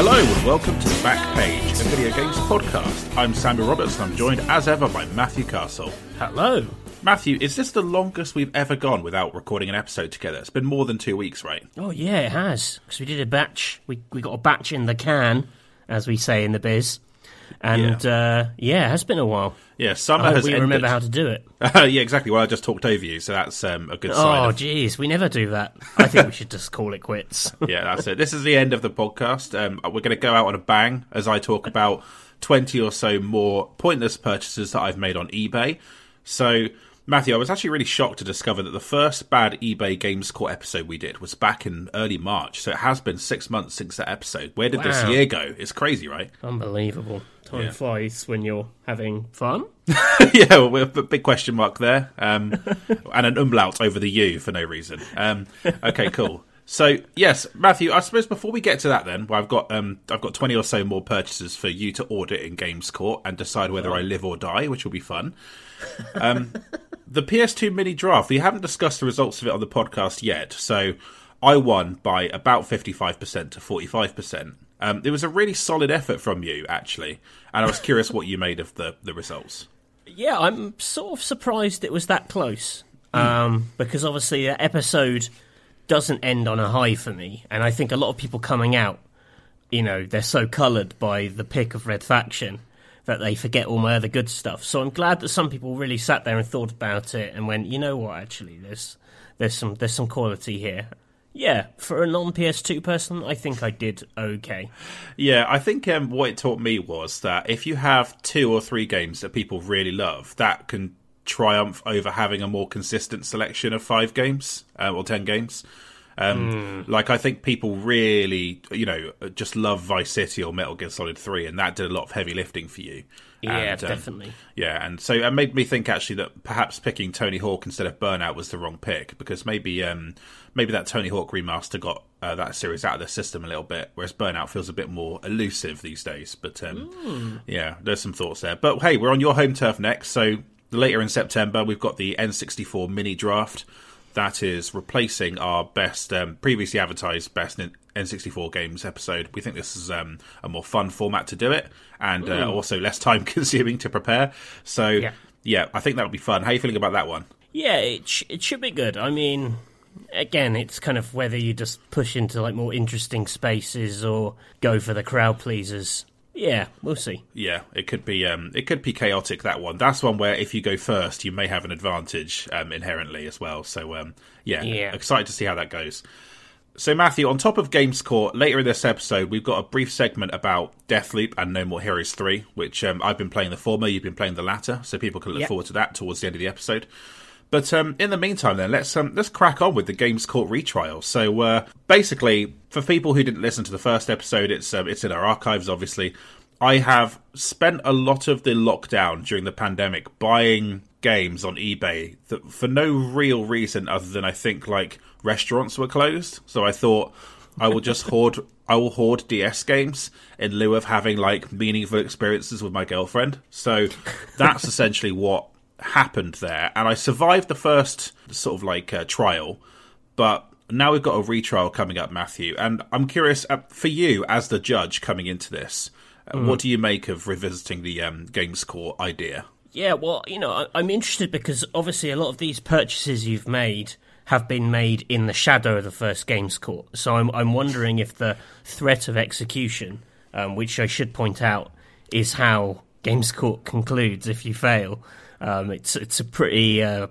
Hello and welcome to the Back Page, a video games podcast. I'm Samuel Roberts and I'm joined as ever by Matthew Castle. Hello. Matthew, is this the longest we've ever gone without recording an episode together? It's been more than two weeks, right? Oh yeah, it has. Because we did a batch. We we got a batch in the can, as we say in the biz. And yeah, uh, yeah it has been a while. Yeah, summer has we ended. remember how to do it. yeah, exactly. Well, I just talked over you, so that's um, a good sign. Oh, of- jeez, we never do that. I think we should just call it quits. yeah, that's it. This is the end of the podcast. Um, we're going to go out on a bang as I talk about 20 or so more pointless purchases that I've made on eBay. So, Matthew, I was actually really shocked to discover that the first bad eBay Games Court episode we did was back in early March. So it has been six months since that episode. Where did this year go? It's crazy, right? Unbelievable. Time Yeah. flies when you're having fun. yeah, well, a big question mark there, um, and an umlaut over the U for no reason. Um, okay, cool. So yes, Matthew, I suppose before we get to that, then well, I've got um, I've got twenty or so more purchases for you to audit in Games Court and decide whether I live or die, which will be fun. Um, the PS2 mini draft. We haven't discussed the results of it on the podcast yet, so I won by about fifty-five percent to forty-five percent. Um, it was a really solid effort from you, actually, and I was curious what you made of the the results. Yeah, I'm sort of surprised it was that close. Um, because obviously the episode doesn't end on a high for me, and I think a lot of people coming out, you know, they're so coloured by the pick of Red Faction that they forget all my other good stuff. So I'm glad that some people really sat there and thought about it and went, you know what, actually, there's there's some there's some quality here. Yeah, for a non PS2 person, I think I did okay. Yeah, I think um, what it taught me was that if you have two or three games that people really love, that can triumph over having a more consistent selection of five games um, or ten games. Um, Like I think people really, you know, just love Vice City or Metal Gear Solid Three, and that did a lot of heavy lifting for you. Yeah, And, um, definitely. Yeah, and so it made me think actually that perhaps picking Tony Hawk instead of Burnout was the wrong pick because maybe um, maybe that Tony Hawk remaster got uh, that series out of the system a little bit, whereas Burnout feels a bit more elusive these days. But um, yeah, there's some thoughts there. But hey, we're on your home turf next, so later in September we've got the N64 mini draft. That is replacing our best, um, previously advertised best N64 games episode. We think this is um, a more fun format to do it, and uh, also less time consuming to prepare. So, yeah. Yeah. I think that'll be fun. How are you feeling about that one? Yeah, it sh- it should be good. I mean, again, it's kind of whether you just push into like more interesting spaces or go for the crowd pleasers. Yeah, we'll see. Yeah, it could be um, it could be chaotic. That one. That's one where if you go first, you may have an advantage um, inherently as well. So um, yeah, Yeah. excited to see how that goes. So Matthew, on top of Games Court, later in this episode, we've got a brief segment about Deathloop and No More Heroes Three, which um, I've been playing the former, you've been playing the latter, so people can look Yep. forward to that towards the end of the episode. But um, in the meantime, then let's um, let's crack on with the Games Court retrial. So uh, basically, for people who didn't listen to the first episode, it's um, it's in our archives. Obviously, I have spent a lot of the lockdown during the pandemic buying games on eBay that for no real reason other than I think like restaurants were closed. So I thought I will just hoard I will hoard DS games in lieu of having like meaningful experiences with my girlfriend. So that's essentially what happened there. And I survived the first sort of like uh, trial, but now we've got a retrial coming up, Matthew. And I'm curious uh, for you as the judge coming into this. uh, What do you make of revisiting the um, Games Court idea? Yeah, well, you know, I'm interested because obviously a lot of these purchases you've made have been made in the shadow of the first Games Court. So I'm, I'm wondering if the threat of execution, um, which I should point out, is how Games Court concludes if you fail. Um, it's it's a pretty uh,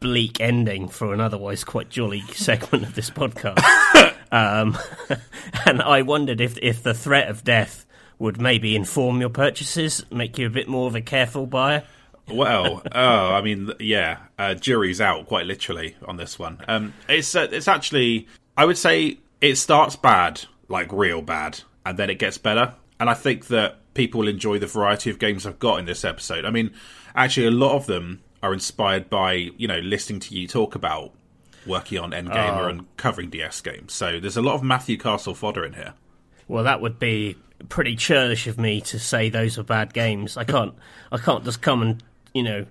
bleak ending for an otherwise quite jolly segment of this podcast. um, and I wondered if if the threat of death would maybe inform your purchases, make you a bit more of a careful buyer. Well, oh, I mean, yeah, uh, jury's out quite literally on this one. Um, it's uh, it's actually, I would say, it starts bad, like real bad, and then it gets better. And I think that people will enjoy the variety of games I've got in this episode. I mean, actually, a lot of them are inspired by you know listening to you talk about working on NGamer and covering DS games. So there's a lot of Matthew Castle fodder in here. Well, that would be pretty churlish of me to say those are bad games. I can't, I can't just come and you know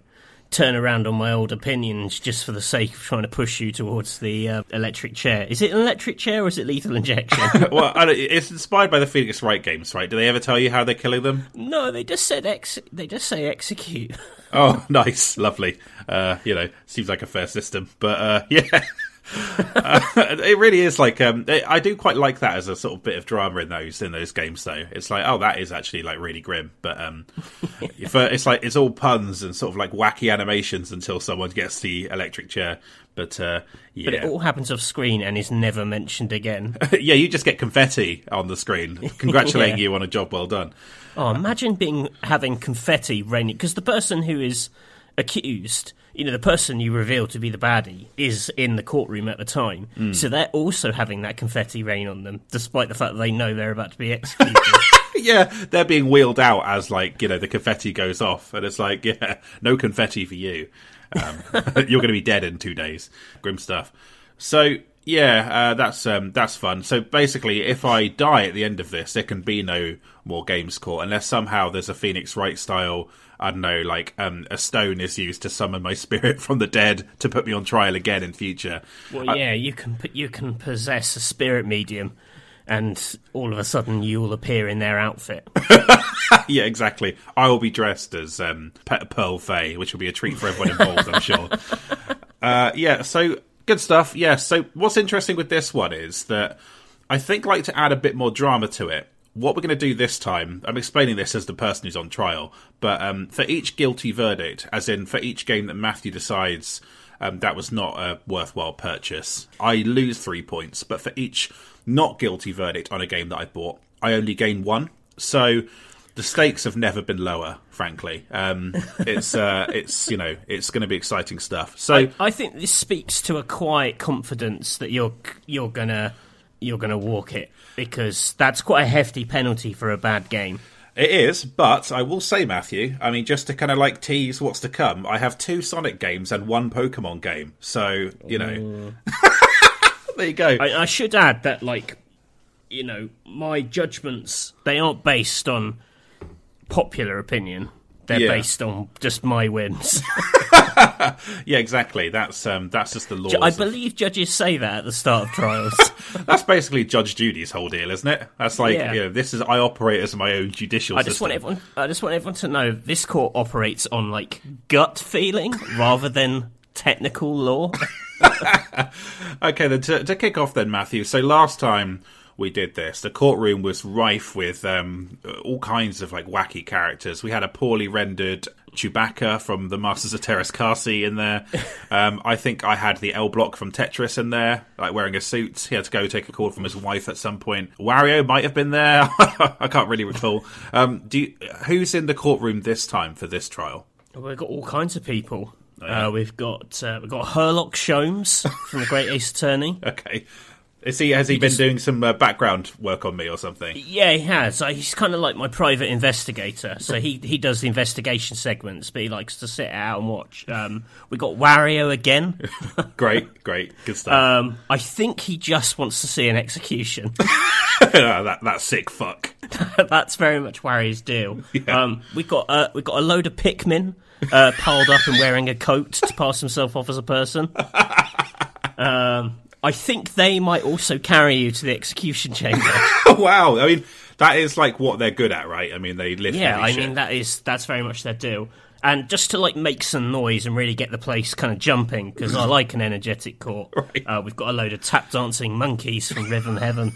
turn around on my old opinions just for the sake of trying to push you towards the uh, electric chair. Is it an electric chair or is it lethal injection? well, I don't- it's inspired by the Phoenix Wright games, right? Do they ever tell you how they're killing them? no, they just said ex. They just say execute. Oh, nice, lovely. Uh, you know, seems like a fair system, but uh, yeah. Uh, it really is like um, it, I do quite like that as a sort of bit of drama in those in those games. Though it's like, oh, that is actually like really grim, but um, for, it's like it's all puns and sort of like wacky animations until someone gets the electric chair. But uh, yeah, But it all happens off screen and is never mentioned again. yeah, you just get confetti on the screen, congratulating Yeah. you on a job well done. Oh, imagine being having confetti raining because the person who is accused, you know, the person you reveal to be the baddie is in the courtroom at the time, so they're also having that confetti rain on them, despite the fact that they know they're about to be executed. yeah, they're being wheeled out as like you know the confetti goes off, and it's like yeah, no confetti for you. Um, you're going to be dead in two days. Grim stuff. So yeah, uh, that's um, that's fun. So basically, if I die at the end of this, there can be no more games court unless somehow there's a Phoenix Wright style. I don't know, like um, a stone is used to summon my spirit from the dead to put me on trial again in future. well, yeah, you can you can possess a spirit medium, and all of a sudden you will appear in their outfit. yeah, exactly. I will be dressed as um, Pe- Pearl Fey, which will be a treat for everyone involved, I'm sure. Uh, yeah, so good stuff. Yeah, so what's interesting with this one is that I think like to add a bit more drama to it. What we're going to do this time, I'm explaining this as the person who's on trial, but um, for each guilty verdict, as in for each game that Matthew decides um, that was not a worthwhile purchase, I lose three points. But for each not guilty verdict on a game that I bought, I only gain one. So the stakes have never been lower, frankly. Um, it's uh, it's you know it's going to be exciting stuff. So I think this speaks to a quiet confidence that you're you're gonna you're gonna walk it because that's quite a hefty penalty for a bad game. It is, but I will say, Matthew, I mean, just to kind of like tease what's to come, I have two Sonic games and one Pokemon game. So, you know. there you go. I, I should add that, like, you know, my judgments they aren't based on popular opinion. They're Yeah. based on just my whims. yeah, exactly. That's um, that's just the law. I believe judges say that at the start of trials. that's basically Judge Judy's whole deal, isn't it? That's like, Yeah. you know, this is I operate as my own judicial I just system. want everyone. I just want everyone to know this court operates on like gut feeling rather than technical law. Okay, then to, to kick off, then Matthew. So last time we did this, the courtroom was rife with um, all kinds of like wacky characters. We had a poorly rendered Chewbacca from the Masters of Teräs Käsi in there. Um, I think I had the L Block from Tetris in there, like wearing a suit. He had to go take a call from his wife at some point. Wario might have been there. I can't really recall. Um, do you, who's in the courtroom this time for this trial? We've got all kinds of people. yeah. Uh, we've got uh, we've got Herlock Sholmes from the Great Ace Attorney. Okay. Is he has he, been doing some uh, background work on me or something? Yeah, he has. Uh, he's kind of like my private investigator. So he he does the investigation segments, but he likes to sit out and watch. Um, we got Wario again. Great, great, good stuff. Um, I think he just wants to see an execution. that that sick fuck. That's very much Wario's deal. Um, we got uh, we got a load of Pikmin uh, piled up and wearing a coat to pass himself off as a person. Um, I think they might also carry you to the execution chamber. wow, I mean that is like what they're good at, right? I mean they lift. yeah, I shit. mean that is that's very much their deal. And just to like make some noise and really get the place kind of jumping, because I like an energetic court. Right. Uh, we've got a load of tap dancing monkeys from Rhythm Heaven.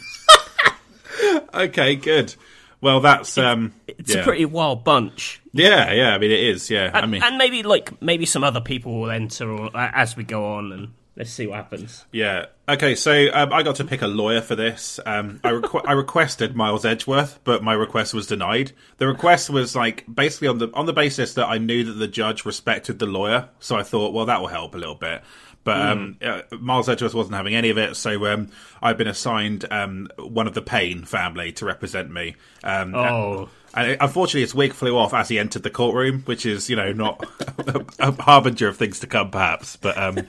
okay, good. Well, that's um, It's yeah. a pretty wild bunch. yeah, yeah. I mean, it is. Yeah, I And, mean, and maybe like maybe some other people will enter or, uh, as we go on, and let's see what happens. yeah. Okay, so um, I got to pick a lawyer for this. Um, I requ- I requested Miles Edgeworth, but my request was denied. The request was like basically on the on the basis that I knew that the judge respected the lawyer, so I thought, well, that will help a little bit. But um, uh, Miles Edgeworth wasn't having any of it, so um, I've been assigned um, one of the Payne family to represent me. Um, Oh. And it- unfortunately, his wig flew off as he entered the courtroom, which is, you know, not a, harbinger of things to come, perhaps. But um,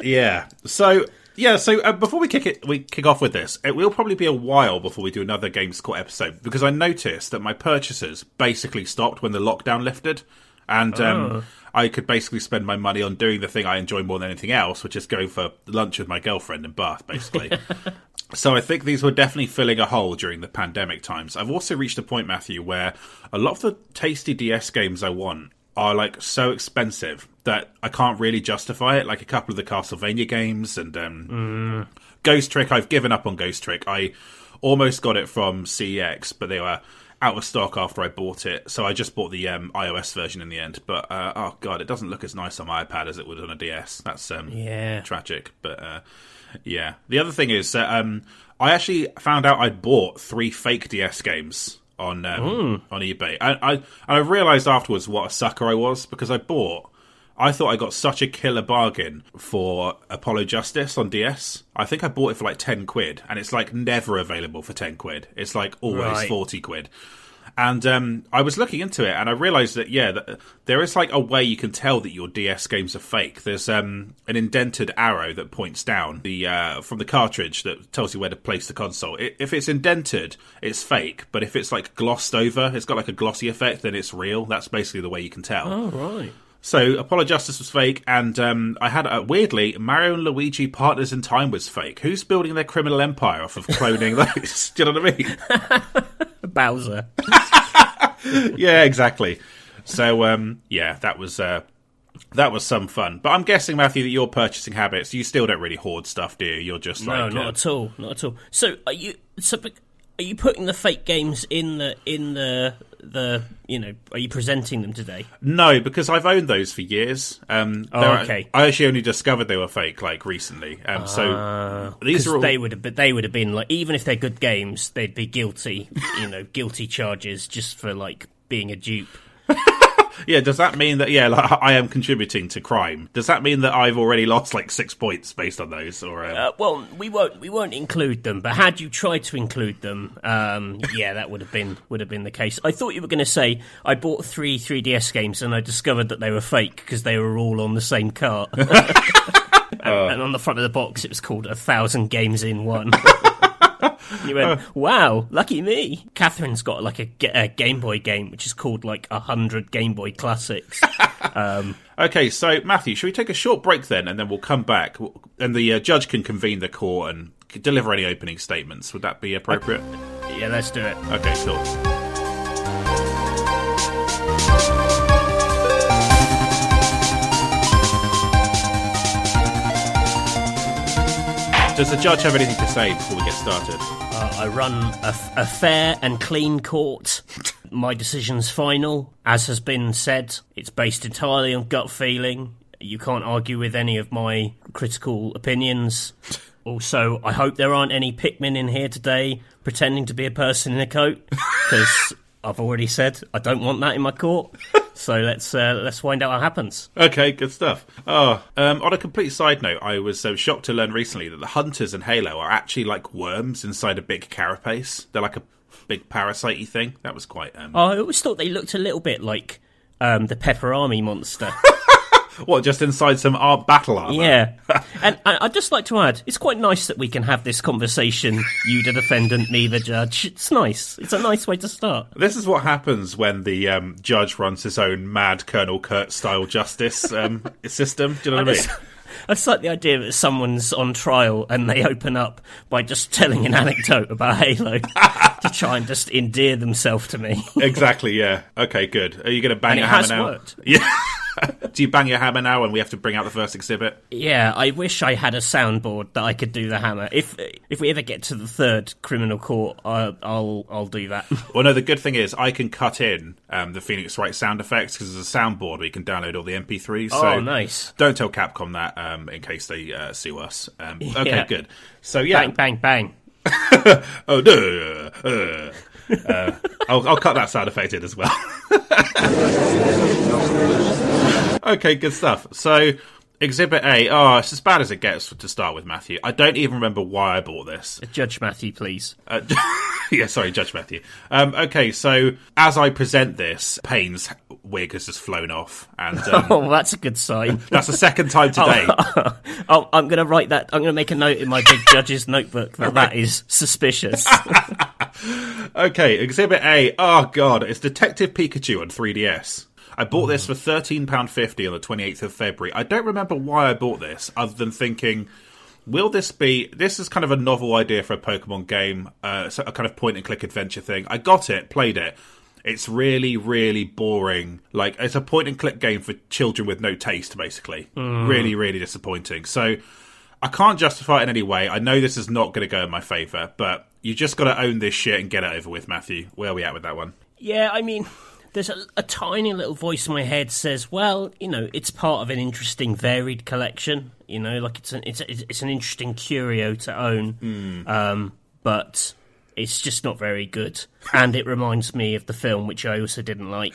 yeah, so yeah, so uh, before we kick it, we kick off with this. It will probably be a while before we do another Games Court episode because I noticed that my purchases basically stopped when the lockdown lifted, and um, I could basically spend my money on doing the thing I enjoy more than anything else, which is going for lunch with my girlfriend in Bath, basically. So I think these were definitely filling a hole during the pandemic times. I've also reached a point, Matthew, where a lot of the tasty DS games I want are like so expensive that I can't really justify it. Like a couple of the Castlevania games and um, mm. Ghost Trick. I've given up on Ghost Trick. I almost got it from CEX, but they were out of stock after I bought it, so I just bought the um, iOS version in the end. But uh, oh god, it doesn't look as nice on my iPad as it would on a DS. That's um, yeah tragic. But uh, yeah, the other thing is that um, I actually found out I'd bought three fake DS games on um, mm. on eBay. I, I I realized afterwards what a sucker I was because I bought. I thought I got such a killer bargain for Apollo Justice on DS. I think I bought it for like ten quid, and it's like never available for ten quid. It's like always right. forty quid. And um, I was looking into it, and I realised that yeah, that there is like a way you can tell that your DS games are fake. There's um, an indented arrow that points down the uh, from the cartridge that tells you where to place the console. It, if it's indented, it's fake. But if it's like glossed over, it's got like a glossy effect, then it's real. That's basically the way you can tell. Oh right. So Apollo Justice was fake, and um, I had uh, weirdly Mario and Luigi Partners in Time was fake. Who's building their criminal empire off of cloning those? Do you know what I mean? Bowser. yeah, exactly. So um, yeah, that was uh, that was some fun. But I'm guessing, Matthew, that your purchasing habits, you still don't really hoard stuff, do you? You're just no, not uh, at all, not at all. So are you? So are you putting the fake games in the in the the you know are you presenting them today? No because i've owned those for years. Um oh, okay. I actually only discovered they were fake like recently. Um uh, so ah, these are all... they would have but they would have been like even if they're good games they'd be guilty you know guilty charges just for like being a dupe yeah, does that mean that yeah, like, I am contributing to crime? Does that mean that I've already lost like six points based on those? Or um... uh, well, we won't we won't include them. But had you tried to include them, um, yeah, that would have been would have been the case. I thought you were going to say I bought three 3DS games and I discovered that they were fake because they were all on the same cart. and, uh. and on the front of the box, it was called a thousand games in one. you went, wow, lucky me. Catherine's got like a, a, Game Boy game which is called like a hundred Game Boy classics. um, okay, so Matthew, should we take a short break then, and then we'll come back, and the uh, judge can convene the court and deliver any opening statements. Would that be appropriate? yeah, let's do it. Okay, cool. Does the judge have anything to say before we get started? Uh, I run a, a fair and clean court. My decision's final. As has been said, it's based entirely on gut feeling. You can't argue with any of my critical opinions. Also, I hope there aren't any Pikmin in here today pretending to be a person in a coat, because I've already said I don't want that in my court. So let's uh, let's find out what happens. Okay, good stuff. Oh, um, on a complete side note, I was uh, shocked to learn recently that the hunters in Halo are actually like worms inside a big carapace. They're like a big parasitey thing. That was quite. Um... Oh, I always thought they looked a little bit like um, the Pepper Army monster. What, just inside some art battle armor? Yeah. and, and, I'd just like to add, it's quite nice that we can have this conversation, you the defendant, me the judge. It's nice. It's a nice way to start. This is what happens when the um, judge runs his own mad Colonel Kurtz style justice um, system. Do you know what I, mean? I just like the idea that someone's on trial and they open up by just telling an anecdote about Halo to try and just endear themselves to me. exactly, yeah. Okay, good. Are you going to bang and a hammer now? Worked. Yeah. Do you bang your hammer now and we have to bring out the first exhibit? Yeah, I wish I had a soundboard that I could do the hammer. If if we ever get to the third criminal court, I'll I'll, I'll do that. well, no, the good thing is I can cut in um, the Phoenix Wright sound effects because there's a soundboard where you can download all the MP3s. So oh, nice. Don't tell Capcom that um, in case they uh, sue us. Um, okay, yeah. good. So yeah, bang bang bang. oh no. Uh, uh, I'll, I'll cut that sound effect in as well. Okay, good stuff. So, Exhibit A. Oh, it's as bad as it gets to start with, Matthew. I don't even remember why I bought this. Judge Matthew, please. Uh, yeah, sorry, Judge Matthew. Um, okay, so as I present this, Payne's wig has just flown off, and um, oh, that's a good sign. that's the second time today. oh, oh, I'm going to write that. I'm going to make a note in my big judge's notebook that right. that is suspicious. okay, Exhibit A. Oh God, it's Detective Pikachu on 3DS. I bought this for thirteen pound fifty on the twenty eighth of February. I don't remember why I bought this, other than thinking, will this be? This is kind of a novel idea for a Pokemon game, uh, a kind of point and click adventure thing. I got it, played it. It's really, really boring. Like it's a point and click game for children with no taste, basically. Really, really disappointing. So I can't justify it in any way. I know this is not going to go in my favour, but you just got to own this shit and get it over with, Matthew. Where are we at with that one? Yeah, I mean, there's a, a tiny little voice in my head says, "Well, you know, it's part of an interesting, varied collection. You know, like it's an it's a, it's an interesting curio to own, um, but it's just not very good, and it reminds me of the film, which I also didn't like.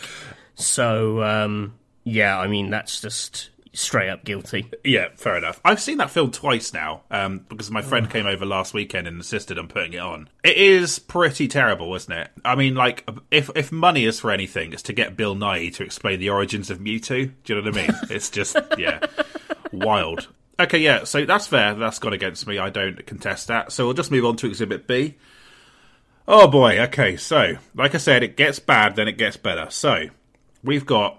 So, um, yeah, I mean, that's just straight up guilty. Yeah, fair enough. I've seen that film twice now um, because my friend came over last weekend and insisted on putting it on. It is pretty terrible, isn't it? I mean, like, if if money is for anything, it's to get Bill Nighy to explain the origins of Mewtwo. Do you know what I mean? it's just, yeah, wild. Okay, yeah, so that's fair. That's gone against me. I don't contest that. So we'll just move on to Exhibit B. Oh boy, okay, so, like I said, it gets bad, then it gets better. So, we've got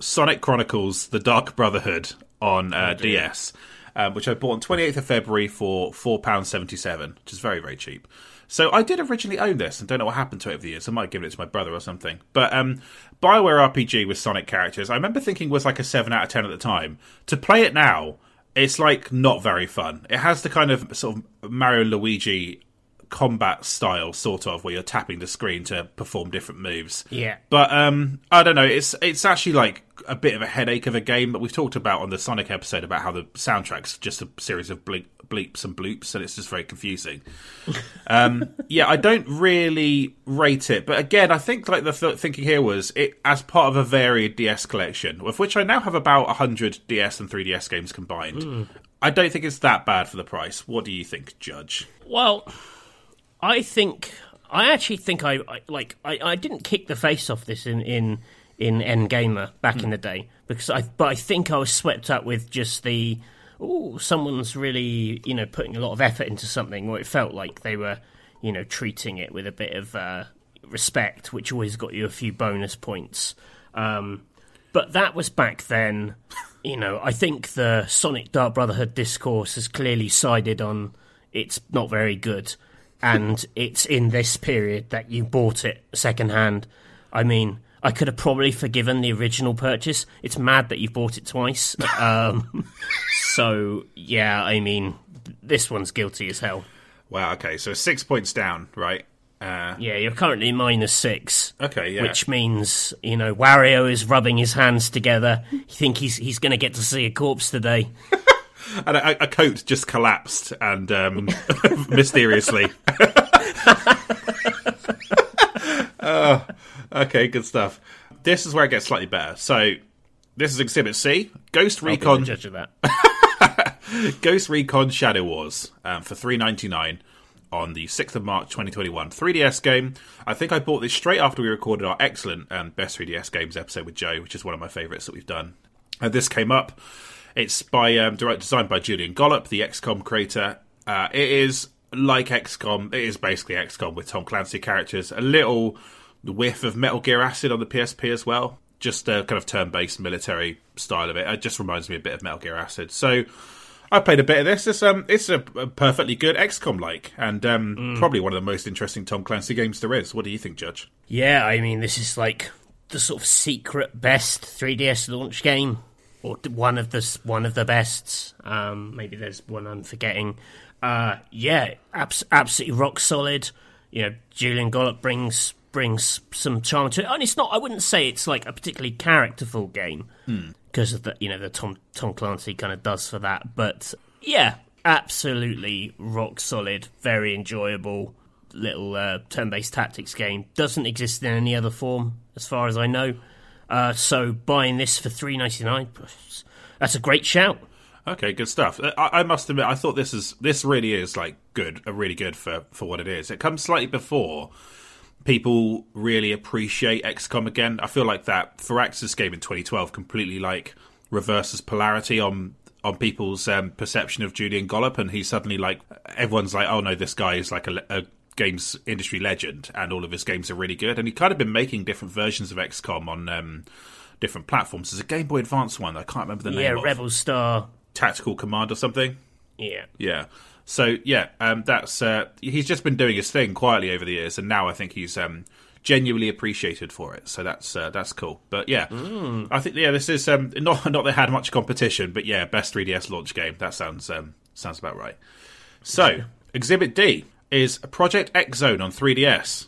Sonic Chronicles: The Dark Brotherhood on uh, DS, um, which I bought on 28th of February for £4.77, which is very, very cheap. So I did originally own this and don't know what happened to it over the years. I might give it to my brother or something. But um, Bioware RPG with Sonic characters, I remember thinking was like a 7 out of 10 at the time. To play it now, it's like not very fun. It has the kind of sort of Mario Luigi combat style, sort of, where you're tapping the screen to perform different moves. Yeah. But um, I don't know. It's it's actually like a bit of a headache of a game. But we've talked about on the Sonic episode about how the soundtrack's just a series of bleep, bleeps and bloops, and it's just very confusing. um, yeah, I don't really rate it. But again, I think like the th- thinking here was it as part of a varied DS collection, of which I now have about hundred DS and 3DS games combined. I don't think it's that bad for the price. What do you think, Judge? Well, I think I actually think I, I like I, I didn't kick the face off this in in in NGamer back in the day because I but I think I was swept up with just the oh someone's really you know putting a lot of effort into something or it felt like they were you know treating it with a bit of uh, respect which always got you a few bonus points. Um, but that was back then you know I think the Sonic Dark Brotherhood discourse has clearly sided on it's not very good and it's in this period that you bought it secondhand. I mean, I could have probably forgiven the original purchase. It's mad that you bought it twice. Um, so yeah, I mean, this one's guilty as hell. Wow. Okay, so six points down, right? Uh, Yeah, you're currently minus six. okay, yeah. Which means, you know, Wario is rubbing his hands together. You think he's he's going to get to see a corpse today? and a, a coat just collapsed and um, mysteriously. oh, okay, good stuff. This is where it gets slightly better. So, this is Exhibit C: Ghost I'll be the Recon, judge of that. Ghost Recon Shadow Wars um, for three ninety nine on the sixth of March, twenty twenty one. 3DS game. I think I bought this straight after we recorded our excellent um, best 3DS games episode with Joe, which is one of my favourites that we've done. And this came up. It's by um, direct designed by Julian Gollop, the XCOM creator. Uh, it is like XCOM. It is basically XCOM with Tom Clancy characters. A little whiff of Metal Gear Acid on the PSP as well. Just a kind of turn-based military style of it. It just reminds me a bit of Metal Gear Acid. So I played a bit of this. It's um, it's a, perfectly good XCOM like, and um, probably one of the most interesting Tom Clancy games there is. What do you think, Judge? Yeah, I mean, this is like the sort of secret best 3DS launch game, or one of the one of the bests. Um, maybe there's one I'm forgetting. Uh, yeah, abs- absolutely rock solid. You know, Julian Gollop brings brings some charm to it, and it's not. I wouldn't say it's like a particularly characterful game because of the you know the Tom Tom Clancy kind of does for that. But yeah, absolutely rock solid, very enjoyable little uh, turn-based tactics game. Doesn't exist in any other form, as far as I know. Uh, so buying this for three ninety nine, that's a great shout. Okay, good stuff. Uh, I, I must admit, I thought this is this really is like good, really good for for what it is. It comes slightly before people really appreciate XCOM again. I feel like that Firaxis game in 2012 completely like reverses polarity on on people's um, perception of Julian Gollop, and he's suddenly like everyone's like, oh no, this guy is like a, a games industry legend, and all of his games are really good. And he kind of been making different versions of XCOM on. Um, different platforms. There's a Game Boy Advance one. I can't remember the yeah, name. Yeah Rebel Star. Tactical Command or something. Yeah. Yeah. So yeah, um, that's uh, he's just been doing his thing quietly over the years, and now I think he's um, genuinely appreciated for it. So that's uh, that's cool. But yeah, I think yeah, this is um, not not they had much competition, but yeah, best 3DS launch game. That sounds um, sounds about right. So Exhibit D is Project X Zone on 3DS,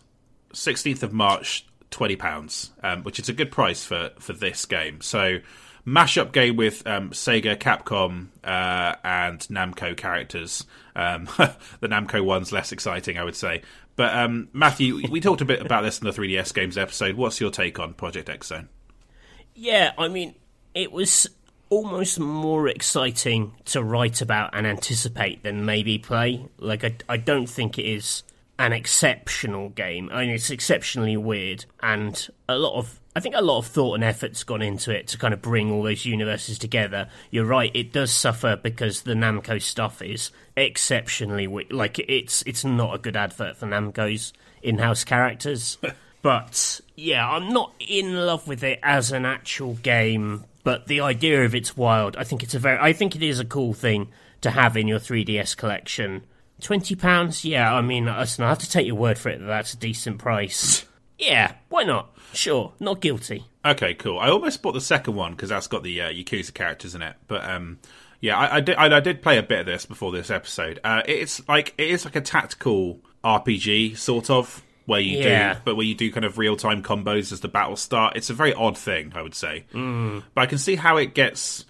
16th of March, twenty pounds, um, which is a good price for for this game. So mashup game with um, Sega, Capcom, uh, and Namco characters. Um, the Namco one's less exciting, I would say. But um, Matthew, we talked a bit about this in the 3DS games episode. What's your take on Project X Zone? Yeah, I mean, it was almost more exciting to write about and anticipate than maybe play. Like, I, I don't think it is an exceptional game. I mean, it's exceptionally weird, and a lot of I think a lot of thought and effort's gone into it to kind of bring all those universes together. You're right; it does suffer because the Namco stuff is exceptionally we- like it's it's not a good advert for Namco's in-house characters. but yeah, I'm not in love with it as an actual game. But the idea of it's wild. I think it's a very. I think it is a cool thing to have in your 3DS collection. Twenty pounds, yeah. I mean, listen, I have to take your word for it that that's a decent price. yeah, why not? Sure, not guilty. Okay, cool. I almost bought the second one because that's got the uh, Yakuza characters in it. But um, yeah, I, I did. I, I did play a bit of this before this episode. Uh, it's like it is like a tactical RPG sort of where you Yeah. do, but where you do kind of real time combos as the battle start. It's a very odd thing, I would say. Mm. But I can see how it gets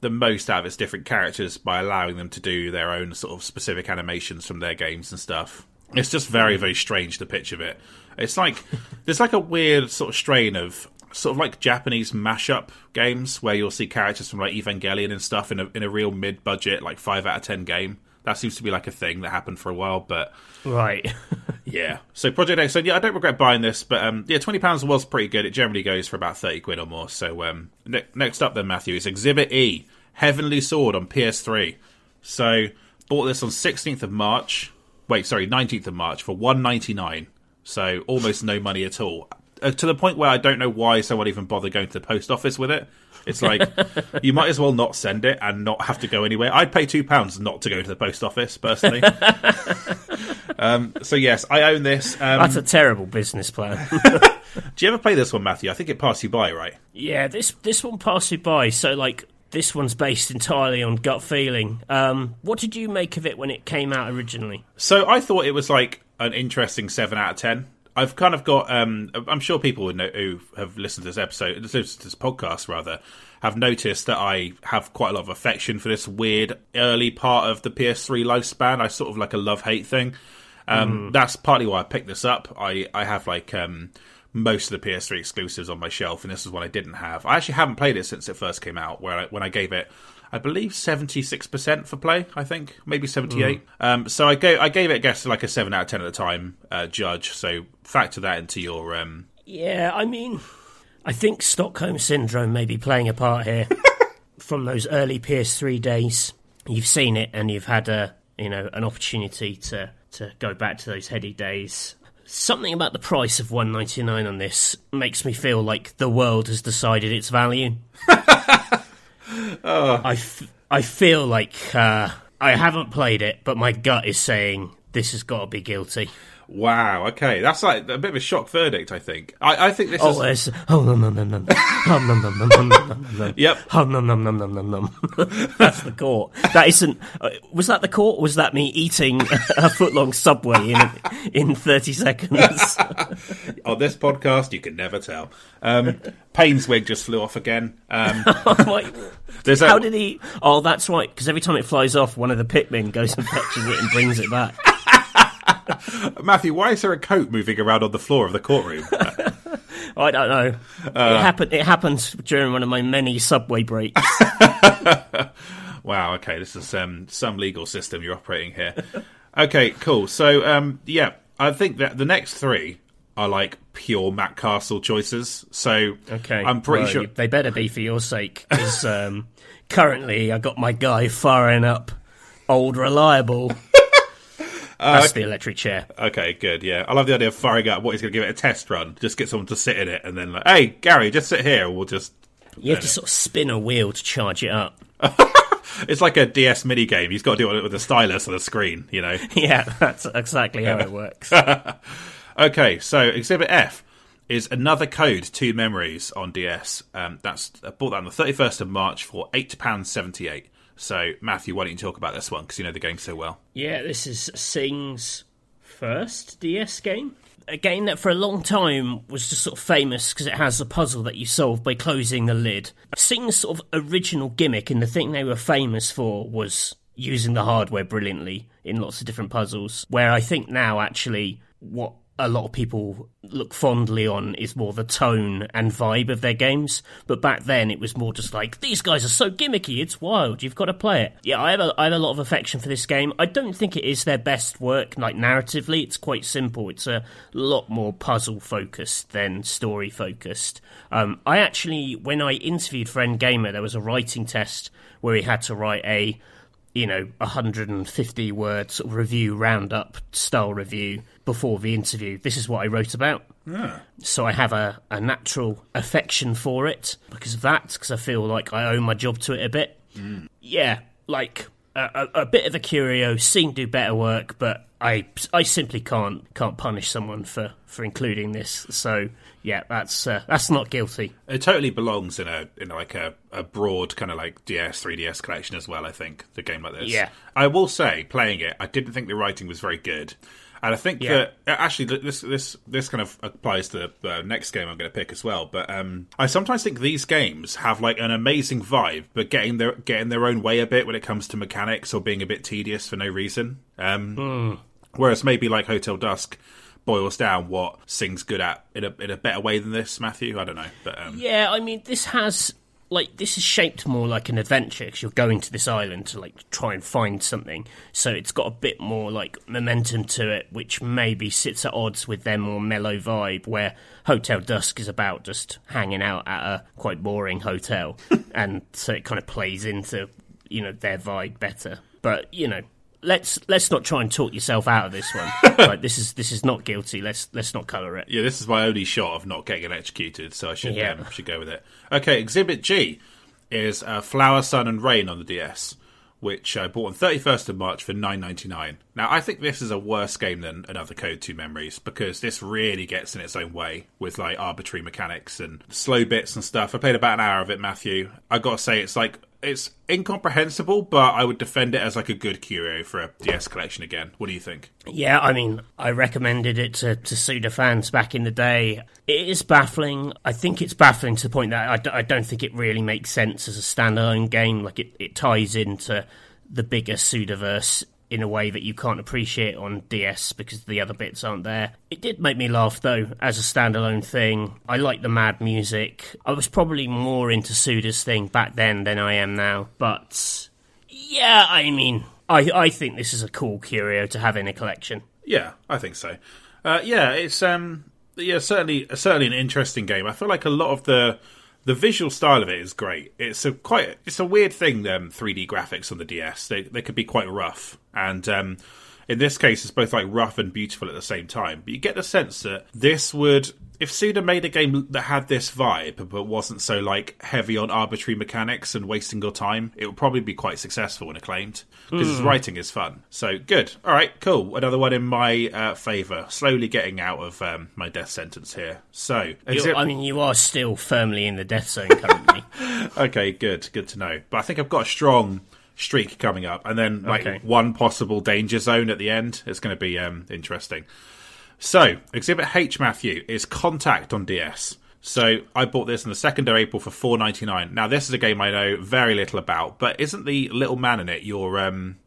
the most out of its different characters by allowing them to do their own sort of specific animations from their games and stuff. It's just very, very strange the pitch of it. It's like there's like a weird sort of strain of sort of like Japanese mashup games where you'll see characters from like Evangelion and stuff in a in a real mid budget like five out of ten game. That seems to be like a thing that happened for a while, but Right. yeah. So Project X, so yeah, I don't regret buying this, but um, yeah, twenty pounds was pretty good. It generally goes for about thirty quid or more. So um, ne- next up then, Matthew is Exhibit E, Heavenly Sword on PS3. So bought this on sixteenth of March. Wait, sorry, nineteenth of March for one ninety nine. So almost no money at all. Uh, to the point where I don't know why someone even bothered going to the post office with it. It's like you might as well not send it and not have to go anywhere. I'd pay two pounds not to go to the post office personally. um, so yes, I own this. Um, That's a terrible business plan. do you ever play this one, Matthew? I think it passed you by, right? yeah, this this one passed you by. So like this one's based entirely on gut feeling. Um, what did you make of it when it came out originally? So I thought it was like an interesting seven out of ten. I've kind of got. Um, I'm sure people would know, who have listened to this episode, listened to this podcast rather, have noticed that I have quite a lot of affection for this weird early part of the PS3 lifespan. I sort of like a love hate thing. Um, That's partly why I picked this up. I I have like um, most of the PS3 exclusives on my shelf, and this is one I didn't have. I actually haven't played it since it first came out. Where I, when I gave it. I believe seventy six percent for play. I think maybe seventy eight. Um, so I gave I gave it, I guess, like a seven out of ten at the time. Uh, judge. So factor that into your. Um, Yeah, I mean, I think Stockholm syndrome may be playing a part here. From those early PS3 days, you've seen it and you've had a you know an opportunity to to go back to those heady days. Something about the price of one ninety nine on this makes me feel like the world has decided its value. I, f- I feel like uh, I haven't played it, but my gut is saying this has got to be guilty. Wow. Okay, that's like a bit of a shock verdict. I think. I, I think this Oh, is. oh no no no no no oh, no no no no no no no Yep. oh no no no no no no that's the court that isn't uh, was that the court was that me eating a foot long subway in in 30 seconds On this podcast, you can never tell. Um, Payne's wig just flew off again. Um, there's how did he oh that's right because every time it flies off one of the Pikmin goes and fetches it and brings it back Matthew, why is there a coat moving around on the floor of the courtroom? I don't know it happened it happened during one of my many subway breaks Wow. Okay, this is um, some legal system you're operating here. Okay, cool. So, um, yeah, I think that the next three are like pure Matt Castle choices. So, Okay, I'm pretty well, sure. they better be for your sake. Because um, currently, I got my guy firing up old reliable. Uh, That's the electric chair. Okay, good. Yeah, I love the idea of firing up what he's going to give it a test run. Just get someone to sit in it, and then like, hey, Gary, just sit here. We'll just You have to sort of spin a wheel to charge it up. It's like a DS mini game. He's got to do it with a stylus on the screen, you know. yeah, that's exactly how it works. Okay, so Exhibit F is another code, two memories on DS. Um, that's I bought that on the thirty first of March for eight pounds seventy eight. So Matthew, why don't you talk about this one because you know the game so well? Yeah, this is Cing's first DS game. A game that for a long time was just sort of famous because it has a puzzle that you solve by closing the lid. Cing's sort of original gimmick and the thing they were famous for was using the hardware brilliantly in lots of different puzzles. Where I think now, actually, what a lot of people look fondly on is more the tone and vibe of their games. But back then, it was more just like these guys are so gimmicky. It's wild. You've got to play it. Yeah, I have a, I have a lot of affection for this game. I don't think it is their best work. Like narratively, it's quite simple. It's a lot more puzzle focused than story focused. Um, I actually, when I interviewed for NGamer, there was a writing test where he had to write a you know, 150 word sort of review roundup style review before the interview. This is what I wrote about. So I have a, a natural affection for it because of that, because I feel like I owe my job to it a bit. Yeah, like a, a, a bit of a curio, Cing do better work, but I I simply can't can't punish someone for, for including this. So yeah, that's uh, that's not guilty. It totally belongs in a in like a, a broad kind of like DS 3DS collection as well. I think the game like this. Yeah. I will say, playing it, I didn't think the writing was very good, and I think Yeah. that actually this this this kind of applies to the next game I'm going to pick as well. But um, I sometimes think these games have like an amazing vibe, but getting their getting their own way a bit when it comes to mechanics or being a bit tedious for no reason. Um, Whereas maybe like Hotel Dusk boils down what Cing's good at in a in a better way than this, Matthew. I don't know, but um, Yeah, I mean, this has like this is shaped more like an adventure because you're going to this island to like try and find something. So it's got a bit more like momentum to it, which maybe sits at odds with their more mellow vibe. Where Hotel Dusk is about just hanging out at a quite boring hotel, and so it kind of plays into you know their vibe better. But you know. Let's let's not try and talk yourself out of this one. like this is this is not guilty. Let's let's not colour it. yeah, this is my only shot of not getting electrocuted, so I should Yeah. um, should go with it. Okay, Exhibit G is uh, Flower, Sun, and Rain on the DS, which I bought on thirty first of March for nine ninety nine. Now, I think this is a worse game than another Code Two Memories because this really gets in its own way with like arbitrary mechanics and slow bits and stuff. I played about an hour of it, Matthew. I got to say, it's like it's incomprehensible, but I would defend it as like a good curio for a DS collection again. What do you think? Yeah, I mean, I recommended it to, to Suda fans back in the day. It is baffling. I think it's baffling to the point that I, d- I don't think it really makes sense as a standalone game. Like, it, it ties into the bigger Sudaverse in a way that you can't appreciate on DS because the other bits aren't there. It did make me laugh, though, as a standalone thing. I like the mad music. I was probably more into Suda's thing back then than I am now, but yeah, I mean, I, I think this is a cool curio to have in a collection. Yeah, I think so. Uh, yeah, it's um, yeah, certainly certainly an interesting game. I feel like a lot of the the visual style of it is great. It's a quite it's a weird thing. Um, 3D graphics on the DS they they could be quite rough, and um, in this case, it's both like rough and beautiful at the same time. But you get the sense that this would. If Suda made a game that had this vibe but wasn't so like heavy on arbitrary mechanics and wasting your time, it would probably be quite successful and acclaimed because his writing is fun. So good. All right, cool. Another one in my uh, favour. Slowly getting out of um, my death sentence here. So, I mean, you are still firmly in the death zone currently. okay, good, good to know. But I think I've got a strong streak coming up, and then like Okay. one possible danger zone at the end. It's going to be um, interesting. So, Exhibit H, Matthew, is Contact on DS. So I bought this on the second of April for four ninety nine. Now this is a game I know very little about, but isn't the little man in it your um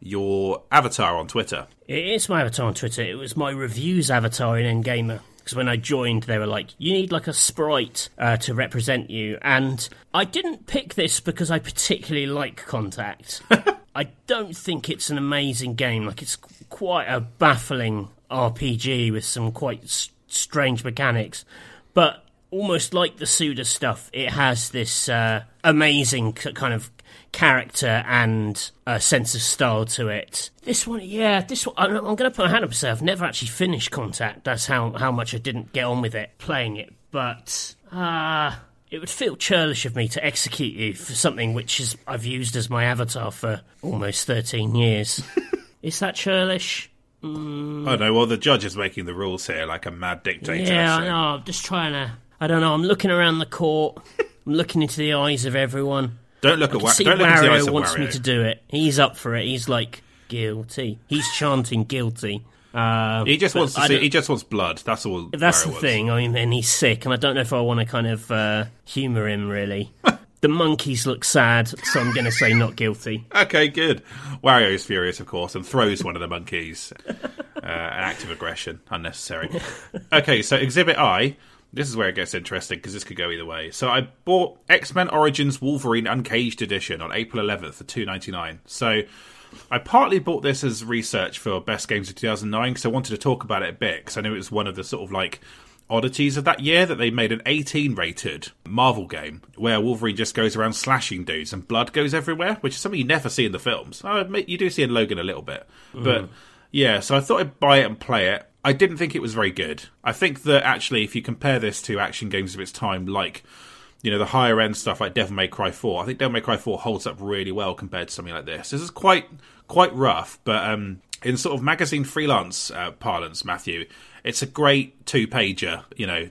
your avatar on Twitter? it is my avatar on Twitter. It was my reviews avatar in NGamer. Because when I joined, they were like, you need like a sprite uh, to represent you. And I didn't pick this because I particularly like Contact. I don't think it's an amazing game. Like, it's quite a baffling RPG with some quite s- strange mechanics. But almost like the Suda stuff, it has this uh, amazing k- kind of character and a sense of style to it. This one, yeah, this one, I'm, I'm going to put my hand up and say I've never actually finished Contact. That's how, how much I didn't get on with it playing it. But, uh, it would feel churlish of me to execute you for something which is I've used as my avatar for almost 13 years. is that churlish? Mm. Oh no, well the judge is making the rules here like a mad dictator. Yeah, so. I know. I'm just trying to. I don't know. I'm looking around the court. I'm looking into the eyes of everyone. Don't look I at Wa- see don't look Wario into the wants Wario. me to do it. He's up for it. He's like guilty. He's chanting guilty. Uh, He just wants to see. He just wants blood. That's all. That's Wario the wants. thing. I mean, and he's sick, and I don't know if I want to kind of uh, humour him really. the monkeys look sad, so I'm going to say not guilty. Okay, good. Wario is furious, of course, and throws one of the monkeys. Uh, an act of aggression, unnecessary. Okay, so Exhibit I. This is where it gets interesting because this could go either way. So I bought X Men Origins Wolverine Uncaged Edition on April 11th for two ninety nine. So I partly bought this as research for Best Games of 2009 because I wanted to talk about it a bit because I knew it was one of the sort of like oddities of that year that they made an 18 rated Marvel game where Wolverine just goes around slashing dudes and blood goes everywhere, which is something you never see in the films. I admit you do see in Logan a little bit, but yeah. So I thought I'd buy it and play it. I didn't think it was very good. I think that actually, if you compare this to action games of its time, like you know the higher end stuff like Devil May Cry 4, I think Devil May Cry 4 holds up really well compared to something like this. This is quite quite rough, but um, in sort of magazine freelance uh, parlance, Matthew, it's a great two pager. You know,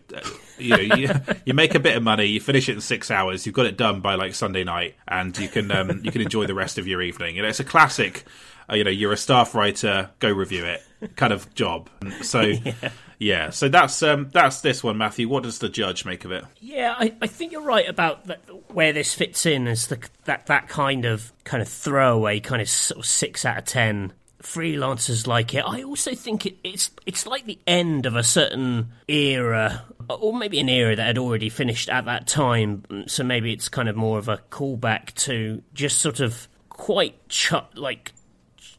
you know, you, you make a bit of money, you finish it in six hours, you've got it done by like Sunday night, and you can um, you can enjoy the rest of your evening. You know, it's a classic. Uh, you know, you're a staff writer, go review it kind of job. So yeah, so that's um, that's this one, Matthew. What does the judge make of it? Yeah, I, I think you're right about that, where this fits in as the that that kind of kind of throwaway kind of sort of six out of ten freelancers like it. I also think it, it's it's like the end of a certain era, or maybe an era that had already finished at that time. So maybe it's kind of more of a callback to just sort of quite ch- like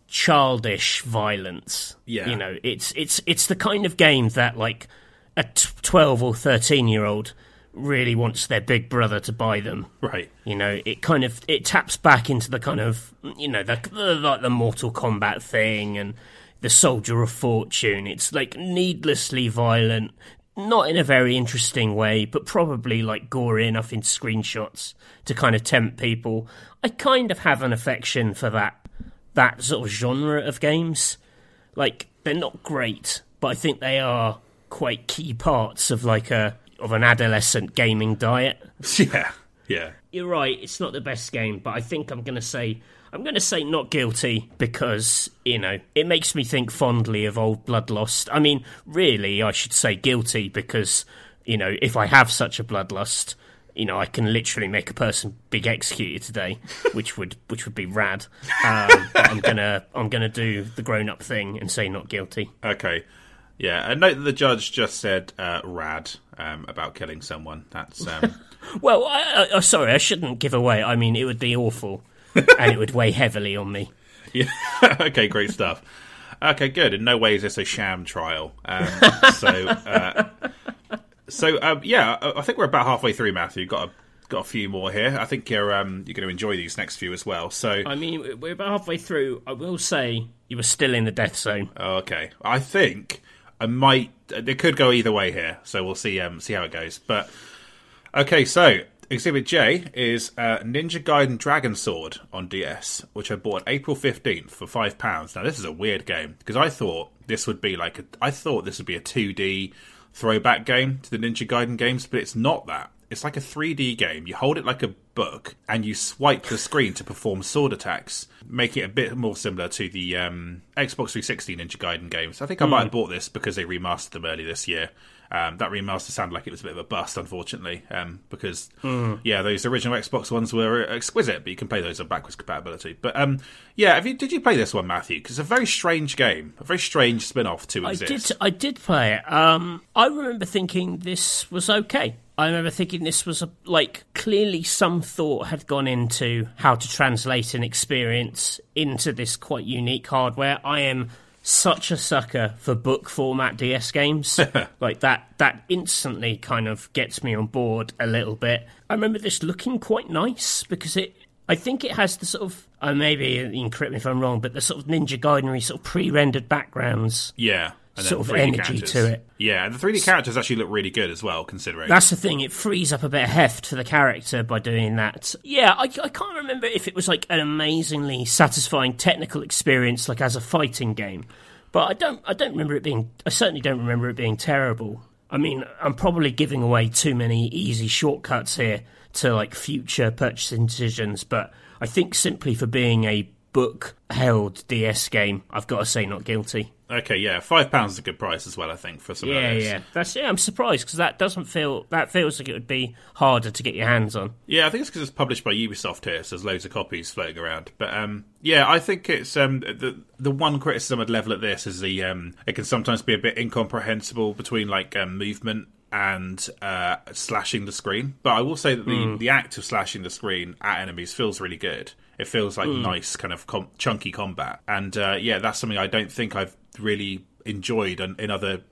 childish violence. Yeah. you know, it's it's it's the kind of game that like a t- twelve or thirteen year old really wants their big brother to buy them. Right. You know, it kind of it taps back into the kind of you know the, the like the Mortal Kombat thing and the Soldier of Fortune. It's like needlessly violent, not in a very interesting way, but probably like gory enough in screenshots to kind of tempt people. I kind of have an affection for that that sort of genre of games. Like they're not great, but I think they are quite key parts of like a of an adolescent gaming diet Yeah. Yeah. you're right. It's not the best game, but I think I'm going to say I'm going to say not guilty because you know it makes me think fondly of old Bloodlust. I mean, really, I should say guilty because you know if I have such a bloodlust, you know I can literally make a person big executed today, which would which would be rad. Um, but I'm gonna I'm gonna do the grown up thing and say not guilty. Okay. Yeah. And note that the judge just said uh, "rad" um, about killing someone. That's um, Well, I, I, sorry, I shouldn't give away. I mean, it would be awful, and it would weigh heavily on me. yeah. okay. Great stuff. Okay. Good. In no way is this a sham trial. Um, so. Uh, so um, yeah, I I think we're about halfway through, Matthew. Got a got a few more here. I think you're um, you're going to enjoy these next few as well. So I mean, we're about halfway through. I will say you were still in the death zone. Okay, I think I might. It could go either way here, so we'll see. Um, see how it goes. But okay, so Exhibit J is uh, Ninja Gaiden Dragon Sword on DS, which I bought April fifteenth for five pounds. Now this is a weird game because I thought this would be like a, I thought this would be a two D throwback game to the Ninja Gaiden games, but it's not that. It's like a 3D game. You hold it like a book and you swipe the screen to perform sword attacks, make it a bit more similar to the um, Xbox 360 Ninja Gaiden games. I think I might have bought this because they remastered them early this year. Um, that remaster sounded like it was a bit of a bust, unfortunately, um, because yeah, those original Xbox ones were exquisite, but you can play those on backwards compatibility. But um, yeah, have you, did you play this one, Matthew? Because it's a very strange game, a very strange spin-off to I exist. did. I did play it. Um, I remember thinking this was okay. I remember thinking this was a, like clearly some thought had gone into how to translate an experience into this quite unique hardware. I am such a sucker for book format DS games. like that that instantly kind of gets me on board a little bit. I remember this looking quite nice because it I think it has the sort of uh, maybe you can correct me if I'm wrong, but the sort of Ninja Gaiden sort of pre-rendered backgrounds Yeah, sort of 3D energy characters. to it. Yeah, and the 3D characters actually look really good as well, considering. That's the thing; it frees up a bit of heft for the character by doing that. Yeah, I, I can't remember if it was like an amazingly satisfying technical experience, like as a fighting game, but I don't. I don't remember it being. I certainly don't remember it being terrible. I mean, I'm probably giving away too many easy shortcuts here to like future purchasing decisions, but I think simply for being a book held DS game, I've got to say not guilty. Okay, yeah, five pounds is a good price as well. I think for some. Yeah, of those. yeah. That's yeah. I'm surprised because that doesn't feel that feels like it would be harder to get your hands on. Yeah, I think it's because it's published by Ubisoft here, so there's loads of copies floating around. But um, yeah, I think it's um, the the one criticism I'd level at this is the um, it can sometimes be a bit incomprehensible between like um, movement and uh, slashing the screen. But I will say that the, the act of slashing the screen at enemies feels really good. It feels like nice kind of com- chunky combat, and uh, yeah, that's something I don't think I've really enjoyed in, in other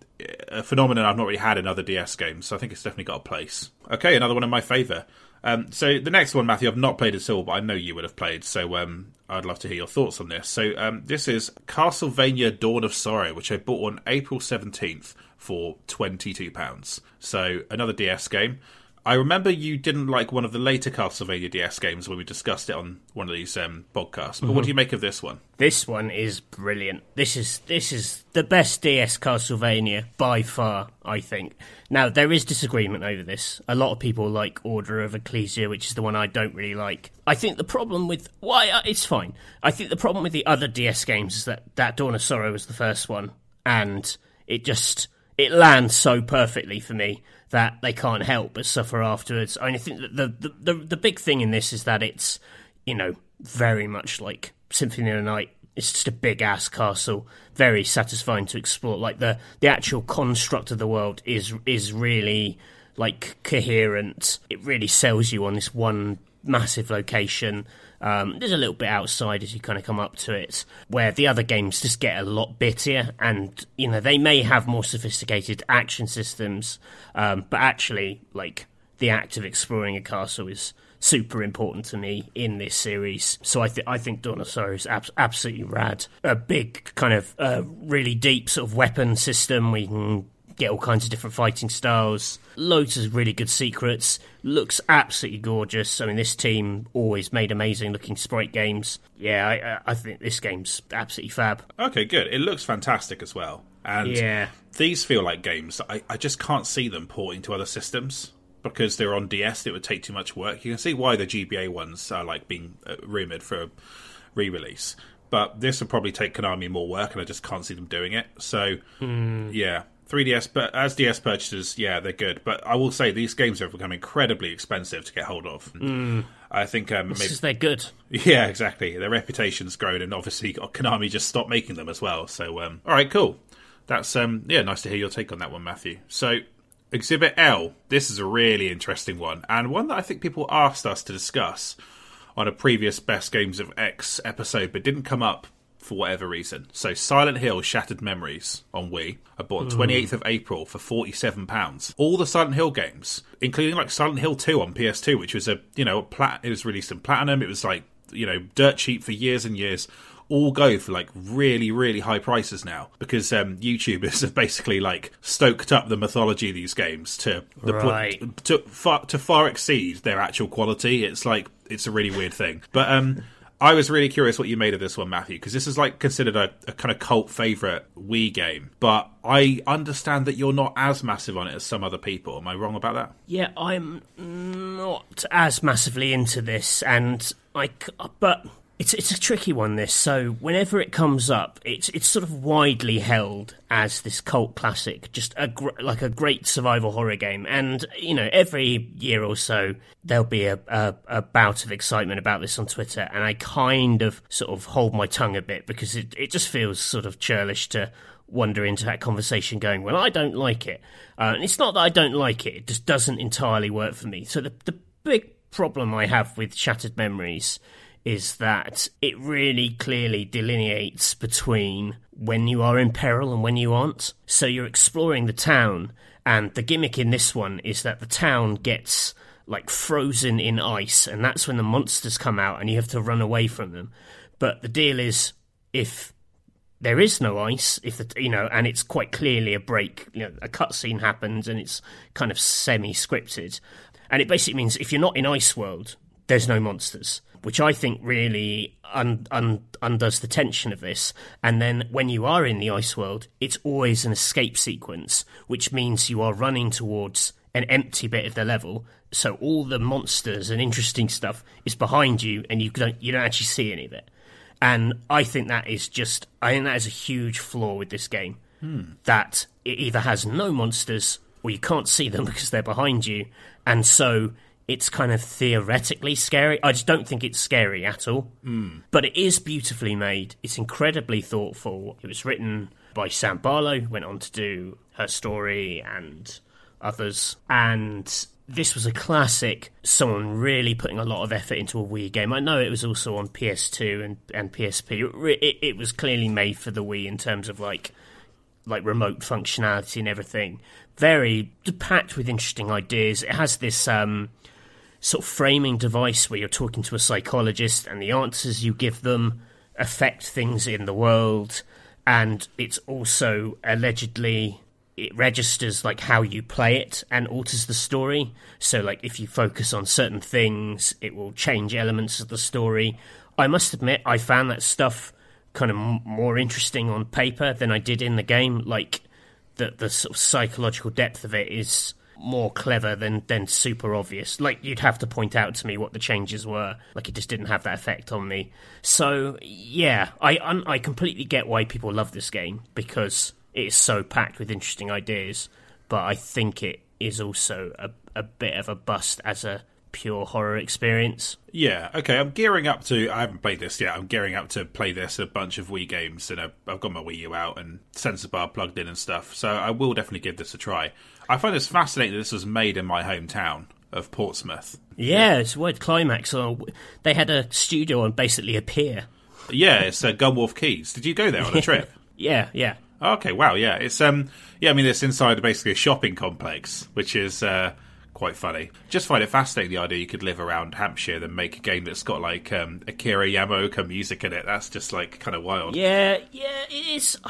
a phenomenon I've not really had in other DS games. So I think it's definitely got a place. Okay, another one in my favour. Um, so the next one, Matthew, I've not played at all, but I know you would have played. So um, I'd love to hear your thoughts on this. So um, this is Castlevania: Dawn of Sorrow, which I bought on April seventeenth for twenty two pounds. So another DS game. I remember you didn't like one of the later Castlevania DS games when we discussed it on one of these um, podcasts. But what do you make of this one? This one is brilliant. This is this is the best DS Castlevania by far, I think. Now there is disagreement over this. A lot of people like Order of Ecclesia, which is the one I don't really like. I think the problem with why uh, it's fine. I think the problem with the other DS games is that that Dawn of Sorrow was the first one, and it just it lands so perfectly for me that they can't help but suffer afterwards. I, mean, I think that the, the the the big thing in this is that it's you know very much like Symphony of the Night. It's just a big ass castle, very satisfying to explore. Like the the actual construct of the world is is really like coherent. It really sells you on this one massive location. Um, there's a little bit outside as you kind of come up to it, where the other games just get a lot bittier, and you know they may have more sophisticated action systems, um, but actually, like the act of exploring a castle is super important to me in this series. So I think I think Sorrow is ab- absolutely rad. A big kind of uh, really deep sort of weapon system. We can get all kinds of different fighting styles. Loads of really good secrets. Looks absolutely gorgeous. I mean, this team always made amazing looking sprite games. Yeah, I, I- think this game's absolutely fab. Okay, good. It looks fantastic as well. And Yeah. these feel like games that I, I just can't see them porting to other systems because they're on DS. It would take too much work. You can see why the GBA ones are like being uh, rumored for a re-release, but this would probably take Konami more work, and I just can't see them doing it. So, yeah. 3DS, but as DS purchasers, yeah, they're good. But I will say these games have become incredibly expensive to get hold of. I think um, maybe they're good. yeah, exactly. Their reputation's grown, and obviously Konami just stopped making them as well. So, um, all right, cool. That's um, yeah, nice to hear your take on that one, Matthew. So, Exhibit L. This is a really interesting one, and one that I think people asked us to discuss on a previous Best Games of X episode, but didn't come up for whatever reason. So, Silent Hill Shattered Memories on Wii. I bought 28th of April for £47. All the Silent Hill games, including like Silent Hill 2 on PS2, which was a, you know, a plat- it was released in Platinum. It was like, you know, dirt cheap for years and years. All go for like really, really high prices now because um, YouTubers have basically like stoked up the mythology of these games to the pl- Right. to far to far exceed their actual quality. It's like it's a really weird thing. But um, I was really curious what you made of this one, Matthew, because this is like considered a, a kind of cult favorite Wii game. But I understand that you're not as massive on it as some other people. Am I wrong about that? Yeah, I'm not as massively into this, and I. But it's it's a tricky one. This so whenever it comes up, it's it's sort of widely held as this cult classic, just a gr- like a great survival horror game. And you know, every year or so there'll be a, a a bout of excitement about this on Twitter, and I kind of sort of hold my tongue a bit because it it just feels sort of churlish to wander into that conversation going, well, I don't like it. Uh, and it's not that I don't like it, it just doesn't entirely work for me. So the, the big problem I have with Shattered Memories is that it really clearly delineates between when you are in peril and when you aren't. So you're exploring the town, and the gimmick in this one is that the town gets like frozen in ice, and that's when the monsters come out and you have to run away from them. But the deal is if there is no ice if the you know and it's quite clearly a break you know a cutscene happens and it's kind of semi scripted and it basically means if you're not in ice world there's no monsters which i think really un, un, undoes the tension of this and then when you are in the ice world it's always an escape sequence which means you are running towards an empty bit of the level so all the monsters and interesting stuff is behind you and you don't you don't actually see any of it and I think that is just, I think that is a huge flaw with this game. Hmm. That it either has no monsters or you can't see them because they're behind you. And so it's kind of theoretically scary. I just don't think it's scary at all. Hmm. But it is beautifully made. It's incredibly thoughtful. It was written by Sam Barlow, went on to do her story and others. And this was a classic, someone really putting a lot of effort into a Wii game. I know it was also on PS2 and, and PSP. It, it, it was clearly made for the Wii in terms of like like remote functionality and everything. Very packed with interesting ideas. It has this um, sort of framing device where you're talking to a psychologist and the answers you give them affect things in the world. And it's also allegedly it registers like how you play it and alters the story. So like if you focus on certain things, it will change elements of the story. I must admit, I found that stuff kind of more interesting on paper than I did in the game. Like the the sort of psychological depth of it is more clever than than super obvious. Like you'd have to point out to me what the changes were. Like it just didn't have that effect on me. So yeah, I I completely get why people love this game because it is so packed with interesting ideas, but I think it is also a, a bit of a bust as a pure horror experience. Yeah, okay. I'm gearing up to. I haven't played this yet. I'm gearing up to play this a bunch of Wii games, and I've got my Wii U out and sensor bar plugged in and stuff. So I will definitely give this a try. I find this fascinating that this was made in my hometown of Portsmouth. Yeah, it's word climax. They had a studio on basically a pier. Yeah, it's uh, Gunwharf Quays. Did you go there on a trip? yeah, yeah. Okay, wow, yeah, it's um, yeah, I mean, it's inside basically a shopping complex, which is uh, quite funny. Just find it fascinating the idea you could live around Hampshire and make a game that's got like um, Akira Yamaoka music in it. That's just like kind of wild. Yeah, yeah, it is.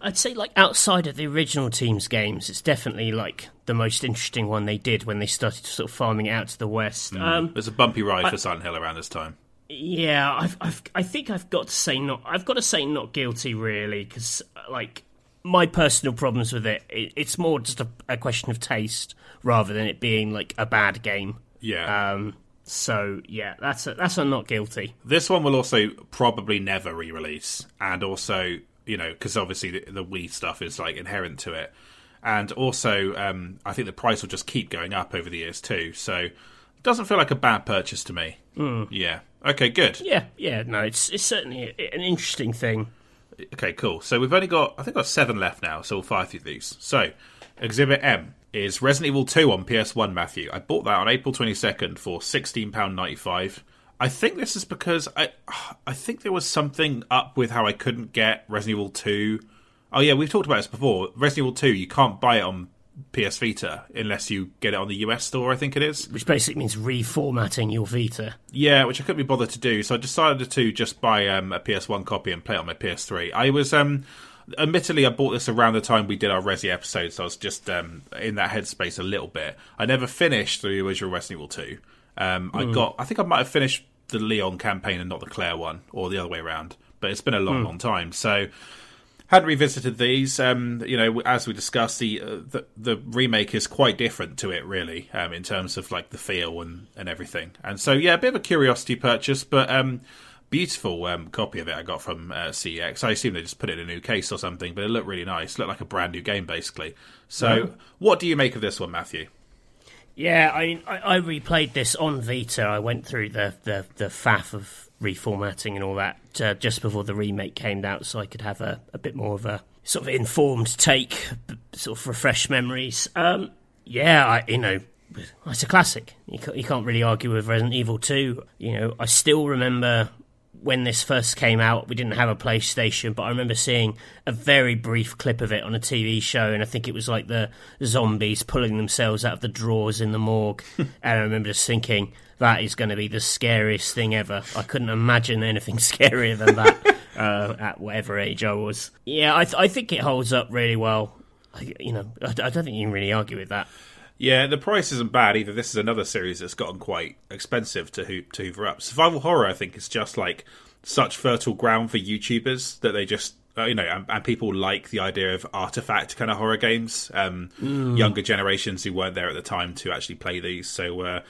I'd say like outside of the original team's games, it's definitely like the most interesting one they did when they started sort of farming out to the west. Mm. Um, There's a bumpy ride I, for Silent Hill around this time. Yeah, I've, I've, I think I've got to say not. I've got to say not guilty, really, because like my personal problems with it, it it's more just a, a, question of taste rather than it being like a bad game. Yeah. Um. So yeah, that's a, that's a not guilty. This one will also probably never re-release, and also you know because obviously the, the Wii stuff is like inherent to it, and also um, I think the price will just keep going up over the years too. So doesn't feel like a bad purchase to me. Mm. Yeah. Okay, good. Yeah, yeah. No, it's it's certainly an interesting thing. Okay, cool. So we've only got I think got seven left now, so we'll fire through these. So Exhibit M is Resident Evil 2 on PS1, Matthew. I bought that on April 22nd for £16.95. I think this is because I I think there was something up with how I couldn't get Resident Evil 2. Oh yeah, we've talked about this before. Resident Evil 2, you can't buy it on PS Vita unless you get it on the US store, I think it is. Which basically means reformatting your Vita. Yeah, which I couldn't be bothered to do, so I decided to just buy um, a PS1 copy and play it on my PS3. I was, um, admittedly, I bought this around the time we did our Resi episode, so I was just um, in that headspace a little bit. I never finished the original Resident Evil 2. Um, mm. I hmm. got, I think I might have finished the Leon campaign and not the Claire one, or the other way around, but it's been a long, mm. long time. So hadn't revisited these. Um, you know, as we discussed, the, uh, the, the remake is quite different to it, really, um, in terms of like the feel and and everything. And so, yeah, a bit of a curiosity purchase, but um, beautiful um, copy of it I got from uh, CEX. I assume they just put it in a new case or something, but it looked really nice. It looked like a brand new game, basically. So, yeah. what do you make of this one, Matthew? Yeah, I mean, I, I replayed this on Vita. I went through the the, the faff of reformatting and all that uh, just before the remake came out, so I could have a, a bit more of a sort of informed take, sort of refresh memories. Um, yeah, I, you know, it's a classic. You you can't really argue with Resident Evil 2. You know, I still remember when this first came out, we didn't have a PlayStation, but I remember seeing a very brief clip of it on a TV show, and I think it was like the zombies pulling themselves out of the drawers in the morgue. and I remember just thinking, that is going to be the scariest thing ever. I couldn't imagine anything scarier than that. uh, at whatever age I was. Yeah, I, th- I think it holds up really well. I, you know, I, I don't think you can really argue with that. Yeah, the price isn't bad either. This is another series that's gotten quite expensive to, ho- to hoover up. Survival horror, I think, is just like such fertile ground for YouTubers that they just uh, you know, and, and, people like the idea of artifact kind of horror games. Um, mm. Younger generations who weren't there at the time to actually play these. So, uh,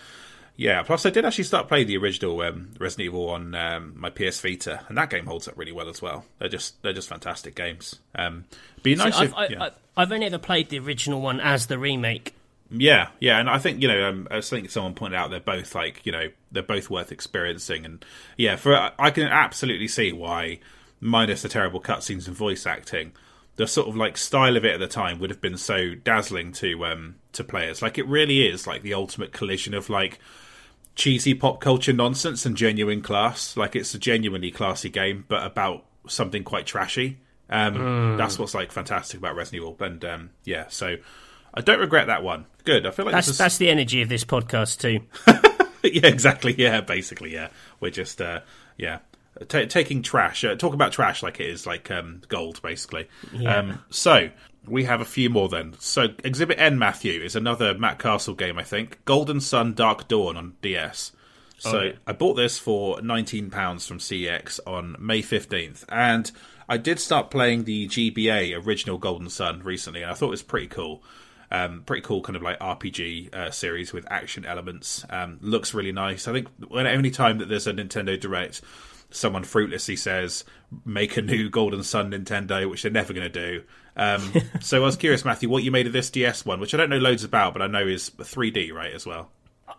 yeah. Plus, I did actually start playing the original um, Resident Evil on um, my PS Vita, and that game holds up really well as well. They're just they're just fantastic games. Um, be nice. So if, I've, yeah. I've only ever played the original one as the remake. Yeah, yeah, and I think you know, um, I think someone pointed out they're both like you know they're both worth experiencing, and yeah, for I can absolutely see why minus the terrible cutscenes and voice acting, the sort of like style of it at the time would have been so dazzling to um to players. Like it really is like the ultimate collision of like cheesy pop culture nonsense and genuine class. Like it's a genuinely classy game, but about something quite trashy. Um, mm. That's what's like fantastic about Resident Evil, and um, yeah, so I don't regret that one. Good. I feel like that's is... that's the energy of this podcast too. yeah, exactly. Yeah, basically, yeah. We're just uh, yeah T- taking trash. Uh, talk about trash like it is like um, gold, basically. Yeah. Um, so we have a few more then. So Exhibit N, Matthew, is another Matt Castle game, I think. Golden Sun Dark Dawn on DS. So oh, yeah. I bought this for £19 from CX on May 15th. And I did start playing the GBA original Golden Sun recently, and I thought it was pretty cool. Um, pretty cool kind of like RPG uh, series with action elements. Um, looks really nice. I think when any time that there's a Nintendo Direct, someone fruitlessly says make a new Golden Sun Nintendo, which they're never going to do. Um, so I was curious, Matthew, what you made of this DS one, which I don't know loads about, but I know is 3D, right, as well.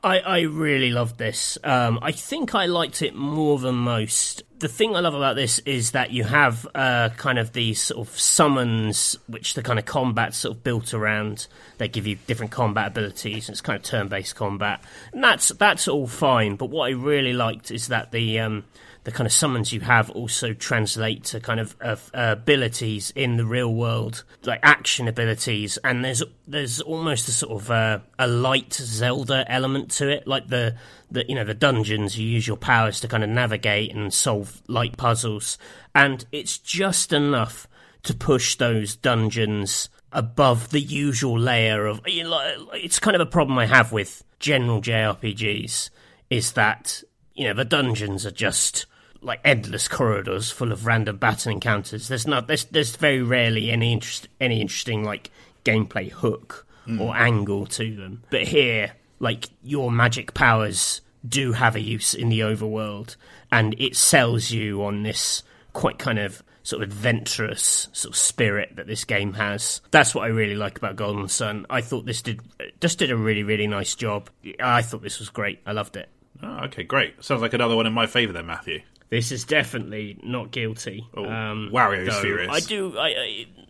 I, I really loved this. Um, I think I liked it more than most. The thing I love about this is that you have uh, kind of these sort of summons, which the kind of combat sort of built around. They give you different combat abilities. And it's kind of turn-based combat, and that's that's all fine. But what I really liked is that the um, the kind of summons you have also translate to kind of uh, abilities in the real world, like action abilities. And there's there's almost a sort of uh, a light Zelda element to it, like the the you know the dungeons. You use your powers to kind of navigate and solve light puzzles, and it's just enough to push those dungeons above the usual layer of. You know, it's kind of a problem I have with general JRPGs is that you know the dungeons are just like endless corridors full of random battle encounters. There's not there's there's very rarely any interest any interesting like gameplay hook mm. or angle to them. But here, like your magic powers do have a use in the overworld, and it sells you on this quite kind of sort of adventurous sort of spirit that this game has. That's what I really like about Golden Sun. I thought this did just did a really really nice job. I thought this was great. I loved it. Oh, okay, great. Sounds like another one in my favour then, Matthew. This is definitely not guilty. Oh, um, Wario's furious. I do. I,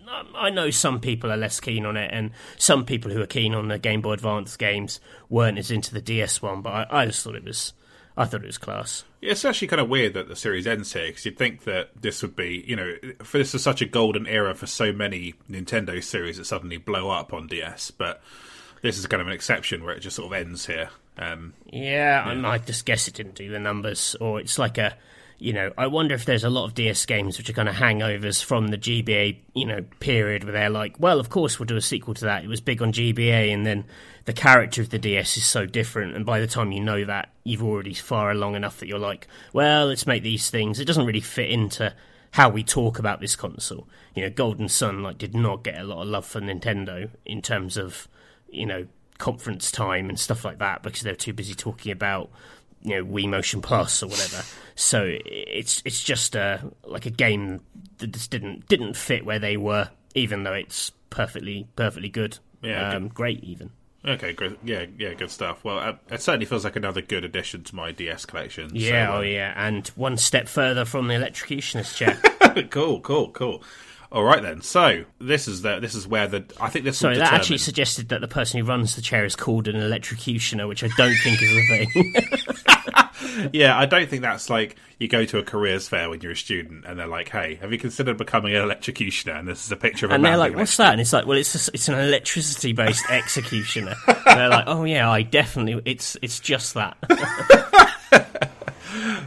I, I know some people are less keen on it, and some people who are keen on the Game Boy Advance games weren't as into the DS one. But I, I just thought it was. I thought it was class. Yeah, it's actually kind of weird that the series ends here because you'd think that this would be, you know, for this is such a golden era for so many Nintendo series that suddenly blow up on DS, but this is kind of an exception where it just sort of ends here. Um, yeah, yeah. I just guess it didn't do the numbers, or it's like a you know, I wonder if there's a lot of DS games which are kind of hangovers from the GBA, you know, period where they're like, well, of course we'll do a sequel to that. It was big on GBA, and then the character of the DS is so different, and by the time you know that, you've already far along enough that you're like, well, let's make these things. It doesn't really fit into how we talk about this console. You know, Golden Sun like did not get a lot of love for Nintendo in terms of, you know, conference time and stuff like that because they're too busy talking about you know Wii Motion Plus or whatever. So it's it's just a like a game that just didn't didn't fit where they were, even though it's perfectly perfectly good. Yeah, um, good. great even. Okay, great. Yeah, yeah, good stuff. Well, uh, it certainly feels like another good addition to my DS collection. Yeah, so, oh yeah, and one step further from the electrocutionist chair. cool, cool, cool. All right then. So this is the this is where the I think this. Sorry, that actually suggested that the person who runs the chair is called an electrocutioner, which I don't think is a thing. yeah, I don't think that's like you go to a careers fair when you're a student and they're like, "Hey, have you considered becoming an electrocutioner?" And this is a picture of a and they're like, "What's that?" And it's like, "Well, it's a, it's an electricity based executioner." they're like, "Oh yeah, I definitely it's it's just that."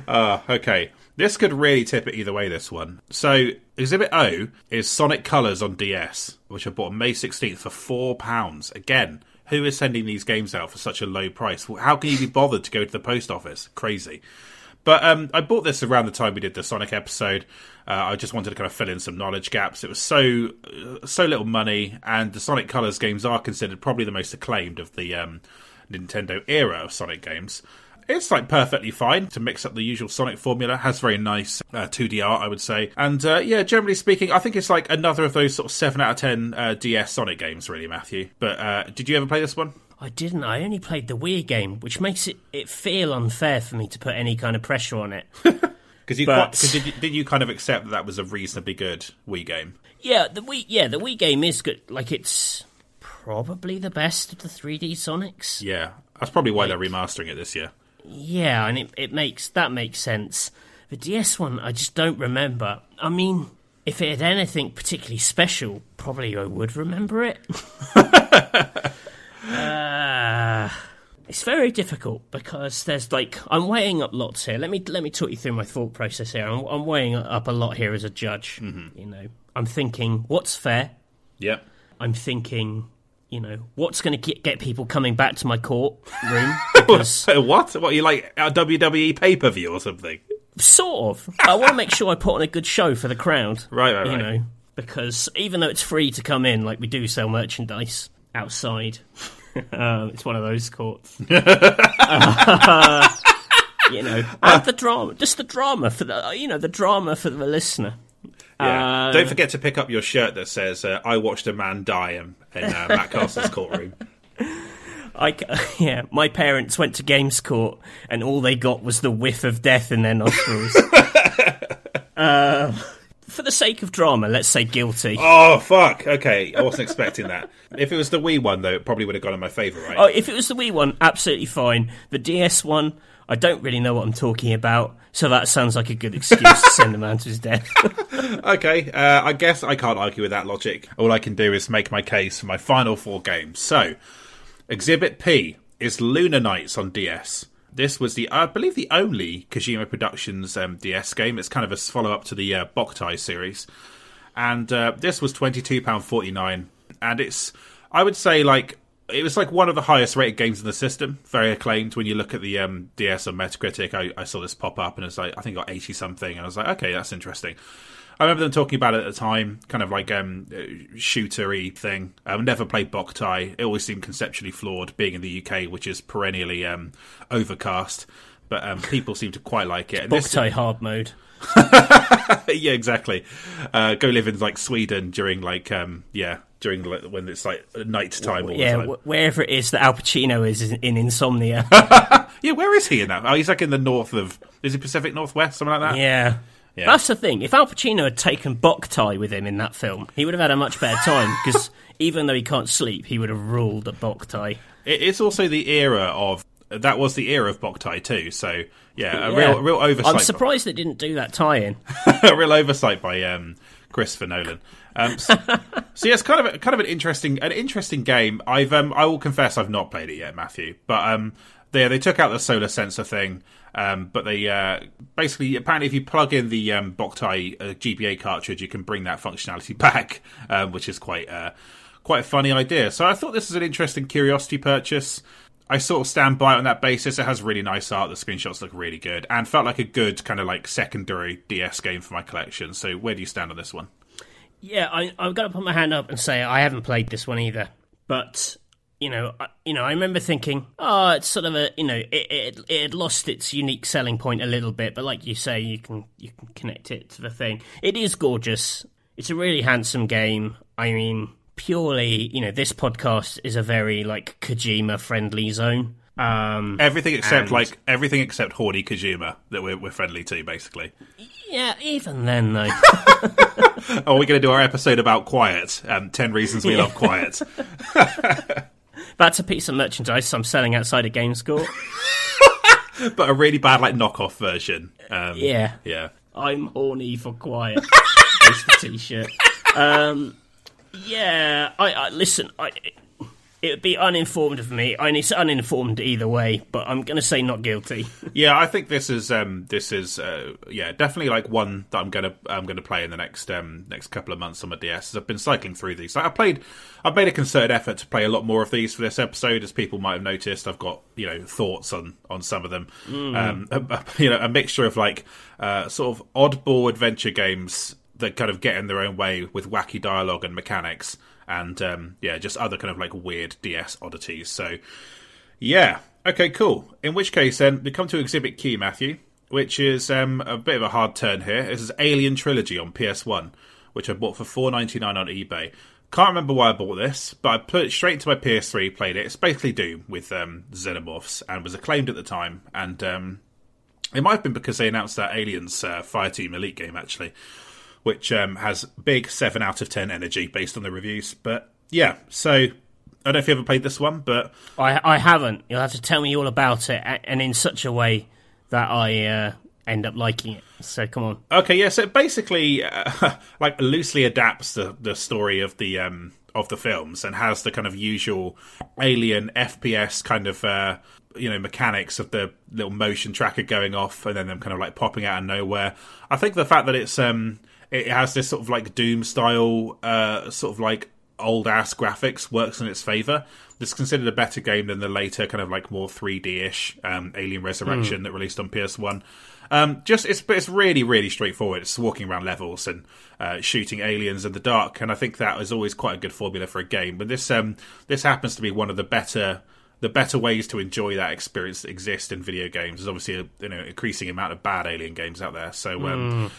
uh, okay. This could really tip it either way, this one. So, Exhibit O is Sonic Colors on DS, which I bought on May 16th for £4. Again, who is sending these games out for such a low price? How can you be bothered to go to the post office? Crazy. But um, I bought this around the time we did the Sonic episode. Uh, I just wanted to kind of fill in some knowledge gaps. It was so uh, so little money, and the Sonic Colors games are considered probably the most acclaimed of the um, Nintendo era of Sonic games. It's like perfectly fine to mix up the usual Sonic formula. Has very nice uh, 2D art, I would say, and uh, yeah, generally speaking, I think it's like another of those sort of seven out of ten uh, DS Sonic games, really, Matthew. But uh, did you ever play this one? I didn't. I only played the Wii game, which makes it, it feel unfair for me to put any kind of pressure on it. Because you, But- quite- 'cause did, you, did you kind of accept that that was a reasonably good Wii game? yeah, the Wii yeah, the Wii game is good. Like it's probably the best of the 3D Sonics. Yeah, that's probably why they're remastering it this year. Yeah, and it, it makes that makes sense. The DS one, I just don't remember. I mean, if it had anything particularly special, probably I would remember it. uh, it's very difficult because there's like I'm weighing up lots here. Let me let me talk you through my thought process here. I'm, I'm weighing up a lot here as a judge. You know, I'm thinking what's fair. Yeah. I'm thinking, you know, what's going to get, people coming back to my courtroom because So what? What you like a WWE pay per view or something? Sort of. I want to make sure I put on a good show for the crowd. Right, right, You right. know, because even though it's free to come in, like we do sell merchandise outside. um, it's one of those courts. Uh, you know, and the drama, just the drama for the, you know, the drama for the listener. Yeah. Uh, Don't forget to pick up your shirt that says uh, "I watched a man die" in, in uh, Matt Castle's courtroom. I, yeah, my parents went to games court and all they got was the whiff of death in their nostrils. uh, for the sake of drama, let's say guilty. Oh fuck! Okay, I wasn't expecting that. If it was the Wii one, though, it probably would have gone in my favour, right? Oh, if it was the Wii one, absolutely fine. The DS one, I don't really know what I'm talking about, so that sounds like a good excuse to send a man to his death. Okay, uh, I guess I can't argue with that logic. All I can do is make my case for my final four games. So, Exhibit P is Lunar Knights on DS. This was the, I believe, the only Kojima Productions um, DS game. It's kind of a follow up to the uh, Boktai series, and uh, this was twenty two pound forty nine. And it's, I would say, like it was like one of the highest rated games in the system. Very acclaimed. When you look at the um, DS on Metacritic, I, I saw this pop up, and it's like I think it got eighty something, and I was like, okay, that's interesting. I remember them talking about it at the time, kind of like um, uh, shootery thing. Um, never played Boktai. It always seemed conceptually flawed, being in the UK, which is perennially um, overcast. But um, people seem to quite like it. And this- Boktai hard mode. yeah, exactly. Uh, go live in like Sweden during like um, yeah during like, when it's like night time all Yeah, time. wherever it is that Al Pacino is in, in Insomnia. yeah, where is he in that? Oh, he's like in the north of is he Pacific Northwest something like that? yeah. Yeah. That's the thing. If Al Pacino had taken Boktai with him in that film, he would have had a much better time because even though he can't sleep, he would have ruled at Boktai. It, it's also the era of that was the era of Boktai too. So yeah, a Yeah. real real oversight. I'm surprised they didn't do that tie-in. a real oversight by um, Christopher Nolan. Um, so, so yeah, it's kind of a, kind of an interesting an interesting game. I've um, I will confess I've not played it yet, Matthew. But um, they they took out the solar sensor thing. Um, but they uh, basically apparently if you plug in the um, Boktai uh, GBA cartridge, you can bring that functionality back, um, which is quite uh, quite a funny idea. So I thought this was an interesting curiosity purchase. I sort of stand by it on that basis. It has really nice art. The screenshots look really good, and felt like a good kind of like secondary DS game for my collection. So where do you stand on this one? Yeah, I, I've got to put my hand up and say I haven't played this one either. But you know, I, you know, I remember thinking, oh, it's sort of a, you know, it, it it lost its unique selling point a little bit. But like you say, you can you can connect it to the thing. It is gorgeous. It's a really handsome game. I mean, purely, you know, this podcast is a very like Kojima friendly zone. Um, Everything except And- like everything except Horny Kojima that we're, we're friendly to, basically. yeah, even then though. Oh, we're going to do our episode about Quiet. Um, Ten reasons we love Quiet. That's a piece of merchandise I'm selling outside of Games Court. but a really bad like knockoff version. Um, Yeah. yeah. I'm horny for quiet. It's the t-shirt. Um, yeah, I, I listen. I it would be uninformed of me. I mean, it's uninformed either way, but I'm going to say not guilty. yeah, I think this is um, this is uh, yeah definitely like one that I'm gonna I'm gonna play in the next um, next couple of months on my DS. I've been cycling through these. I played I've made a concerted effort to play a lot more of these for this episode, as people might have noticed. I've got you know thoughts on on some of them. Mm. Um, a, a, you know, a mixture of like uh, sort of oddball adventure games that kind of get in their own way with wacky dialogue and mechanics and um, yeah, just other kind of like weird DS oddities. So yeah, okay, cool. In which case, then we come to Exhibit Q, Matthew, which is um, a bit of a hard turn here. This is Alien Trilogy on PS1, which I bought for four ninety nine on eBay. Can't remember why I bought this, but I put it straight into my PS3, played it. It's basically Doom with um, xenomorphs, and was acclaimed at the time. And um, it might have been because they announced that Aliens uh, Fireteam Elite game actually, which um, has big 7 out of 10 energy based on the reviews. But yeah, so I don't know if you ever played this one, but. I, I haven't. You'll have to tell me all about it, and in such a way that I uh, end up liking it. So come on. Okay, yeah, so it basically uh, like loosely adapts the, the story of the. Um, of the films and has the kind of usual alien FPS kind of uh, you know mechanics of the little motion tracker going off and then them kind of like popping out of nowhere. I think the fact that it's um it has this sort of like Doom style, uh, sort of like old ass graphics works in its favor. It's considered a better game than the later kind of like more 3D ish um, Alien Resurrection mm. that released on PS1. Um, just it's it's really really straightforward. It's walking around levels and uh, shooting aliens in the dark, and I think that is always quite a good formula for a game. But this um, this happens to be one of the better the better ways to enjoy that experience that exist in video games. There's obviously a you know increasing amount of bad alien games out there, so um, mm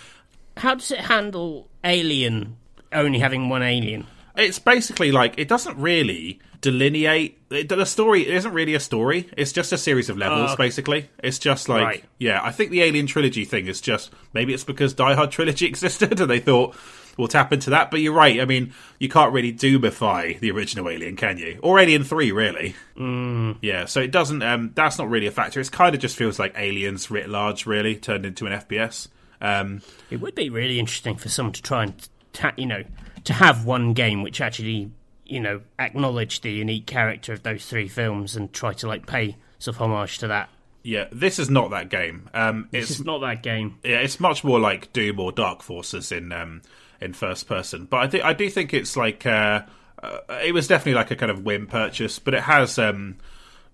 how does it handle Alien only having one alien? It's basically like it doesn't really delineate it, the story. It isn't really a story. It's just a series of levels. Uh, basically, it's just like right. yeah. I think the Alien trilogy thing is just maybe it's because Die Hard trilogy existed and they thought we'll tap into that. But you're right. I mean, you can't really doomify the original Alien, can you? Or Alien Three, really? Mm. Yeah. So it doesn't. Um, that's not really a factor. It kind of just feels like Aliens writ large, really turned into an FPS. Um, it would be really interesting for someone to try and, ta- you know, to have one game which actually, you know, acknowledge the unique character of those three films and try to like pay some homage to that. Yeah, this is not that game. Um, this it's is not that game. Yeah, it's much more like Doom or Dark Forces in um, in first person. But I think I do think it's like uh, uh, it was definitely like a kind of whim purchase, but it has um,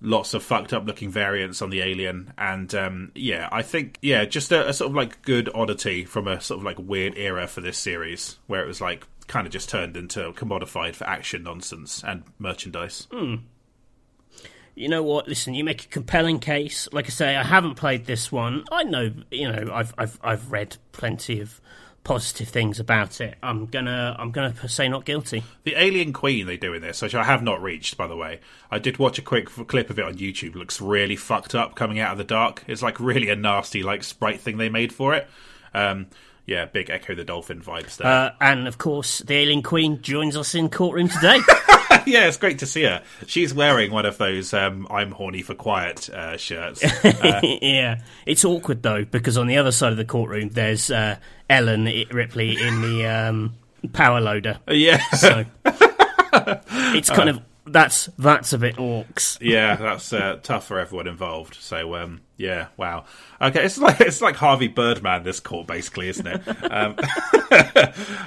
lots of fucked up looking variants on the alien. And um, yeah i think yeah just a, a, sort of like good oddity from a sort of like weird era for this series where it was like kind of just turned into commodified for action nonsense and merchandise. Mm. you know what? Listen you make a compelling case. Like i say i haven't played this one. I know you know i've i've, I've read plenty of positive things about it. I'm gonna I'm gonna say not guilty. The Alien Queen they do in this, which I have not reached by the way. I did watch a quick clip of it on YouTube. Looks really fucked up coming out of the dark. It's like really a nasty like sprite thing they made for it. Um, yeah, big Echo the Dolphin vibes there. Uh, and of course, the Alien Queen joins us in courtroom today. yeah, it's great to see her. She's wearing one of those um, "I'm horny for quiet" uh, shirts. Uh, yeah, it's awkward though because on the other side of the courtroom there's uh, Ellen Ripley in the um, power loader. Yeah, so it's kind of that's that's a bit orcs. yeah, that's uh, tough for everyone involved. So um, yeah, wow. Okay, it's like it's like Harvey Birdman. This court, basically, isn't it? um,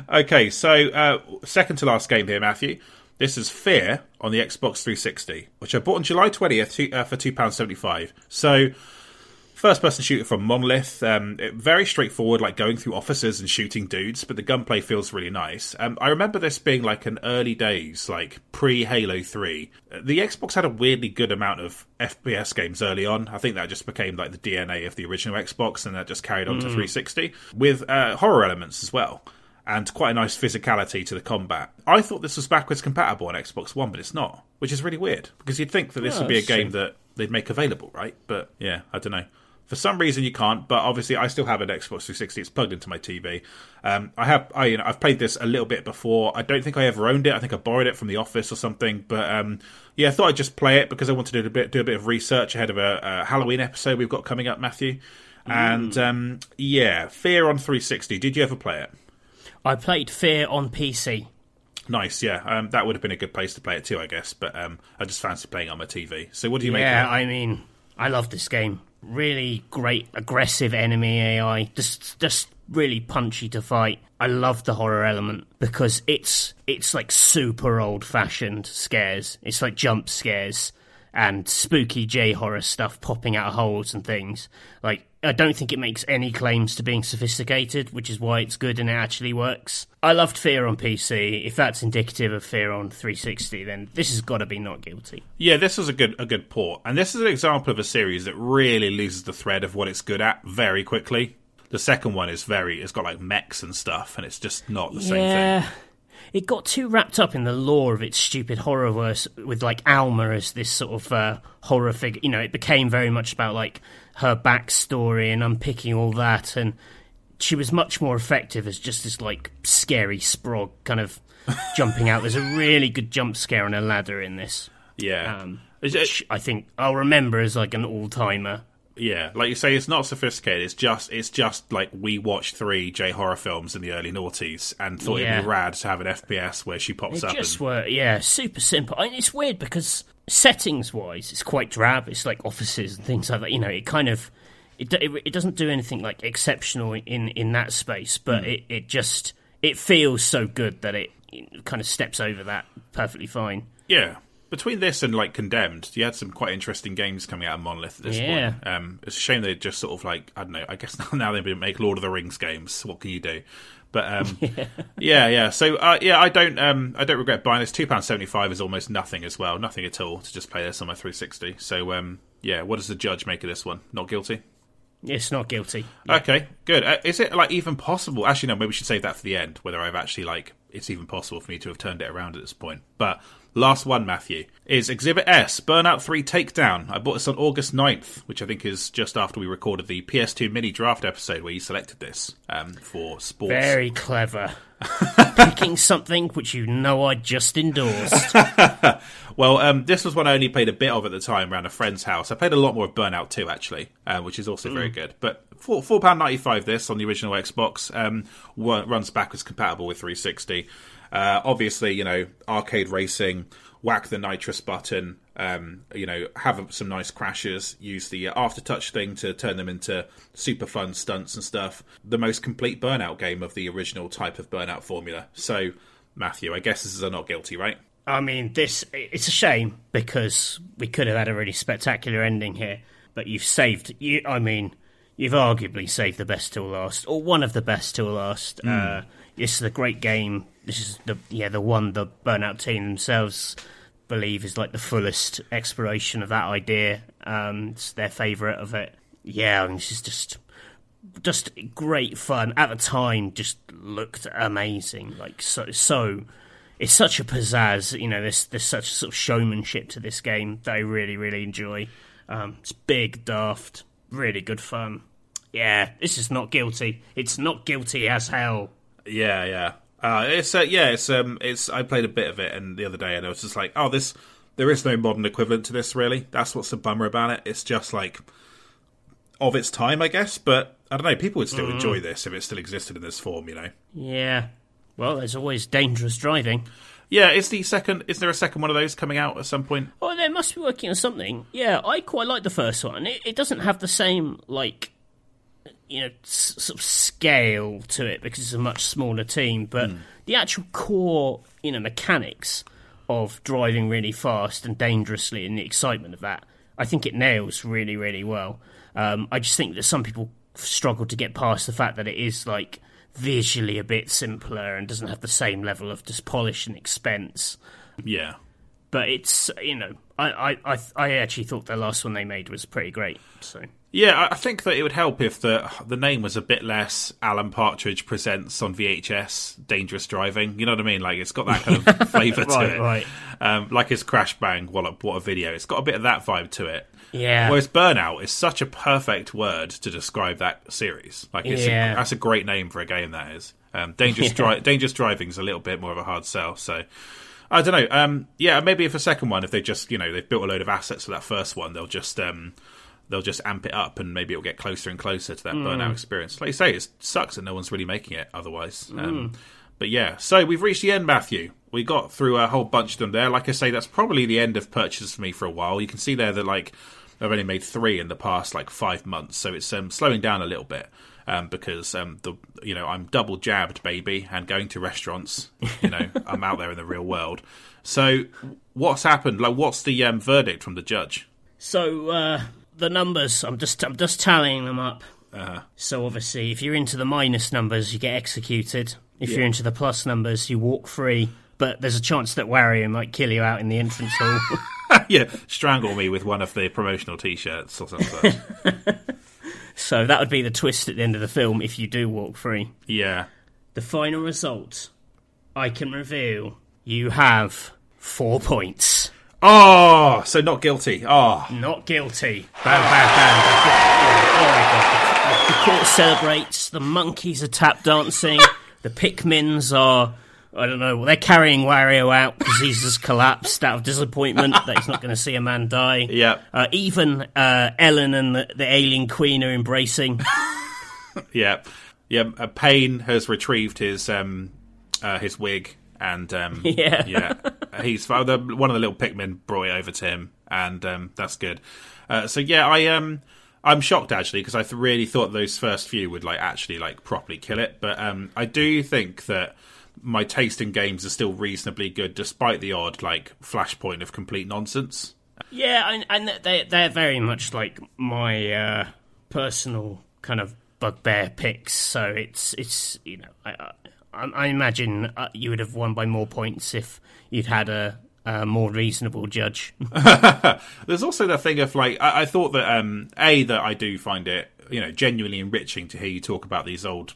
okay, so uh, second to last game here, Matthew. This is Fear on the Xbox 360, which I bought on July 20th uh, for £2.75. So, first person shooter from Monolith. Um, very straightforward, like going through offices and shooting dudes, but the gunplay feels really nice. Um, I remember this being like an early days, like pre Halo 3. The Xbox had a weirdly good amount of FPS games early on. I think that just became like the DNA of the original Xbox, and that just carried on mm. to 360 with uh, horror elements as well and quite a nice physicality to the combat. I thought this was backwards compatible on Xbox One, but it's not, which is really weird because you'd think that this would be a game true. that they'd make available, right? But yeah, I don't know. For some reason, you can't. But obviously, I still have an Xbox 360. It's plugged into my TV. Um, I have, I you know, I've played this a little bit before. I don't think I ever owned it. I think I borrowed it from the office or something. But um, yeah, I thought I'd just play it because I wanted to do a bit, do a bit of research ahead of a, a Halloween episode we've got coming up, Matthew. Mm. And um, yeah, Fear on 360. Did you ever play it? I played Fear on PC. Nice, yeah. Um, that would have been a good place to play it too, I guess. But um, I just fancy playing on my TV. So, what do you make? Yeah, of it? I mean, I love this game. Really great, aggressive enemy AI. Just, just really punchy to fight. I love the horror element because it's it's like super old fashioned scares. It's like jump scares and spooky J horror stuff popping out of holes and things. Like I don't think it makes any claims to being sophisticated, which is why it's good and it actually works. I loved Fear on PC. If that's indicative of Fear on 360, then this has got to be not guilty. Yeah, this was a good a good port, and this is an example of a series that really loses the thread of what it's good at very quickly. The second one is very it's got like mechs and stuff, and it's just not the same yeah. thing. It got too wrapped up in the lore of its stupid horror verse with like Alma as this sort of uh, horror figure. You know, it became very much about like her backstory and unpicking all that, and she was much more effective as just this like scary sprog kind of jumping out. There's a really good jump scare on a ladder in this. Yeah, Um, Is it- which I think I'll remember as like an all timer. Yeah. Like you say, it's not sophisticated. It's just it's just like we watched three J horror films in the early noughties and thought it'd be rad to have an FPS where she pops They up. just and, were, yeah, super simple. I mean, it's weird because settings wise, it's quite drab. It's like offices and things like that. You know, it kind of it it, it doesn't do anything like exceptional in in that space, but hmm. it it just it feels so good that it, it kind of steps over that perfectly fine. Yeah. Between this and like Condemned, you had some quite interesting games coming out of Monolith at this Yeah. point. Um, it's a shame they just sort of like I don't know. I guess now, they make Lord of the Rings games. What can you do? But um, yeah, yeah. So uh, yeah, I don't um, I don't regret buying this. Two pound seventy five is almost nothing as well, nothing at all to just play this on my three sixty. So um, yeah, what does the judge make of this one? Not guilty. It's not guilty. Okay, good. Uh, is it like even possible? Actually, no. Maybe we should save that for the end. Whether I've actually like it's even possible for me to have turned it around at this point. But last one, Matthew, is Exhibit S Burnout Three Takedown. I bought this on August 9th, which I think is just after we recorded the PS2 mini draft episode where you selected this um, for sports. Very clever. Picking something which you know I just endorsed. Well, um, this was one I only played a bit of at the time around a friend's house. I played a lot more of Burnout 2, actually, uh, which is also very good. But four four pound ninety five this on the original Xbox um, runs backwards compatible with 360. Uh, obviously, you know, arcade racing, whack the nitrous button, um, you know, have some nice crashes, use the uh, aftertouch thing to turn them into super fun stunts and stuff. The most complete Burnout game of the original type of Burnout formula. So, Matthew, I guess this is a not guilty, right? I mean, this it's a shame because we could have had a really spectacular ending here, but you've saved. You, I mean, you've arguably saved the best till last, or one of the best till last. Uh, this is a great game. This is the yeah the one the Burnout team themselves believe is like the fullest exploration of that idea. Um, it's their favourite of it. Yeah, I mean, this is just just great fun at the time. Just looked amazing, like so so it's such a pizzazz. You know, there's there's such sort of showmanship to this game that I really really enjoy. Um, it's big, daft, really good fun. Yeah, this is not guilty. It's not guilty as hell. Yeah, yeah. Uh, it's uh, yeah, it's um, it's. I played a bit of it, and the other day, and I was just like, oh, this. There is no modern equivalent to this, really. That's what's the bummer about it. It's just like of its time, I guess. But I don't know. People would still enjoy this if it still existed in this form, you know. Yeah. Well, there's always dangerous driving. Yeah, is the second? Is there a second one of those coming out at some point? Oh, they must be working on something. Yeah, I quite like the first one. It, it doesn't have the same like you know s- sort of scale to it because it's a much smaller team, but the actual core you know mechanics of driving really fast and dangerously and the excitement of that, I think it nails really really well. Um, I just think that some people struggle to get past the fact that it is like visually a bit simpler and doesn't have the same level of just polish and expense Yeah, but it's you know I, I I I actually thought the last one they made was pretty great. So yeah. I- think that it would help if the the name was a bit less Alan Partridge presents on VHS Dangerous Driving. You know what I mean? Like it's got that kind of flavour to Right, it. right. Um, like his Crash Bang, a, what a video! It's got a bit of that vibe to it. yeah, Whereas burnout is such a perfect word to describe that series. Like, it's Yeah. a, that's a great name for a game. That is. Um, dangerous, dri- dangerous driving is a little bit more of a hard sell. So, I don't know. Um, yeah, maybe if a second one, if they just you know they've built a load of assets for that first one, they'll just um, they'll just amp it up and maybe it'll get closer and closer to that burnout experience. Like you say, it sucks that no one's really making it otherwise. Um, but yeah, so we've reached the end, Matthew. we got through a whole bunch of them there. Like I say, that's probably the end of purchases for me for a while. You can see there that like I've only made three in the past like five months, so it's um, slowing down a little bit. Um, because um, the you know I'm double jabbed, baby, and going to restaurants. You know I'm out there in the real world. So what's happened? Like, what's the um, verdict from the judge? So uh, the numbers, I'm just I'm just tallying them up. Uh, So obviously, if you're into the minus numbers, you get executed. If Yeah. you're into the plus numbers, you walk free. But there's a chance that Wario might kill you out in the entrance hall. yeah, strangle me with one of the promotional T-shirts or something. so that would be the twist at the end of the film if you do walk free. yeah. The final result, I can reveal, you have four points. Oh, so not guilty. Oh, Not guilty. Bam, bam, bam. Oh. The, the court celebrates. The monkeys are tap dancing. the Pikmins are, I don't know, well, they're carrying Wario out because he's just collapsed out of disappointment that he's not going to see a man die. yeah, Uh, even uh, Ellen and the, the alien queen are embracing. yeah, yeah. Uh, Payne has retrieved his um, uh, his wig, and um, Yeah. yeah, he's one of the little Pikmin brought it over to him, and um, that's good. Uh, so yeah, I um. I'm shocked actually because I th- really thought those first few would like actually like properly kill it, but um, I do think that my taste in games is still reasonably good despite the odd like flashpoint of complete nonsense. Yeah, and, and they they're very much like my uh, personal kind of bugbear picks. So it's it's you know I I, imagine uh, you would have won by more points if you'd had a, a more reasonable judge. There's also the thing of like I, I thought that um a that I do find it you know genuinely enriching to hear you talk about these old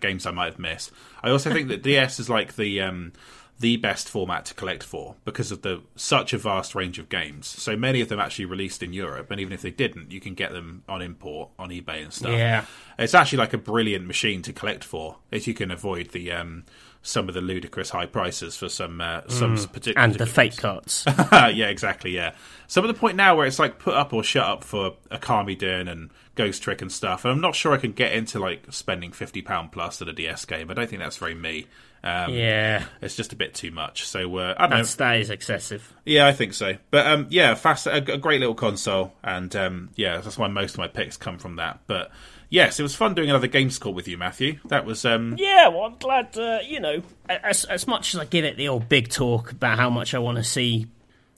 games I might have missed. I also think that DS is like the um the best format to collect for because of the such a vast range of games. So many of them actually released in Europe, and even if they didn't, you can get them on import on eBay and stuff. Yeah. it's actually like a brilliant machine to collect for if you can avoid the um some of the ludicrous high prices for some uh, some particular and the fake cards. yeah, exactly. Yeah, some of the point now where it's like put up or shut up for a Kami Din and Ghost Trick and stuff, and I'm not sure I can get into like spending fifty pound plus at a DS game. I don't think that's very me. Um, yeah, It's just a bit too much. So uh, I don't that's that is excessive. Yeah, I think so. But um, yeah, fast, a, a great little console, and um, yeah, that's why most of my picks come from that. But yes, it was fun doing another Games Court with you, Matthew. That was um, Yeah, well, I'm glad. Uh, you know, as as much as I give it the old big talk about how much I want to see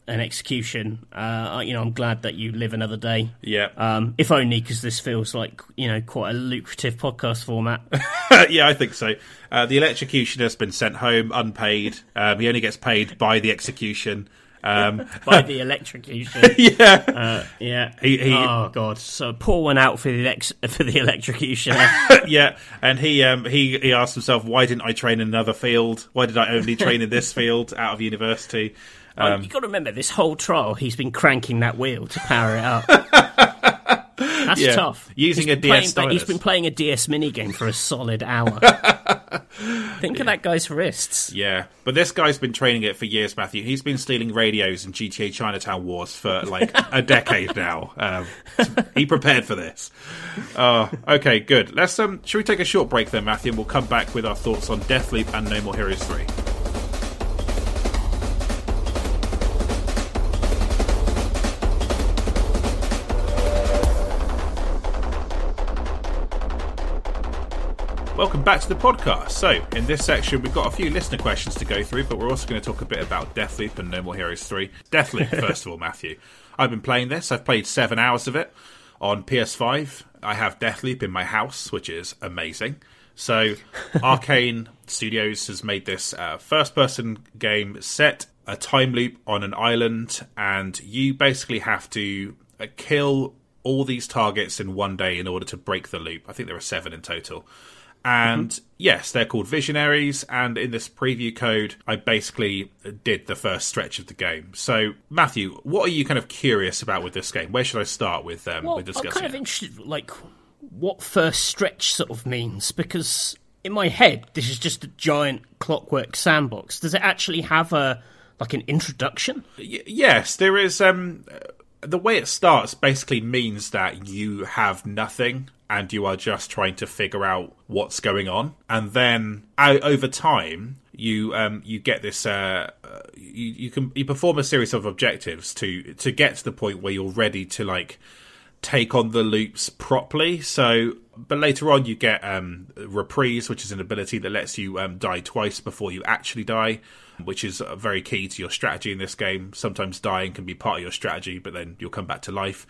an execution, uh, you know, I'm glad that you live another day. yeah, Um, if only because this feels like you know quite a lucrative podcast format. yeah, I think so. Uh, the electrocutioner has been sent home unpaid. Um, he only gets paid by the execution. Um, by the electrocution. yeah, Uh, yeah. He- he- oh god. So pour one out for the electr for the electrocution. yeah, and he um, he he asked himself, "Why didn't I train in another field? Why did I only train in this field out of university?" Um, you got to remember this whole trial. He's been cranking that wheel to power it up. That's Yeah. tough. Using He's a DS playing- He's been playing a DS minigame for a solid hour. Think of that guy's wrists. Yeah, but this guy's been training it for years, Matthew. He's been stealing radios in GTA Chinatown Wars for like a decade now. Um, he prepared for this. Oh, okay, good. Let's um, should we take a short break then, Matthew, and we'll come back with our thoughts on Deathloop and No More Heroes Three. Welcome back to the podcast. So, in this section, we've got a few listener questions to go through, but we're also going to talk a bit about Deathloop and No More Heroes 3. Deathloop, first of all, Matthew. I've been playing this. I've played seven hours of it on PS5. I have Deathloop in my house, which is amazing. So, Arkane Studios has made this uh, first person game set a time loop on an island, and you basically have to uh, kill all these targets in one day in order to break the loop. I think there are seven in total. And yes, they're called visionaries. And in this preview code, I basically did the first stretch of the game. So, Matthew, what are you kind of curious about with this game? Where should I start with um, Well, with I'm discussing kind of interested, like, what first stretch sort of means because in my head this is just a giant clockwork sandbox. Does it actually have a like an introduction? Y- yes, there is. Um, the way it starts basically means that you have nothing and you are just trying to figure out what's going on. And then over time, you um, you get this uh, uh, you, you can you perform a series of objectives to to get to the point where you're ready to like take on the loops properly. So, but later on you get um, reprise, which is an ability that lets you um, die twice before you actually die, which is uh, very key to your strategy in this game. Sometimes dying can be part of your strategy, but then you'll come back to life.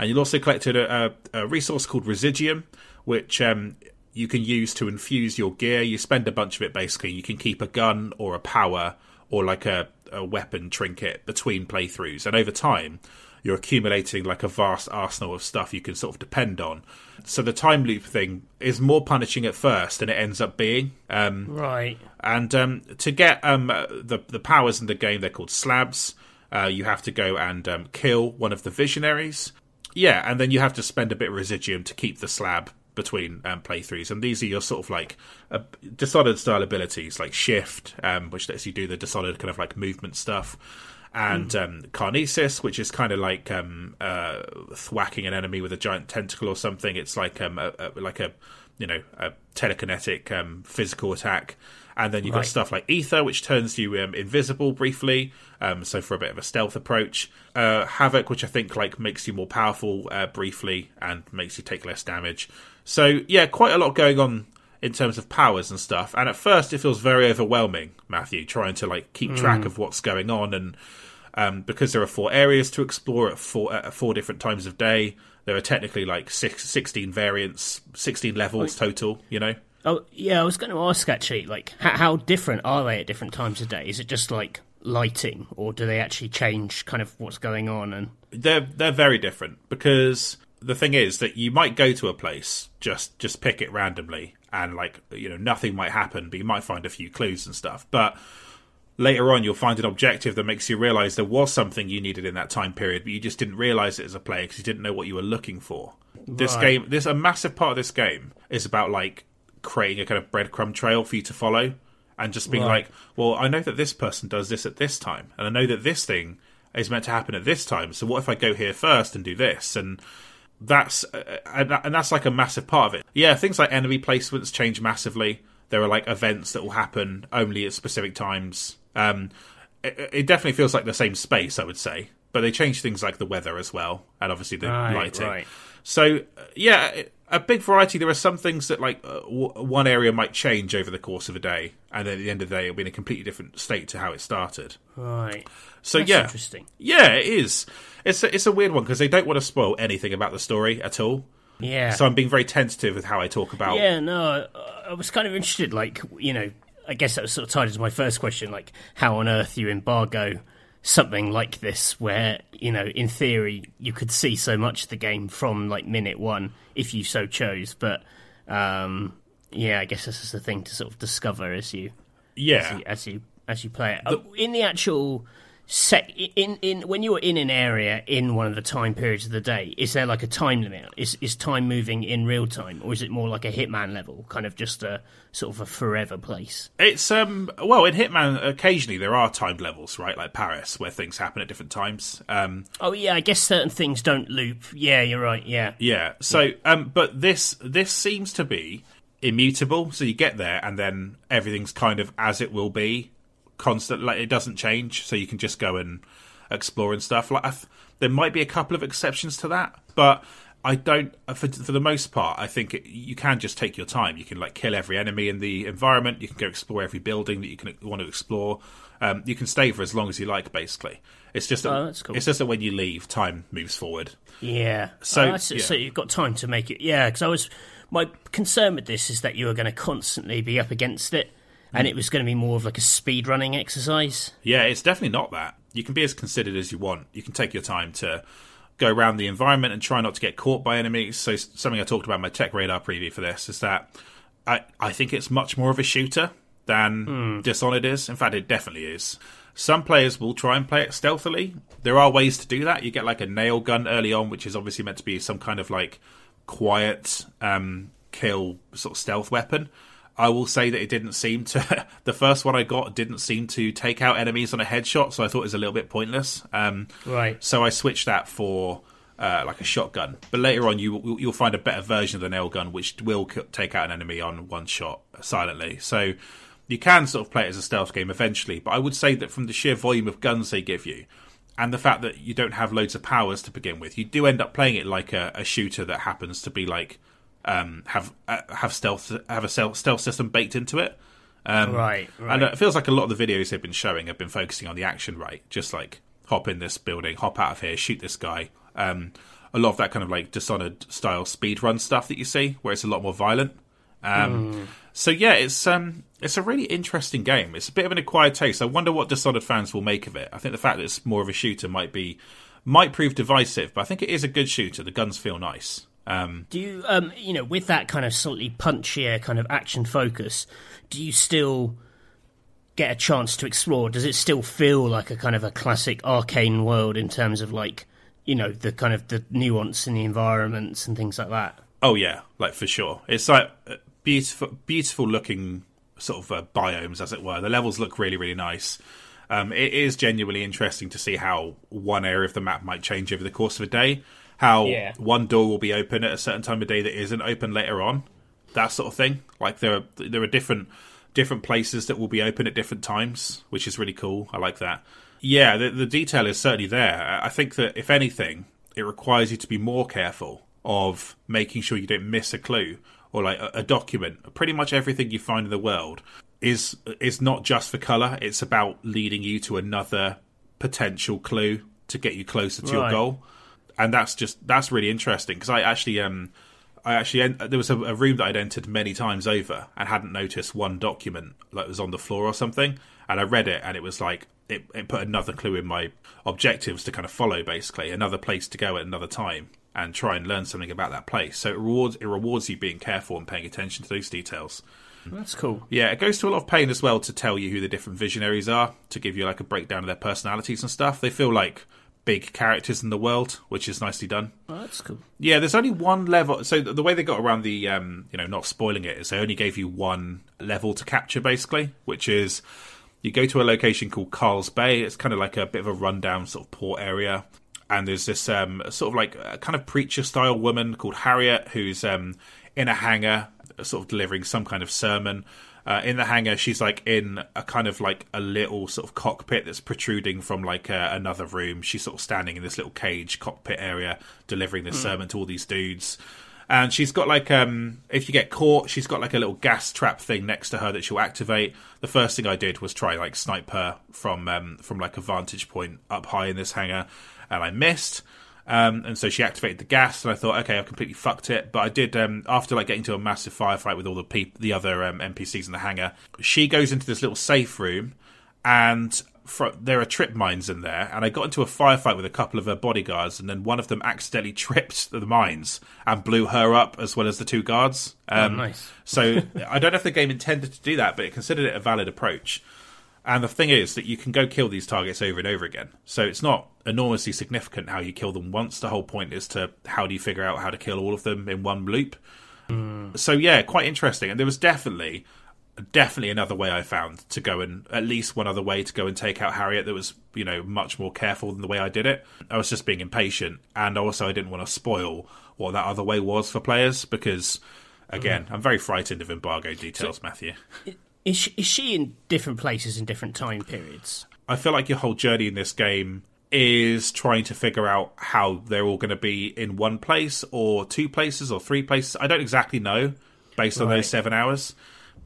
And you'll also collected a, a, a resource called Residuum, which um, you can use to infuse your gear. You spend a bunch of it basically. You can keep a gun or a power or like a, a weapon trinket between playthroughs, and over time you're accumulating like a vast arsenal of stuff you can sort of depend on. So the time loop thing is more punishing at first than it ends up being. Um, right. And um, to get um, the the powers in the game, they're called slabs. Uh, you have to go and um, kill one of the visionaries. Yeah, and then you have to spend a bit of residuum to keep the slab between um, playthroughs, and these are your sort of like uh, Dishonored style abilities, like shift, um, which lets you do the Dishonored kind of like movement stuff, and mm. um, Karnesis, which is kind of like um, uh, thwacking an enemy with a giant tentacle or something. It's like um, a, a, like a you know a telekinetic um, physical attack. And then you've right. got stuff like Aether, which turns you um, invisible briefly, um, so for a bit of a stealth approach. Uh, Havoc, which I think like makes you more powerful uh, briefly and makes you take less damage. So yeah, quite a lot going on in terms of powers and stuff. And at first, it feels very overwhelming, Matthew, trying to like keep track mm. of what's going on. And um, because there are four areas to explore at four at four different times of day, there are technically like six, 16 variants, sixteen levels total. You know. Oh yeah, I was going to ask actually, like how, how different are they at different times of day? Is it just like lighting, or do they actually change kind of what's going on? And they're they're very different because the thing is that you might go to a place just just pick it randomly and like you know nothing might happen but you might find a few clues and stuff but later on you'll find an objective that makes you realize there was something you needed in that time period but you just didn't realize it as a player because you didn't know what you were looking for right. this game this a massive part of this game is about like creating a kind of breadcrumb trail for you to follow and just being right. like well i know that this person does this at this time and i know that this thing is meant to happen at this time so what if i go here first and do this and that's uh, and that's like a massive part of it. Yeah, things like enemy placements change massively. There are like events that will happen only at specific times. Um, it, it, definitely feels like the same space, I would say, but they change things like the weather as well, and obviously the right, lighting. Right. So uh, yeah, a big variety. There are some things that like uh, w- one area might change over the course of a day, and then at the end of the day, it'll be in a completely different state to how it started. Right. So That's yeah, interesting. Yeah, it is. It's a, it's a weird one because they don't want to spoil anything about the story at all. Yeah. So I'm being very tentative with how I talk about. Yeah. No, I was kind of interested. Like you know, I guess that was sort of tied into my first question. Like, how on earth you embargo something like this where you know in theory you could see so much of the game from like minute one if you so chose but um yeah i guess this is the thing to sort of discover as you yeah. as you as you, as you play it. The, in the actual set in in when you're in an area in one of the time periods of the day is there like a time limit? Is is time moving in real time or is it more like a hitman level kind of just a sort of a forever place? It's um well in hitman occasionally there are timed levels right? Like paris where things happen at different times. Um oh yeah i guess certain things don't loop. Yeah you're right yeah. Yeah so um but this this seems to be immutable. So you get there and then everything's kind of as it will be constant. Like it doesn't change, so you can just go and explore and stuff. Like th- there might be a couple of exceptions to that, but I don't. For, for the most part, I think it, you can just take your time. You can like kill every enemy in the environment. You can go explore every building that you can want to explore. Um, you can stay for as long as you like. Basically, it's just that, oh, cool. it's just that when you leave, time moves forward. Yeah. So oh, yeah. so you've got time to make it. Yeah, because I was my concern with this is that you are going to constantly be up against it and it was going to be more of like a speed running exercise. Yeah, it's definitely not that. You can be as considered as you want. You can take your time to go around the environment and try not to get caught by enemies. So something I talked about in my TechRadar preview for this is that I I think it's much more of a shooter than mm. Dishonored is. In fact, it definitely is. Some players will try and play it stealthily. There are ways to do that. You get like a nail gun early on, which is obviously meant to be some kind of like quiet um, kill sort of stealth weapon. I will say that it didn't seem to. the first one I got didn't seem to take out enemies on a headshot, so I thought it was a little bit pointless. Um, right. So I switched that for uh, like a shotgun. But later on, you you'll find a better version of the nail gun, which will take out an enemy on one shot silently. So you can sort of play it as a stealth game eventually, but I would say that from the sheer volume of guns they give you, and the fact that you don't have loads of powers to begin with, you do end up playing it like a, a shooter that happens to be like um, have uh, have stealth have a stealth system baked into it. Um, right, right. And it feels like a lot of the videos they've been showing have been focusing on the action, right? Just like hop in this building, hop out of here, shoot this guy. Um, a lot of that kind of like Dishonored style speed run stuff that you see, where it's a lot more violent. Um, mm. So yeah, it's um, it's a really interesting game. It's a bit of an acquired taste. I wonder what Dishonored fans will make of it. I think the fact that it's more of a shooter might be might prove divisive, but I think it is a good shooter. The guns feel nice. Um, do you, um, you know, with that kind of slightly punchier kind of action focus, do you still get a chance to explore? Does it still feel like a kind of a classic Arkane world in terms of like, you know, the kind of the nuance in the environments and things like that? Oh yeah, like for sure. It's like uh, beautiful, beautiful looking sort of uh, biomes, as it were. The levels look really, really nice. Um, it is genuinely interesting to see how one area of the map might change over the course of a day. How yeah. one door will be open at a certain time of day that isn't open later on. That sort of thing. Like there are there are different different places that will be open at different times, which is really cool. I like that. Yeah, the, the detail is certainly there. I think that if anything, it requires you to be more careful of making sure you don't miss a clue or like a, a document. Pretty much everything you find in the world is is not just for color. It's about leading you to another potential clue to get you closer to right. your goal, and that's just that's really interesting because I actually um I actually there was a, a, room that I'd entered many times over and hadn't noticed one document that was on the floor or something, and I read it and it was like it, it put another clue in my objectives to kind of follow, basically another place to go at another time and try and learn something about that place. So it rewards it rewards you being careful and paying attention to those details. That's cool. Yeah, it goes to a lot of pain as well to tell you who the different visionaries are, to give you like a breakdown of their personalities and stuff. They feel like big characters in the world, which is nicely done. Oh, that's cool. Yeah, there's only one level. So the way they got around the, um, you know, not spoiling it is they only gave you one level to capture, basically, which is you go to a location called Karl's Bay. It's kind of like a bit of a rundown sort of port area. And there's this um, sort of like a kind of preacher style woman called Harriet who's um, in a hangar, sort of delivering some kind of sermon. Uh, in the hangar, she's like in a kind of like a little sort of cockpit that's protruding from like uh, another room. She's sort of standing in this little cage cockpit area, delivering this mm. sermon to all these dudes. And she's got like um, if you get caught, she's got like a little gas trap thing next to her that she'll activate. The first thing I did was try like snipe her from um, from like a vantage point up high in this hangar, and I missed. Um, and so she activated the gas, and I thought, okay, I've completely fucked it. But I did um, after like getting to a massive firefight with all the pe- the other um, NPCs in the hangar. She goes into this little safe room, and there are trip mines in there. And I got into a firefight with a couple of her bodyguards, and then one of them accidentally tripped the mines and blew her up as well as the two guards. oh, um, nice. so I don't know if the game intended to do that, but it considered it a valid approach. And the thing is that you can go kill these targets over and over again. So it's not enormously significant how you kill them once. The whole point is to how do you figure out how to kill all of them in one loop. Mm. So yeah, quite interesting. And there was definitely definitely another way I found to go and at least one other way to go and take out Harriet that was, you know, much more careful than the way I did it. I was just being impatient and also I didn't want to spoil what that other way was for players because again, mm. I'm very frightened of embargo details, so, Matthew. Is she, is she in different places in different time periods? I feel like your whole journey in this game is trying to figure out how they're all going to be in one place or two places or three places. I don't exactly know based on right. those seven hours,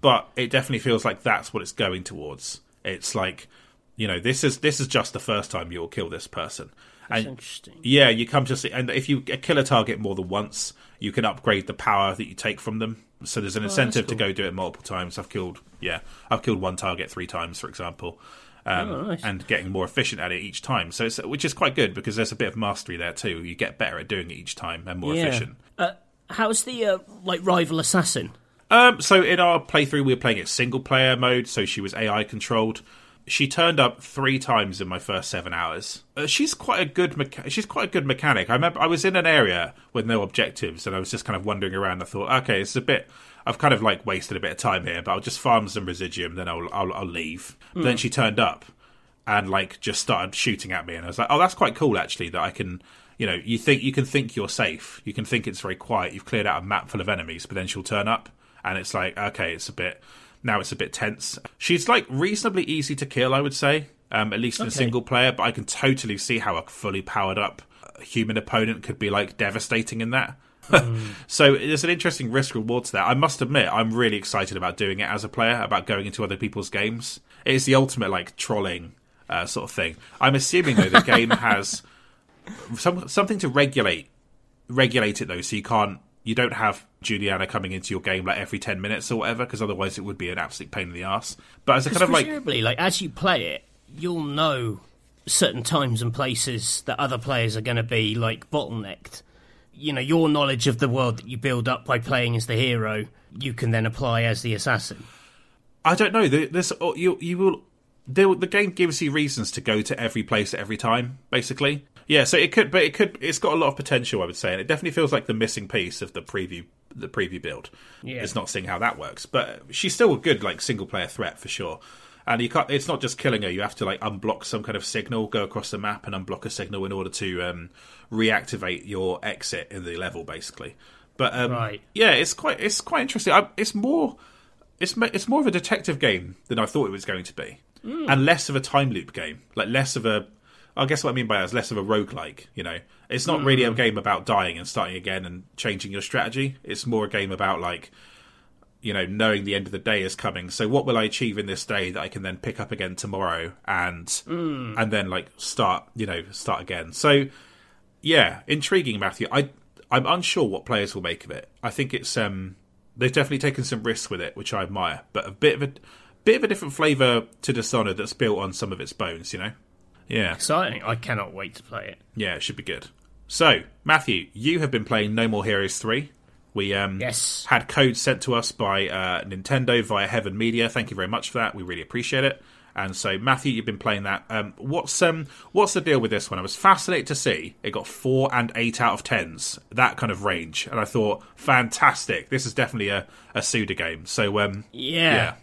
but it definitely feels like that's what it's going towards. It's like, you know, this is this is just the first time you'll kill this person. That's and, interesting. Yeah, you come to see, and if you kill a target more than once, you can upgrade the power that you take from them. So there's an oh, incentive cool. to go do it multiple times. I've killed, yeah, I've killed one target three times, for example, um, oh, nice. and getting more efficient at it each time. So it's, which is quite good because there's a bit of mastery there too. You get better at doing it each time and more yeah. efficient. Uh, how's the uh, like rival assassin? Um, so in our playthrough, we were playing it single player mode, so she was AI controlled she turned up three times in my first seven hours. Uh, she's quite a good mecha- she's quite a good mechanic. I remember I was in an area with no objectives, and I was just kind of wandering around. I thought, okay, it's a bit. I've kind of like wasted a bit of time here, but I'll just farm some residuum, then I'll I'll, I'll leave. Mm. Then she turned up and like just started shooting at me, and I was like, oh, that's quite cool actually. That I can, you know, you think you can think you're safe, you can think it's very quiet, you've cleared out a map full of enemies, but then she'll turn up, and it's like, okay, it's a bit now it's a bit tense. She's like reasonably easy to kill, I would say, um, at least in Okay. single player. But I can totally see how a fully powered up human opponent could be like devastating in that. so there's an interesting risk reward to that. I must admit, I'm really excited about doing it as a player, about going into other people's games. It is the ultimate like trolling uh, sort of thing. I'm assuming though the game has some, something to regulate regulate it though, so you can't you don't have Julianna coming into your game like every ten minutes or whatever, because otherwise it would be an absolute pain in the ass. But as a kind of like presumably, like as you play it, you'll know certain times and places that other players are going to be like bottlenecked. You know, your knowledge of the world that you build up by playing as the hero, you can then apply as the assassin. I don't know. This oh, you you will the the game gives you reasons to go to every place at every time, basically. Yeah, so it could, but it could. It's got a lot of potential, I would say, and it definitely feels like the missing piece of the preview the preview build. Yeah. Is not seeing how that works, but she's still a good like single player threat for sure. And you can't. It's not just killing her. You have to like unblock some kind of signal, go across the map, and unblock a signal in order to um, reactivate your exit in the level, basically. But um, Right. yeah, it's quite it's quite interesting. I, it's more it's it's more of a detective game than I thought it was going to be, and less of a time loop game. Like less of a, I guess what I mean by that is less of a roguelike. You know, it's not really a game about dying and starting again and changing your strategy. It's more a game about like, you know, knowing the end of the day is coming. So what will I achieve in this day that I can then pick up again tomorrow and and then like start, you know, start again. So yeah, intriguing, Matthew. I I'm unsure what players will make of it. I think it's um they've definitely taken some risks with it, which I admire, but a bit of a bit of a different flavour to Dishonored that's built on some of its bones, you know. Yeah, Exciting! I cannot wait to play it. yeah, it should be good. So, Matthew, you have been playing No More Heroes three. We um Yes. had code sent to us by uh, Nintendo via Heaven Media. Thank you very much for that. We really appreciate it. And so, Matthew, you've been playing that. Um, what's um, what's the deal with this one? I was fascinated to see it got four and eight out of tens, that kind of range, and I thought, fantastic. This is definitely a a Suda game. So, um, Yeah. Yeah,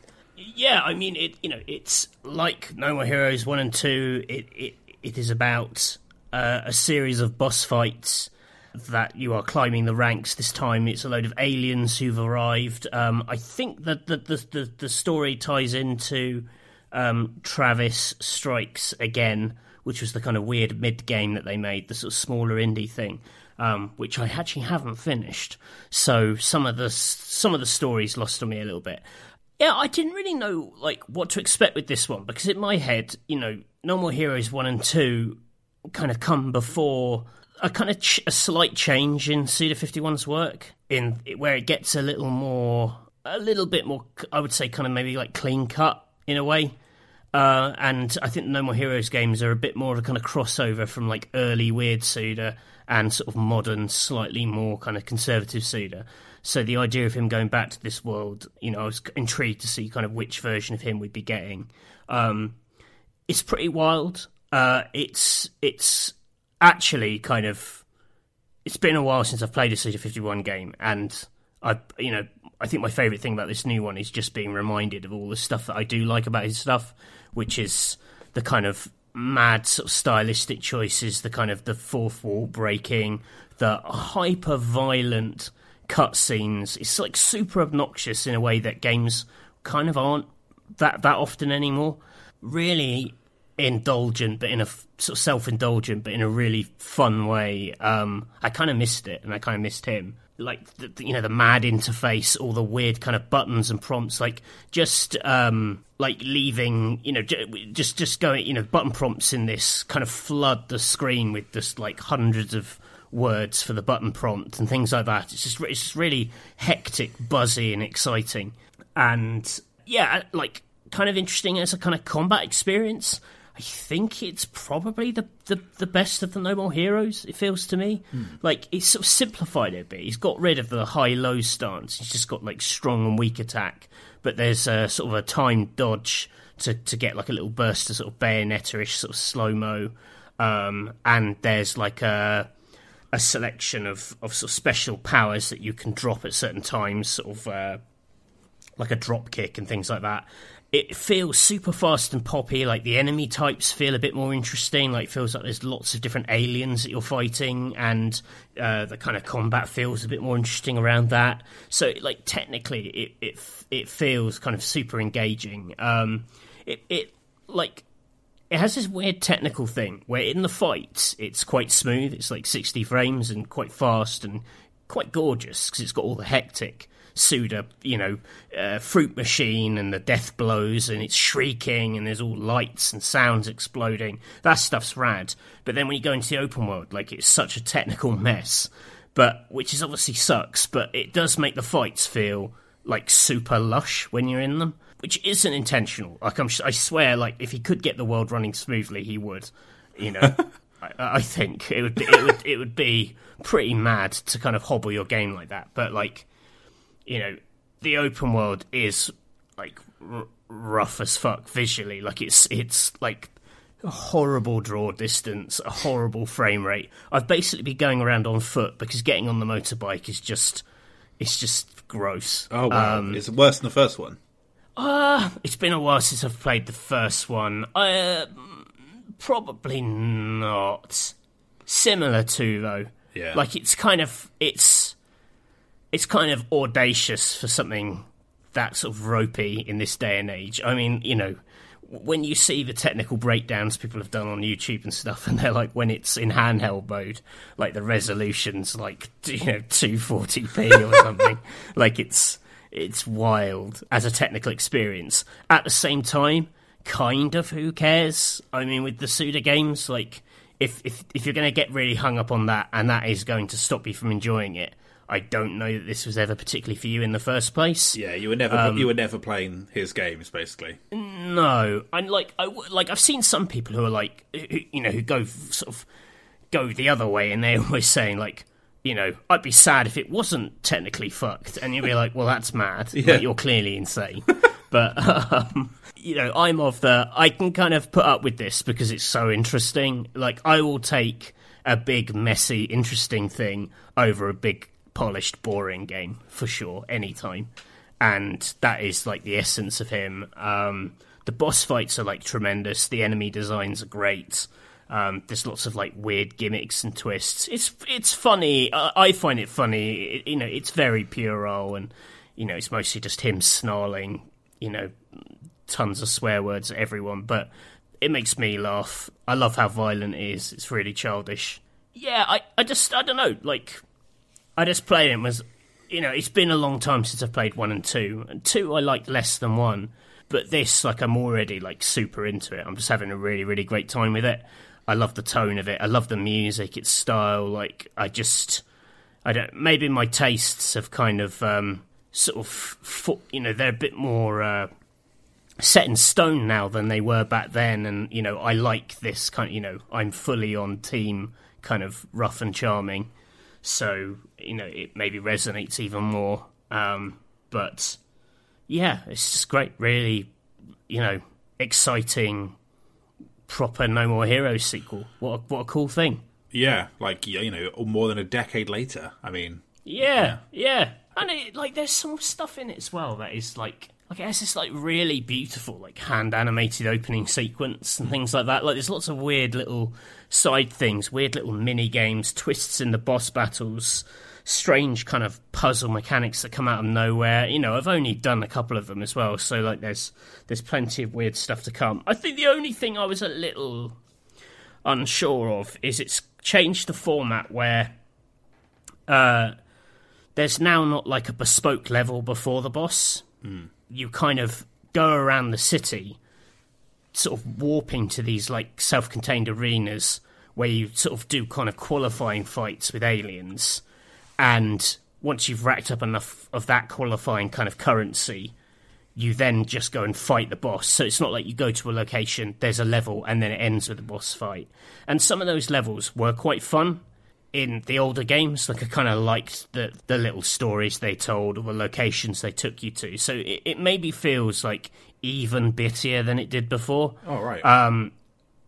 I mean it. You know, it's like No More Heroes one and two. It it it is about uh, a series of boss fights that you are climbing the ranks. This time, it's a load of aliens who've arrived. Um, I think that the the, the the story ties into um, Travis Strikes Again, which was the kind of weird mid game that they made, the sort of smaller indie thing. Um, which I actually haven't finished, so some of the some of the stories lost on me a little bit. Yeah, I didn't really know like what to expect with this one because in my head, you know, No More Heroes one and two kind of come before a kind of ch- a slight change in Suda 51's work in where it gets a little more, a little bit more, I would say, kind of maybe like clean cut in a way. Uh, and I think No More Heroes games are a bit more of a kind of crossover from like early weird Suda and sort of modern, slightly more kind of conservative Suda. So the idea of him going back to this world, you know, I was intrigued to see kind of which version of him we'd be getting. Um, it's pretty wild. Uh, it's it's actually kind of it's been a while since I've played a Suda 51 game, and I you know I think my favorite thing about this new one is just being reminded of all the stuff that I do like about his stuff, which is the kind of mad sort of stylistic choices, the kind of the fourth wall breaking, the hyper violent cutscenes. It's like super obnoxious in a way that games kind of aren't that that often anymore. Really indulgent, but in a sort of self-indulgent, but in a really fun way. Um, I kind of missed it, and I kind of missed him. Like the, you know the mad interface, all the weird kind of buttons and prompts, like just um, like leaving, you know, just just going, you know, button prompts in this kind of flood the screen with just like hundreds of words for the button prompt and things like that. It's just it's just really hectic, buzzy, and exciting, and yeah, like kind of interesting as a kind of combat experience. I think it's probably the, the, the best of the No More Heroes, it feels to me. Like, it's sort of simplified it a bit. He's got rid of the high low stance. He's just got, like, strong and weak attack. But there's a sort of a timed dodge to, to get, like, a little burst of sort of bayonetta ish sort of slow mo. Um, and there's, like, a a selection of, of sort of special powers that you can drop at certain times, sort of uh, like a drop kick and things like that. it feels super fast and poppy. Like the enemy types feel a bit more interesting. Like feels like there's lots of different aliens that you're fighting, and uh, the kind of combat feels a bit more interesting around that. So like technically, it it it feels kind of super engaging. Um, it it like it has this weird technical thing where in the fights it's quite smooth. It's like 60 frames and quite fast and quite gorgeous because it's got all the hectic Suda, you know, uh, fruit machine and the death blows and it's shrieking and there's all lights and sounds exploding. That stuff's rad. But then when you go into the open world, like it's such a technical mess, but which is obviously sucks. But it does make the fights feel like super lush when you're in them, which isn't intentional. Like I'm, I swear, like if he could get the world running smoothly, he would. You know. I, I think it would be, it would it would be pretty mad to kind of hobble your game like that. But like you know, the open world is like r- rough as fuck visually. Like it's it's like a horrible draw distance, a horrible frame rate. I've basically been going around on foot because getting on the motorbike is just it's just gross. Oh wow, um, it's worse than the first one. Uh, it's been a while since I've played the first one. Uh, probably not. Similar to though. Yeah. Like it's kind of it's it's kind of audacious for something that sort of ropey in this day and age. I mean, you know, when you see the technical breakdowns people have done on YouTube and stuff, and they're like when it's in handheld mode, like the resolution's like you know 240p or something, like it's it's wild as a technical experience. At the same time, kind of who cares? I mean, with the Suda games, like if if if you're going to get really hung up on that, and that is going to stop you from enjoying it, I don't know that this was ever particularly for you in the first place. Yeah, you were never um, you were never playing his games, basically. No, and like I like I've seen some people who are like who, you know who go sort of go the other way, and they're always saying like you know I'd be sad if it wasn't technically fucked, and you'd be like, well, that's mad. yeah. Like, you're clearly insane. but um, you know, I'm of the I can kind of put up with this because it's so interesting. Like I will take a big, messy, interesting thing over a big polished, boring game for sure, anytime. And that is like the essence of him. Um, the boss fights are like tremendous. The enemy designs are great. Um, there's lots of like weird gimmicks and twists. It's it's funny. I, I find it funny. It, you know, it's very puerile, and you know, it's mostly just him snarling. You know, tons of swear words at everyone, but it makes me laugh. I love how violent it is. It's really childish. Yeah, I, I just I don't know. Like I just played it was, you know, it's been a long time since I've played one and two. And two I liked less than one, but this, like, I'm already like super into it. I'm just having a really, really great time with it. I love the tone of it. I love the music, its style. Like, I just, I don't. Maybe my tastes have kind of um, sort of, you know, they're a bit more. Uh, set in stone now than they were back then and you know I like this kind of you know I'm fully on team kind of rough and charming so you know it maybe resonates even more. Um, but yeah, it's just great, really, you know, exciting, proper No More Heroes sequel. What a, what a cool thing! Yeah, like you know, more than a decade later. I mean, yeah, yeah, yeah. and it, like there's some stuff in it as well that is like like it has this like really beautiful like hand animated opening sequence and things like that. Like there's lots of weird little side things, weird little mini games, twists in the boss battles, strange kind of puzzle mechanics that come out of nowhere. You know, I've only done a couple of them as well, so like there's there's plenty of weird stuff to come. I think the only thing I was a little unsure of is it's changed the format where uh, there's now not like a bespoke level before the boss. Mm you kind of go around the city, sort of warping to these like self-contained arenas where you sort of do kind of qualifying fights with aliens, and once you've racked up enough of that qualifying kind of currency, you then just go and fight the boss. So it's not like you go to a location, there's a level, and then it ends with a boss fight. And some of those levels were quite fun in the older games. Like I kind of liked the the little stories they told or the locations they took you to. So it, it maybe feels like even bittier than it did before. Oh right. Um,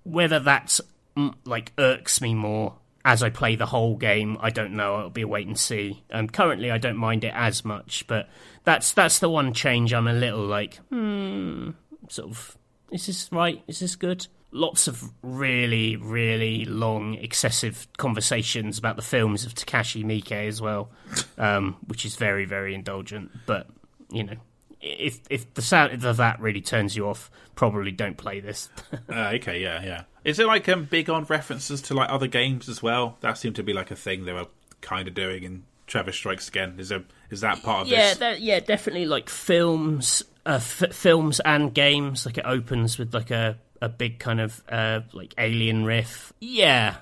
whether that's mm, like irks me more as I play the whole game, I don't know. It'll be a wait and see. Um, currently, I don't mind it as much, but that's that's the one change I'm a little like, hmm, sort of is this right? Is this good? Lots of really, really long, excessive conversations about the films of Takashi Miike as well, um, which is very, very indulgent. But you know, if if the sound of that really turns you off, probably don't play this. uh, okay, yeah, yeah. Is it like um, big on references to like other games as well? That seemed to be like a thing they were kind of doing in Travis Strikes Again. Is there is that part of yeah, this? yeah, definitely like films, uh, f- films and games. Like it opens with like a a big kind of uh, like alien riff. Yeah,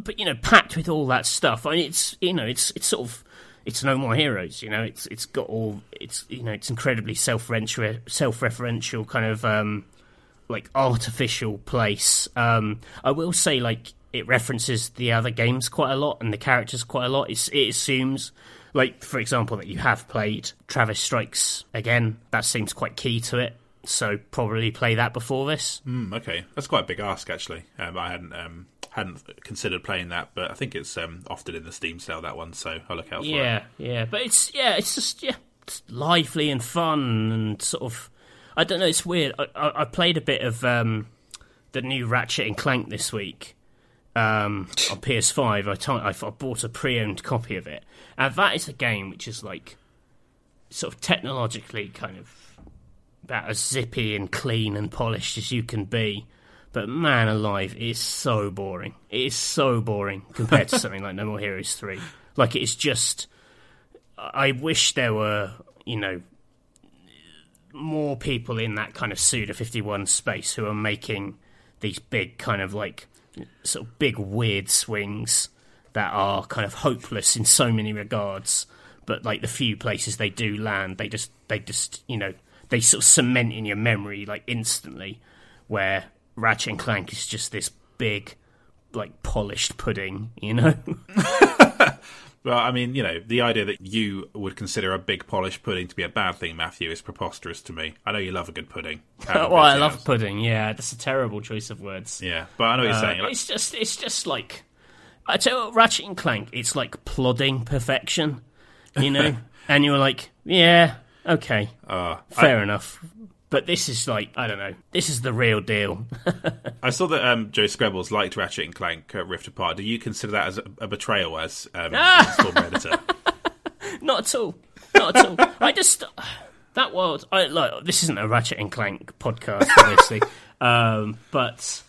but you know, packed with all that stuff. I mean, it's you know, it's it's sort of it's no more heroes. You know, it's it's got all it's you know, it's incredibly self-referential, self referential kind of um, like artificial place. Um, I will say like it references the other games quite a lot and the characters quite a lot. It's, it assumes, like for example, that you have played Travis Strikes again. That seems quite key to it. So probably play that before this. Mm, okay, that's quite a big ask actually. Um, I hadn't um, hadn't considered playing that, but I think it's um, often in the Steam sale that one, so I'll look out for yeah, it. Yeah, yeah, but it's yeah, it's just yeah, it's lively and fun and sort of. I don't know. It's weird. I, I, I played a bit of um, the new Ratchet and Clank this week, um, on PS5. I, t- I bought a pre-owned copy of it, and that is a game which is like sort of technologically kind of about as zippy and clean and polished as you can be. But man alive, it is so boring. It is so boring compared to something like No More Heroes 3. Like, it's just. I wish there were, you know, more people in that kind of Suda 51 space who are making these big kind of like sort of big weird swings that are kind of hopeless in so many regards. But like the few places they do land, they just they just you know they sort of cement in your memory like instantly. Where Ratchet and Clank is just this big, like polished pudding, you know. Well, I mean, you know, the idea that you would consider a big polished pudding to be a bad thing, Matthew, is preposterous to me. I know you love a good pudding. well, I love pudding. Yeah, that's a terrible choice of words. Yeah, but I know what you're uh, saying. Like... It's just, it's just like I tell you, Ratchet and Clank. It's like plodding perfection, you know. and you're like, yeah, okay, uh, fair I... enough. But this is like I don't know. This is the real deal. I saw that um, Joe Skrebels liked Ratchet and Clank uh, Rift Apart. Do you consider that as a, a betrayal as um, former editor? Not at all. Not at all. I just that world. I like this isn't a Ratchet and Clank podcast, obviously, um, but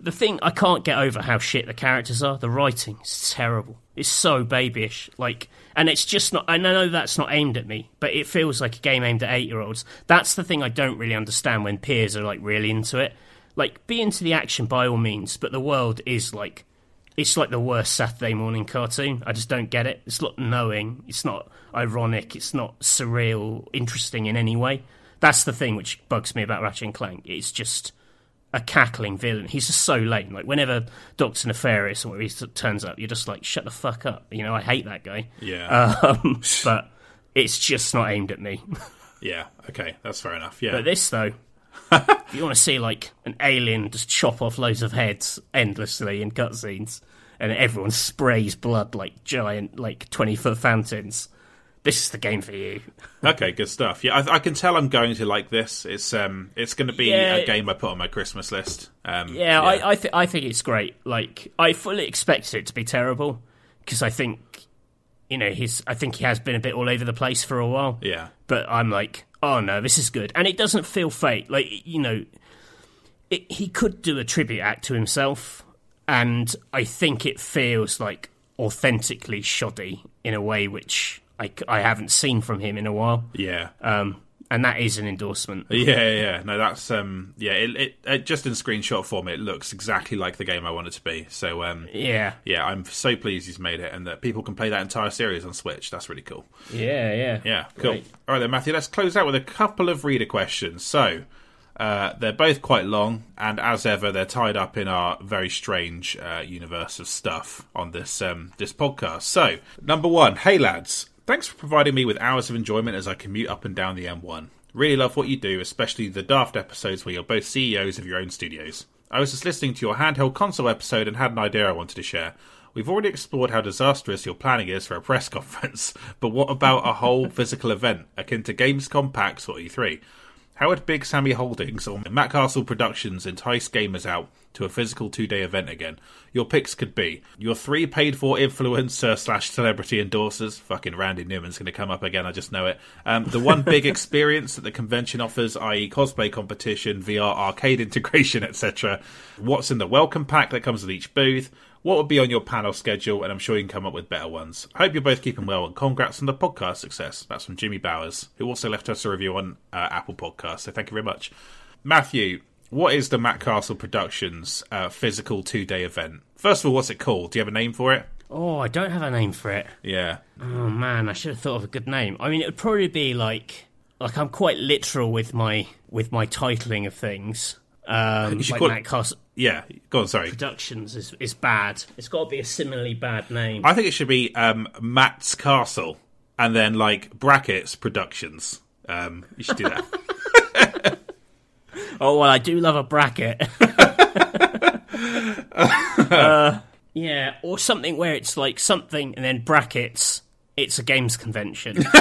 the thing I can't get over how shit the characters are. The writing is terrible. It's so babyish. Like and it's just not. I know that's not aimed at me, but it feels like a game aimed at eight-year-olds. That's the thing I don't really understand when peers are like really into it. Like, be into the action by all means, but the world is like, it's like the worst Saturday morning cartoon. I just don't get it. It's not knowing. It's not ironic. It's not surreal, interesting in any way. That's the thing which bugs me about Ratchet and Clank. It's just a cackling villain. He's just so lame. Like whenever Doctor Nefarious or he turns up, you're just like, shut the fuck up. You know, I hate that guy. Yeah. Um, but it's just not aimed at me. yeah. Okay, that's fair enough. Yeah. But this though, if you want to see like an alien just chop off loads of heads endlessly in cutscenes, and everyone sprays blood like giant, like twenty foot fountains this is the game for you. okay, good stuff. Yeah, I, I, can tell I'm going to like this. It's um, it's going to be yeah, a game I put on my Christmas list. Um, yeah, yeah, I I, th- I think it's great. Like I fully expected it to be terrible because I think you know he's I think he has been a bit all over the place for a while. Yeah, but I'm like, oh no, this is good, and it doesn't feel fake. Like you know, it, he could do a tribute act to himself, and I think it feels like authentically shoddy in a way which I, I haven't seen from him in a while. Yeah. Um, and that is an endorsement. Yeah, yeah, no, that's um, yeah, it, it, it, just in screenshot form, it looks exactly like the game I want it to be. So um, yeah, yeah, I'm so pleased he's made it, and that people can play that entire series on Switch. That's really cool. Yeah, yeah, yeah, cool. Great. All right then, Matthew, let's close out with a couple of reader questions. So. Uh, they're both quite long, and as ever, they're tied up in our very strange uh, universe of stuff on this um, this podcast. So, number one, hey lads, Thanks for providing me with hours of enjoyment as I commute up and down the M1. Really love what you do, especially the Daft episodes where you're both CEOs of your own studios. I was just listening to your handheld console episode and had an idea I wanted to share. We've already explored how disastrous your planning is for a press conference, but what about a whole physical event akin to Gamescom, PAX, or E3? How would Big Sammy Holdings or Matt Castle Productions entice gamers out to a physical two day event again? Your picks could be your three paid for influencer slash celebrity endorsers. Fucking Randy Newman's going to come up again, I just know it. Um, the one big experience that the convention offers, i.e., cosplay competition, VR arcade integration, etc. What's in the welcome pack that comes with each booth? What would be on your panel schedule? And I'm sure you can come up with better ones. I hope you're both keeping well and congrats on the podcast success. That's from Jimmy Bowers, who also left us a review on uh, Apple Podcasts. So thank you very much. Matthew, what is the Matt Castle Productions uh, physical two day event? First of all, what's it called? Do you have a name for it? Oh, I don't have a name for it. Yeah. Oh man, I should have thought of a good name. I mean, it would probably be like like I'm quite literal with my with my titling of things. Um, You should like call it- Matt Castle Yeah. Go on, sorry. Productions is is bad. It's got to be a similarly bad name. I think it should be um, Matt's Castle and then like brackets productions. Um, you should do that. Oh well, I do love a bracket. uh, yeah, or something where it's like something and then brackets. It's a games convention.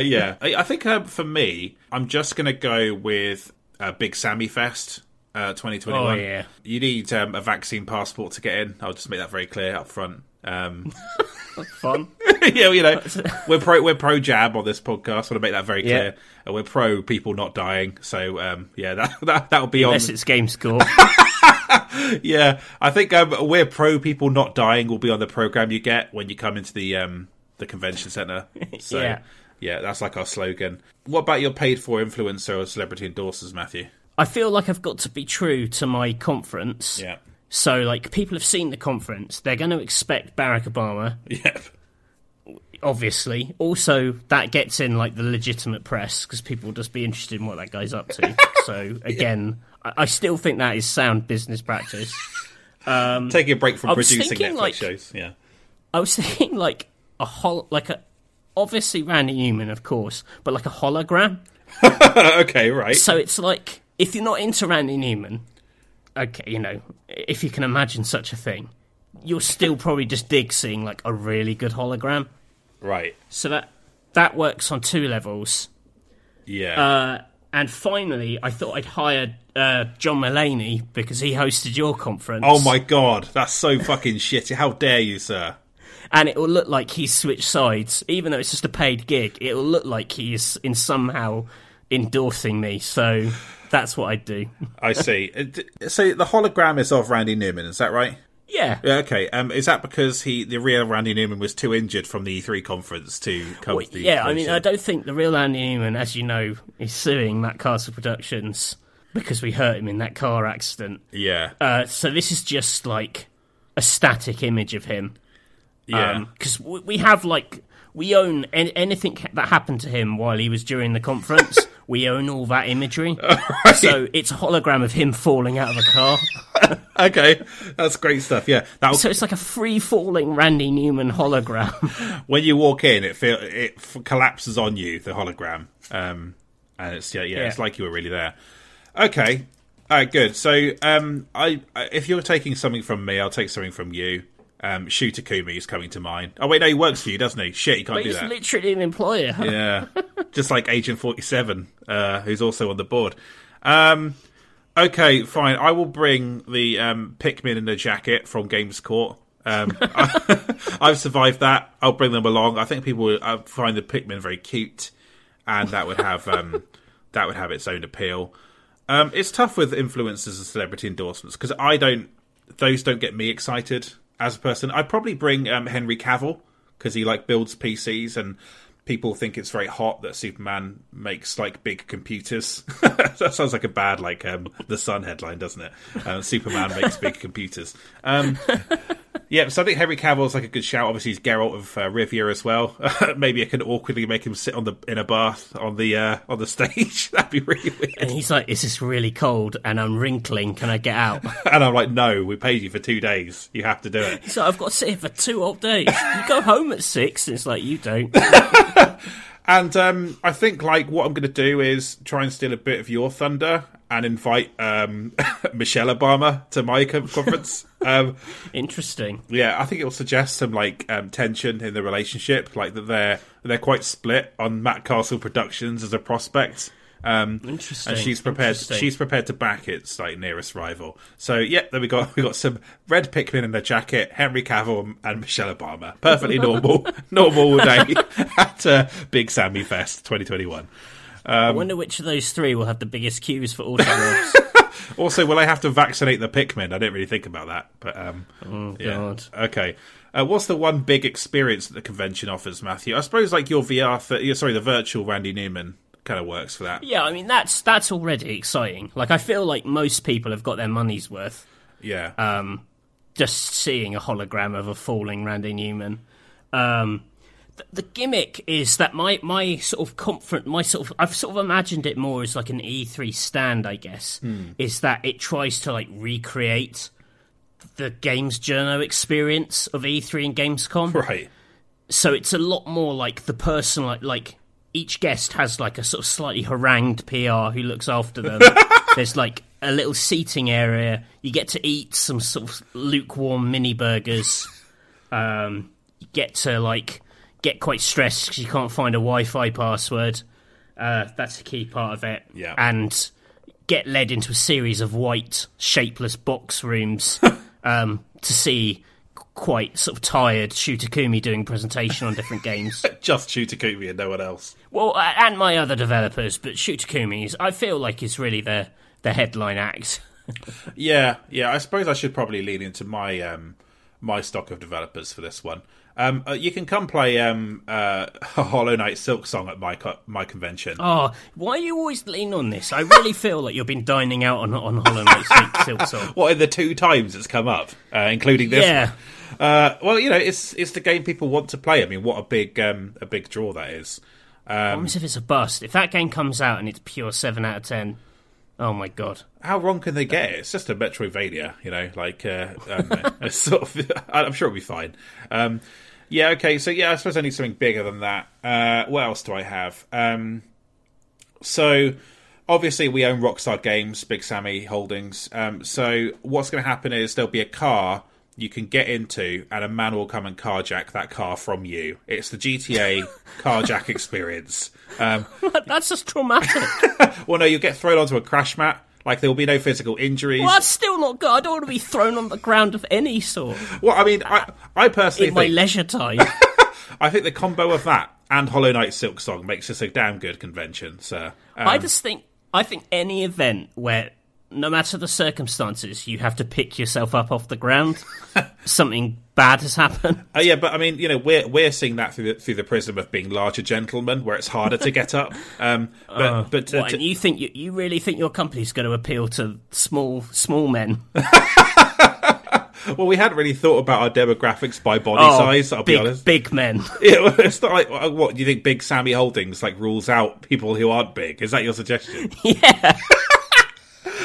Yeah, I, I think um, for me, I'm just going to go with uh, Big Sammy Fest. Uh, 2021. Oh, yeah. You need um, a vaccine passport to get in. I'll just make that very clear up front. Um, Fun. yeah, well, you know, we're pro we're pro jab on this podcast. I want to make that very clear. Uh, we're pro people not dying. So um, yeah, that that that'll be on. Unless it's game score. Yeah, I think um, we're pro people not dying will be on the program you get when you come into the um, the convention center. So Yeah. yeah, that's like our slogan. What about your paid for influencer or celebrity endorsers, Matthew? I feel like I've got to be true to my conference. Yeah, So, like, people have seen the conference. They're going to expect Barack Obama, yeah, obviously. Also, that gets in, like, the legitimate press because people will just be interested in what that guy's up to. so, again, I, I still think that is sound business practice. Um, taking a break from producing thinking, Netflix like- shows. Yeah, I was thinking, like, a hol- like a. Obviously, Randy Newman, of course, but like a hologram. okay, right. So it's like if you're not into Randy Newman, okay, you know, if you can imagine such a thing, you'll still probably just dig seeing like a really good hologram. Right. So that that works on two levels. Yeah. Uh, and finally, I thought I'd hire uh, John Mulaney because he hosted your conference. oh my god, that's so fucking shitty. How dare you, sir? And it will look like he's switched sides, even though it's just a paid gig. It will look like he's in somehow endorsing me. So that's what I'd do. I see. Uh, so the hologram is of Randy Newman, is that right? Yeah. Yeah, okay. Um, is that because he, the real Randy Newman, was too injured from the E3 conference to come Well, to the yeah, I mean. I don't think the real Andy Newman, as you know, is suing Matt Castle Productions because we hurt him in that car accident. Yeah, Uh, so this is just like a static image of him. yeah. Because we, we have like we own an- anything that happened to him while he was during the conference. we own all that imagery. So it's a hologram of him falling out of a car. okay, that's great stuff. Yeah, that So it's like a free falling Randy Newman hologram. when you walk in, it feel it f- collapses on you, the hologram, um, and it's yeah, yeah, it's like you were really there. Okay, all right, good. So, um, I I- if you're taking something from me, I'll take something from you. Um, Shu Takumi is coming to mind. Oh wait, no, he works for you, doesn't he? Shit, he can't but do he's that. literally an employer. Yeah, just like Agent Forty Seven, uh, who's also on the board. Um, okay, fine. I will bring the um, Pikmin in the jacket from Games Court. Um, I've survived that. I'll bring them along. I think people would uh, find the Pikmin very cute, and that would have um, that would have its own appeal. Um, it's tough with influencers and celebrity endorsements because I don't; those don't get me excited as a person. I'd probably bring um, Henry Cavill because he like builds PCs and people think it's very hot that Superman makes like big computers. that sounds like a bad like um, the Sun headline, doesn't it? Um, Superman makes big computers. Um, yeah, so I think Henry Cavill's like a good shout. Obviously, he's Geralt of uh, Rivia as well. Maybe I can awkwardly make him sit on the in a bath on the uh, on the stage. That'd be really weird. And he's like, "Is this really cold?" And I'm wrinkling. Can I get out? And I'm like, no, we paid you for two days. You have to do it. So I've got to sit here for two whole days. You go home at six. And it's like you don't. And um, I think like what I'm going to do is try and steal a bit of your thunder and invite um, Michelle Obama to my conference. um, Interesting. yeah, I think it will suggest some like um, tension in the relationship, like that they're they're quite split on Matt Castle Productions as a prospect. Um, Interesting. and she's prepared. She's prepared to back its like nearest rival. So yeah, then we got we got some red Pikmin in a jacket, Henry Cavill and Michelle Obama. Perfectly normal, normal day at uh, Big Sammy Fest 2021. I Um, wonder which of those three will have the biggest queues for autographs. Also, will I have to vaccinate the Pikmin? I didn't really think about that, but um, oh, yeah. God. Okay. Uh, what's the one big experience that the convention offers, Matthew? I suppose like your VR, th- sorry, the virtual Randy Newman kind of works for that. Yeah, I mean that's that's already exciting. Like I feel like most people have got their money's worth Yeah. um, just seeing a hologram of a falling Randy Newman. Um, th- the gimmick is that my my sort of comfort, my sort of I've sort of imagined it more as like an E3 stand, I guess. Is that it tries to like recreate the Games Journo experience of E3 and Gamescom. right. so it's a lot more like the person like like each guest has like a sort of slightly harangued PR who looks after them. There's like a little seating area. You get to eat some sort of lukewarm mini burgers. Um, you get to like get quite stressed because you can't find a Wi-Fi password. Uh, that's a key part of it. Yeah. and get led into a series of white, shapeless box rooms um, to see quite sort of tired Shu Takumi doing presentation on different games. Just Shu Takumi and no one else. Well, and my other developers, but Shu Takumi is, I feel like, is really the the headline act. Yeah, yeah. I suppose I should probably lean into my um, my stock of developers for this one. Um, uh, you can come play um, uh, Hollow Knight Silksong at my co- my convention. Oh, why do you always lean on this? I really feel like you've been dining out on on Hollow Knight Silk- Silksong. What in the two times it's come up, uh, including this Yeah. one? Uh, well, you know, it's it's the game people want to play. I mean, what a big um, a big draw that is. What if it's a bust? If that game comes out and it's pure seven out of ten, oh my god! How wrong can they get? It's just a Metroidvania, you know. Like, uh, um, it's sort of, I'm sure it'll be fine. Um, yeah, okay. So yeah, I suppose I need something bigger than that. Uh, what else do I have? Um, so obviously we own Rockstar Games, Big Sammy Holdings. Um, so what's going to happen is there'll be a car you can get into, and a man will come and carjack that car from you. It's the GTA carjack experience. Um, That's just traumatic. well, no, you'll get thrown onto a crash mat. Like there will be no physical injuries. well, that's still not good. I don't want to be thrown on the ground of any sort Well, I mean, I, I personally in my leisure time. I think the combo of that and Hollow Knight Silksong makes this a damn good convention. sir. um, I just think I think any event where no matter the circumstances, you have to pick yourself up off the ground. something bad has happened. uh, yeah, but I mean, you know, we're we're seeing that through the, through the prism of being larger gentlemen, where it's harder to get up. Um, but but uh, What, to- and you think you, you really think your company's going to appeal to small small men? well, we hadn't really thought about our demographics by body Oh, size. I'll big be honest. big men. Yeah, it's not like uh, what do you think? Big Sammy Holdings like rules out people who aren't big. Is that your suggestion? yeah,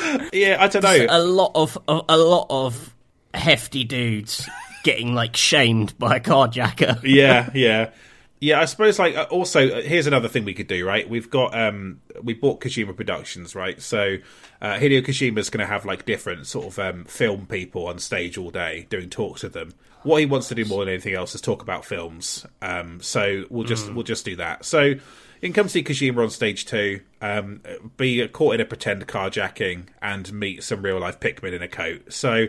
yeah, I don't know. a lot of a, lot of hefty dudes getting like shamed by a carjacker. yeah, yeah, yeah. I suppose like uh, also uh, here's another thing we could do. Right, we've got um we bought Kojima Productions, right? So uh, Hideo Kojima's going to have like different sort of um, film people on stage all day doing talks with them. What he wants to do more than anything else is talk about films. Um, so we'll just we'll just do that. So. You can come see Kojima on stage two, um, be caught in a pretend carjacking, and meet some real life Pikmin in a coat. So,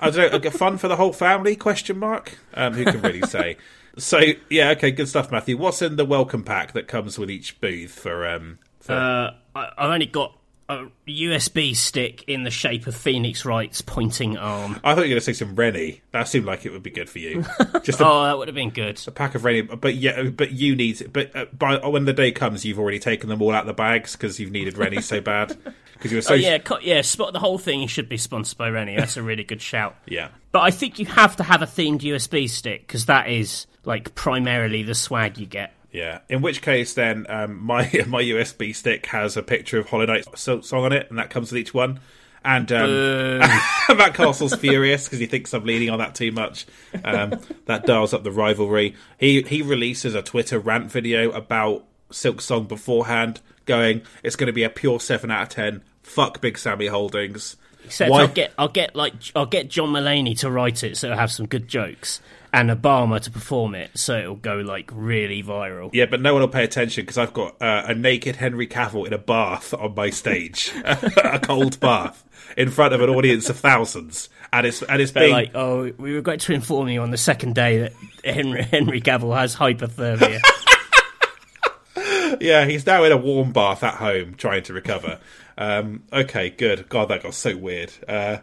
I don't know, fun for the whole family? Question mark. Um, who can really say? So yeah, okay, good stuff, Matthew. What's in the welcome pack that comes with each booth for um? For, Uh, I, I've only got a USB stick in the shape of Phoenix Wright's pointing arm. I thought you were going to say some Rennie. That seemed like it would be good for you. Just a, Oh, that would have been good. A pack of Rennie, but yeah, but you need. But uh, by when the day comes, you've already taken them all out of the bags because you've needed Rennie so bad because you were so Oh yeah, co- yeah. Spot the whole thing should be sponsored by Rennie. That's a really good shout. yeah. But I think you have to have a themed USB stick because that is like primarily the swag you get. Yeah. In which case, then um, my my USB stick has a picture of Hollow Knight Silksong on it, and that comes with each one. And um, Matt Castle's furious because he thinks I'm leaning on that too much. Um, that dials up the rivalry. He he releases a Twitter rant video about Silksong beforehand, going, "It's going to be a pure seven out of ten. Fuck Big Sammy Holdings." Except Why- I'll get I'll get like I'll get John Mulaney to write it, so it'll have some good jokes, and Obama to perform it, so it'll go like really viral. Yeah, but no one will pay attention because I've got uh, a naked Henry Cavill in a bath on my stage, a cold bath in front of an audience of thousands, and it's and it's They're being like, oh, we regret to inform you on the second day that Henry Henry Cavill has hypothermia. yeah, he's now in a warm bath at home trying to recover. Um, okay, good. God, that got so weird. Uh,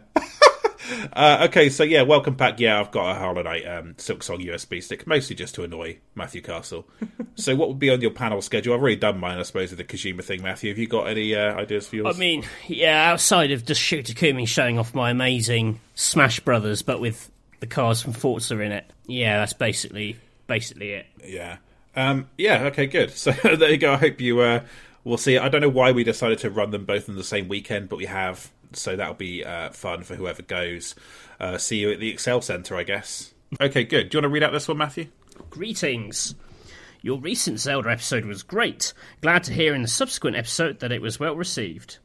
uh, okay, so yeah, welcome back. Yeah, I've got a Knight um, Silksong USB stick, mostly just to annoy Matthew Castle. so, what would be on your panel schedule? I've already done mine, I suppose, with the Kojima thing. Matthew, have you got any uh, ideas for yours? I mean, yeah, outside of just Shu Takumi showing off my amazing Smash Brothers, but with the cars from Forza in it. Yeah, that's basically basically it. Yeah. Um, yeah, okay, good. So there you go. I hope you uh, will see. I don't know why we decided to run them both in the same weekend, but we have. So that'll be uh, fun for whoever goes. Uh, see you at the Excel Centre, I guess. Okay, good. Do you want to read out this one, Matthew? Greetings. Your recent Zelda episode was great. Glad to hear in the subsequent episode that it was well received.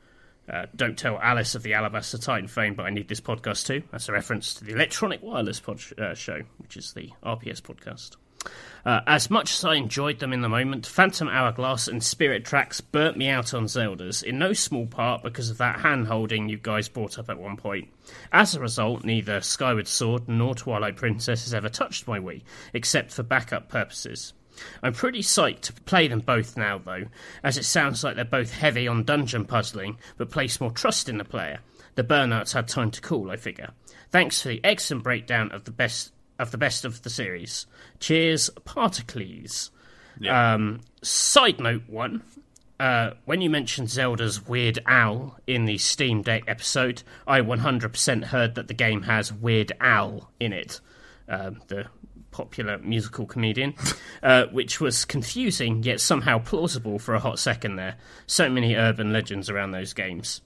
Uh, don't tell Alice of the Alabaster Titan fame, but I need this podcast too. That's a reference to the Electronic Wireless pod- uh, show, which is the RPS podcast. Uh, as much as I enjoyed them in the moment, Phantom Hourglass and Spirit Tracks burnt me out on Zeldas, in no small part because of that hand holding you guys brought up at one point. As a result, neither Skyward Sword nor Twilight Princess has ever touched my Wii, except for backup purposes. I'm pretty psyched to play them both now, though, as it sounds like they're both heavy on dungeon puzzling, but place more trust in the player. The burnouts had time to cool, I figure. Thanks for the excellent breakdown of the best of the best of the series. Cheers, Particles. Um, side note one. Uh, when you mentioned Zelda's Weird Owl in the Steam Deck episode, I 100% heard that the game has Weird Owl in it, um, the popular musical comedian, uh, which was confusing yet somehow plausible for a hot second there. So many urban legends around those games.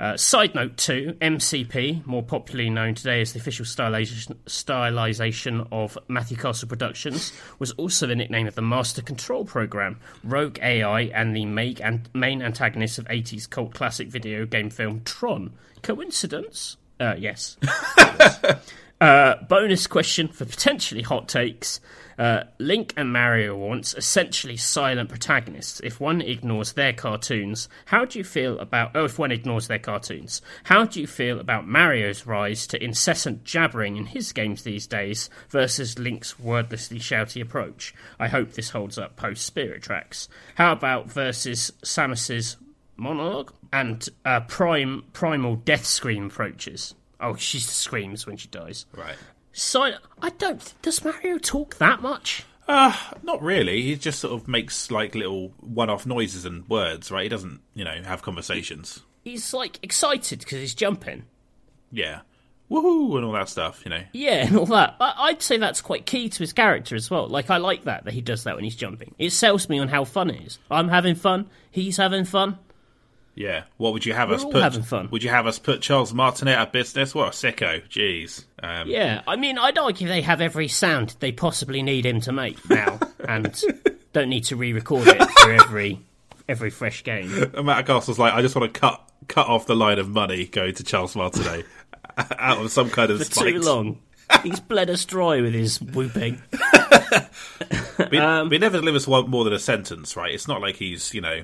Uh, side note 2 MCP, more popularly known today as the official stylization, stylization of Matthew Castle Productions, was also the nickname of the Master Control program, Rogue AI, and the main, and main antagonist of 80s cult classic video game film Tron. Coincidence? Uh, yes. Uh, bonus question for potentially hot takes. Uh, Link and Mario once essentially silent protagonists. If one ignores their cartoons, how do you feel about? Oh, if one ignores their cartoons, how do you feel about Mario's rise to incessant jabbering in his games these days versus Link's wordlessly shouty approach? I hope this holds up post Spirit Tracks. How about versus Samus's monologue and uh, prime primal death scream approaches? Oh, she screams when she dies. Right. So I don't. Does Mario talk that much? Uh, not really. He just sort of makes like little one-off noises and words, right? He doesn't, you know, have conversations. He's like excited because he's jumping. Yeah. Woohoo and all that stuff, you know. Yeah, and all that. I- I'd say that's quite key to his character as well. Like I like that that he does that when he's jumping. It sells me on how fun it is. I'm having fun. He's having fun. Yeah. What would you have We're us all put? having fun. Would you have us put Charles Martinet at business? What a sicko. Jeez. Um, Yeah, I mean, I'd argue they have every sound they possibly need him to make now, and don't need to re-record it for every every fresh game. And Matt Castle's like, I just want to cut cut off the line of money going to Charles Martinet out of some kind of For spite. too long. He's bled us dry with his whooping. But, Um, he never delivers one more than a sentence, right? It's not like he's, you know,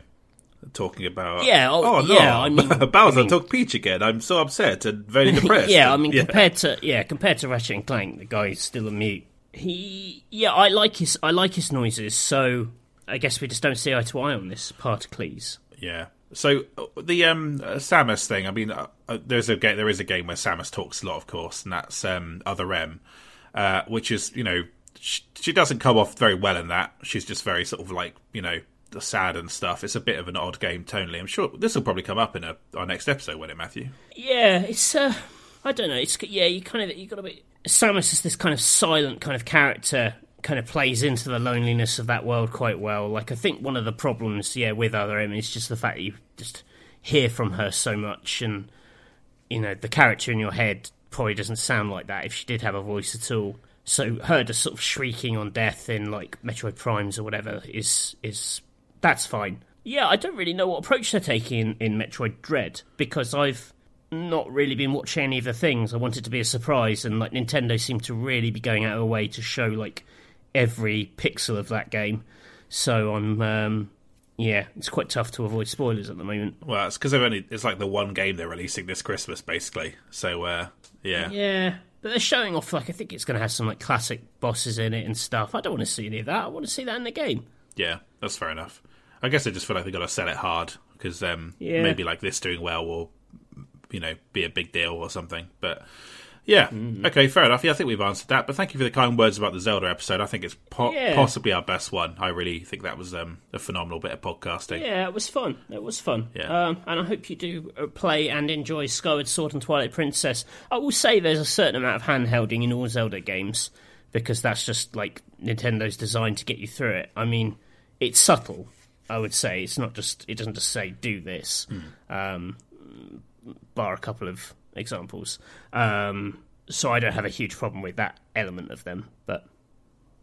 talking about. Yeah, oh, no, yeah, I mean- Bowser I mean- took Peach again. I'm so upset and very depressed. yeah, I mean, compared to yeah, compared to Ratchet and Clank, the guy's still a mute. He, yeah, I like his, I like his noises. So I guess we just don't see eye to eye on this Particles. Yeah. So uh, the um, uh, Samus thing. I mean, uh, uh, there's a game. There is a game where Samus talks a lot, of course, and that's um, Other M, uh, which is you know she, she doesn't come off very well in that. She's just very sort of like you know sad and stuff. It's a bit of an odd game tonally. I'm sure this will probably come up in a, our next episode, won't it, Matthew? Yeah, it's uh, I don't know. It's yeah, you kind of you got to be. Samus is this kind of silent kind of character. Kind of plays into the loneliness of that world quite well. Like I think one of the problems, yeah, with Other M is just the fact that you just hear from her so much, and you know the character in your head probably doesn't sound like that if she did have a voice at all. So her just sort of shrieking on death in like Metroid Primes or whatever is is that's fine. Yeah, I don't really know what approach they're taking in, in Metroid Dread because I've not really been watching any of the things. I wanted it to be a surprise, and like Nintendo seemed to really be going out of their way to show like every pixel of that game. So I'm, um, yeah, it's quite tough to avoid spoilers at the moment. Well, it's because they've only it's like the one game they're releasing this Christmas, basically. So uh, yeah, Yeah, but they're showing off like I think it's going to have some like classic bosses in it and stuff. I don't want to see any of that. I want to see that in the game. yeah, that's fair enough. I guess I just feel like they got to sell it hard because um, Yeah. maybe like this doing well will, you know, be a big deal or something. But yeah, Mm-hmm. okay, fair enough. Yeah, I think we've answered that. But thank you for the kind words about the Zelda episode. I think it's po- Yeah. possibly our best one. I really think that was um, a phenomenal bit of podcasting. Yeah, it was fun. It was fun. Yeah. Um, and I hope you do uh, play and enjoy Skyward Sword and Twilight Princess. I will say there's a certain amount of handhelding in all Zelda games because that's just like Nintendo's designed to get you through it. I mean, it's subtle. I would say it's not just. It doesn't just say do this. Um, bar a couple of examples. Um, so I don't have a huge problem with that element of them, but.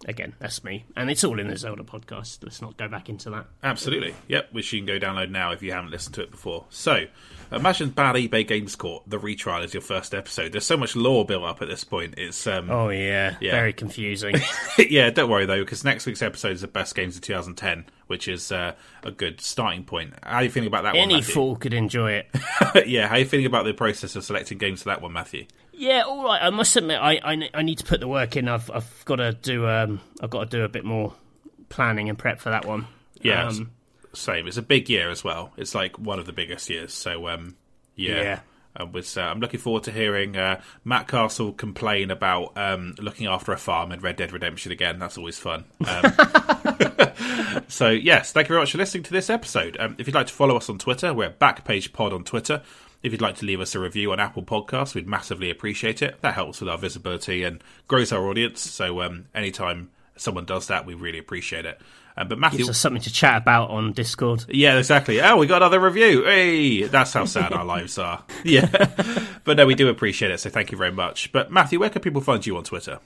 Again, that's me. And it's all in the Zelda podcast. Let's not go back into that. Absolutely. Yep, which you can go download now if you haven't listened to it before. So, imagine Bad eBay Games Court, the retrial is your first episode. There's so much lore built up at this point. It's um Oh yeah, Yeah. very confusing. yeah, don't worry though, because next week's episode is the best games of 2010, which is uh, a good starting point. How are you feeling about that one, Any Matthew? fool could enjoy it. yeah, how are you feeling about the process of selecting games for that one, Matthew? yeah, all right. I must admit, I, I, I need to put the work in. I've I've got to do um I've got to do a bit more planning and prep for that one. Yeah, Um, same. It's a big year as well. It's like one of the biggest years. So, um, yeah. Yeah. I was, uh, I'm looking forward to hearing uh, Matt Castle complain about um, looking after a farm in Red Dead Redemption again. That's always fun. Um, so, yes, thank you very much for listening to this episode. Um, if you'd like to follow us on Twitter, we're Backpage Pod on Twitter. If you'd like to leave us a review on Apple Podcasts, we'd massively appreciate it. That helps with our visibility and grows our audience. So, um, anytime someone does that, we really appreciate it. Um, but Matthew, gives us something to chat about on Discord. yeah, exactly. Oh, we got another review. Hey, that's how sad our lives are. Yeah, but no, we do appreciate it. So thank you very much. But Matthew, where can people find you on Twitter?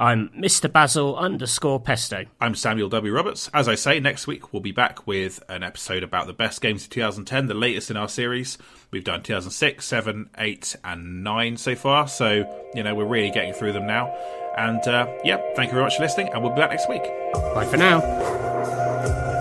I'm Mr. Basil underscore Pesto. I'm Samuel W. Roberts. As I say, next week we'll be back with an episode about the best games of 2010, the latest in our series. We've done 2006, 7, 8, and 9 so far. So, you know, we're really getting through them now. And uh, yeah, thank you very much for listening, and we'll be back next week. Bye for now.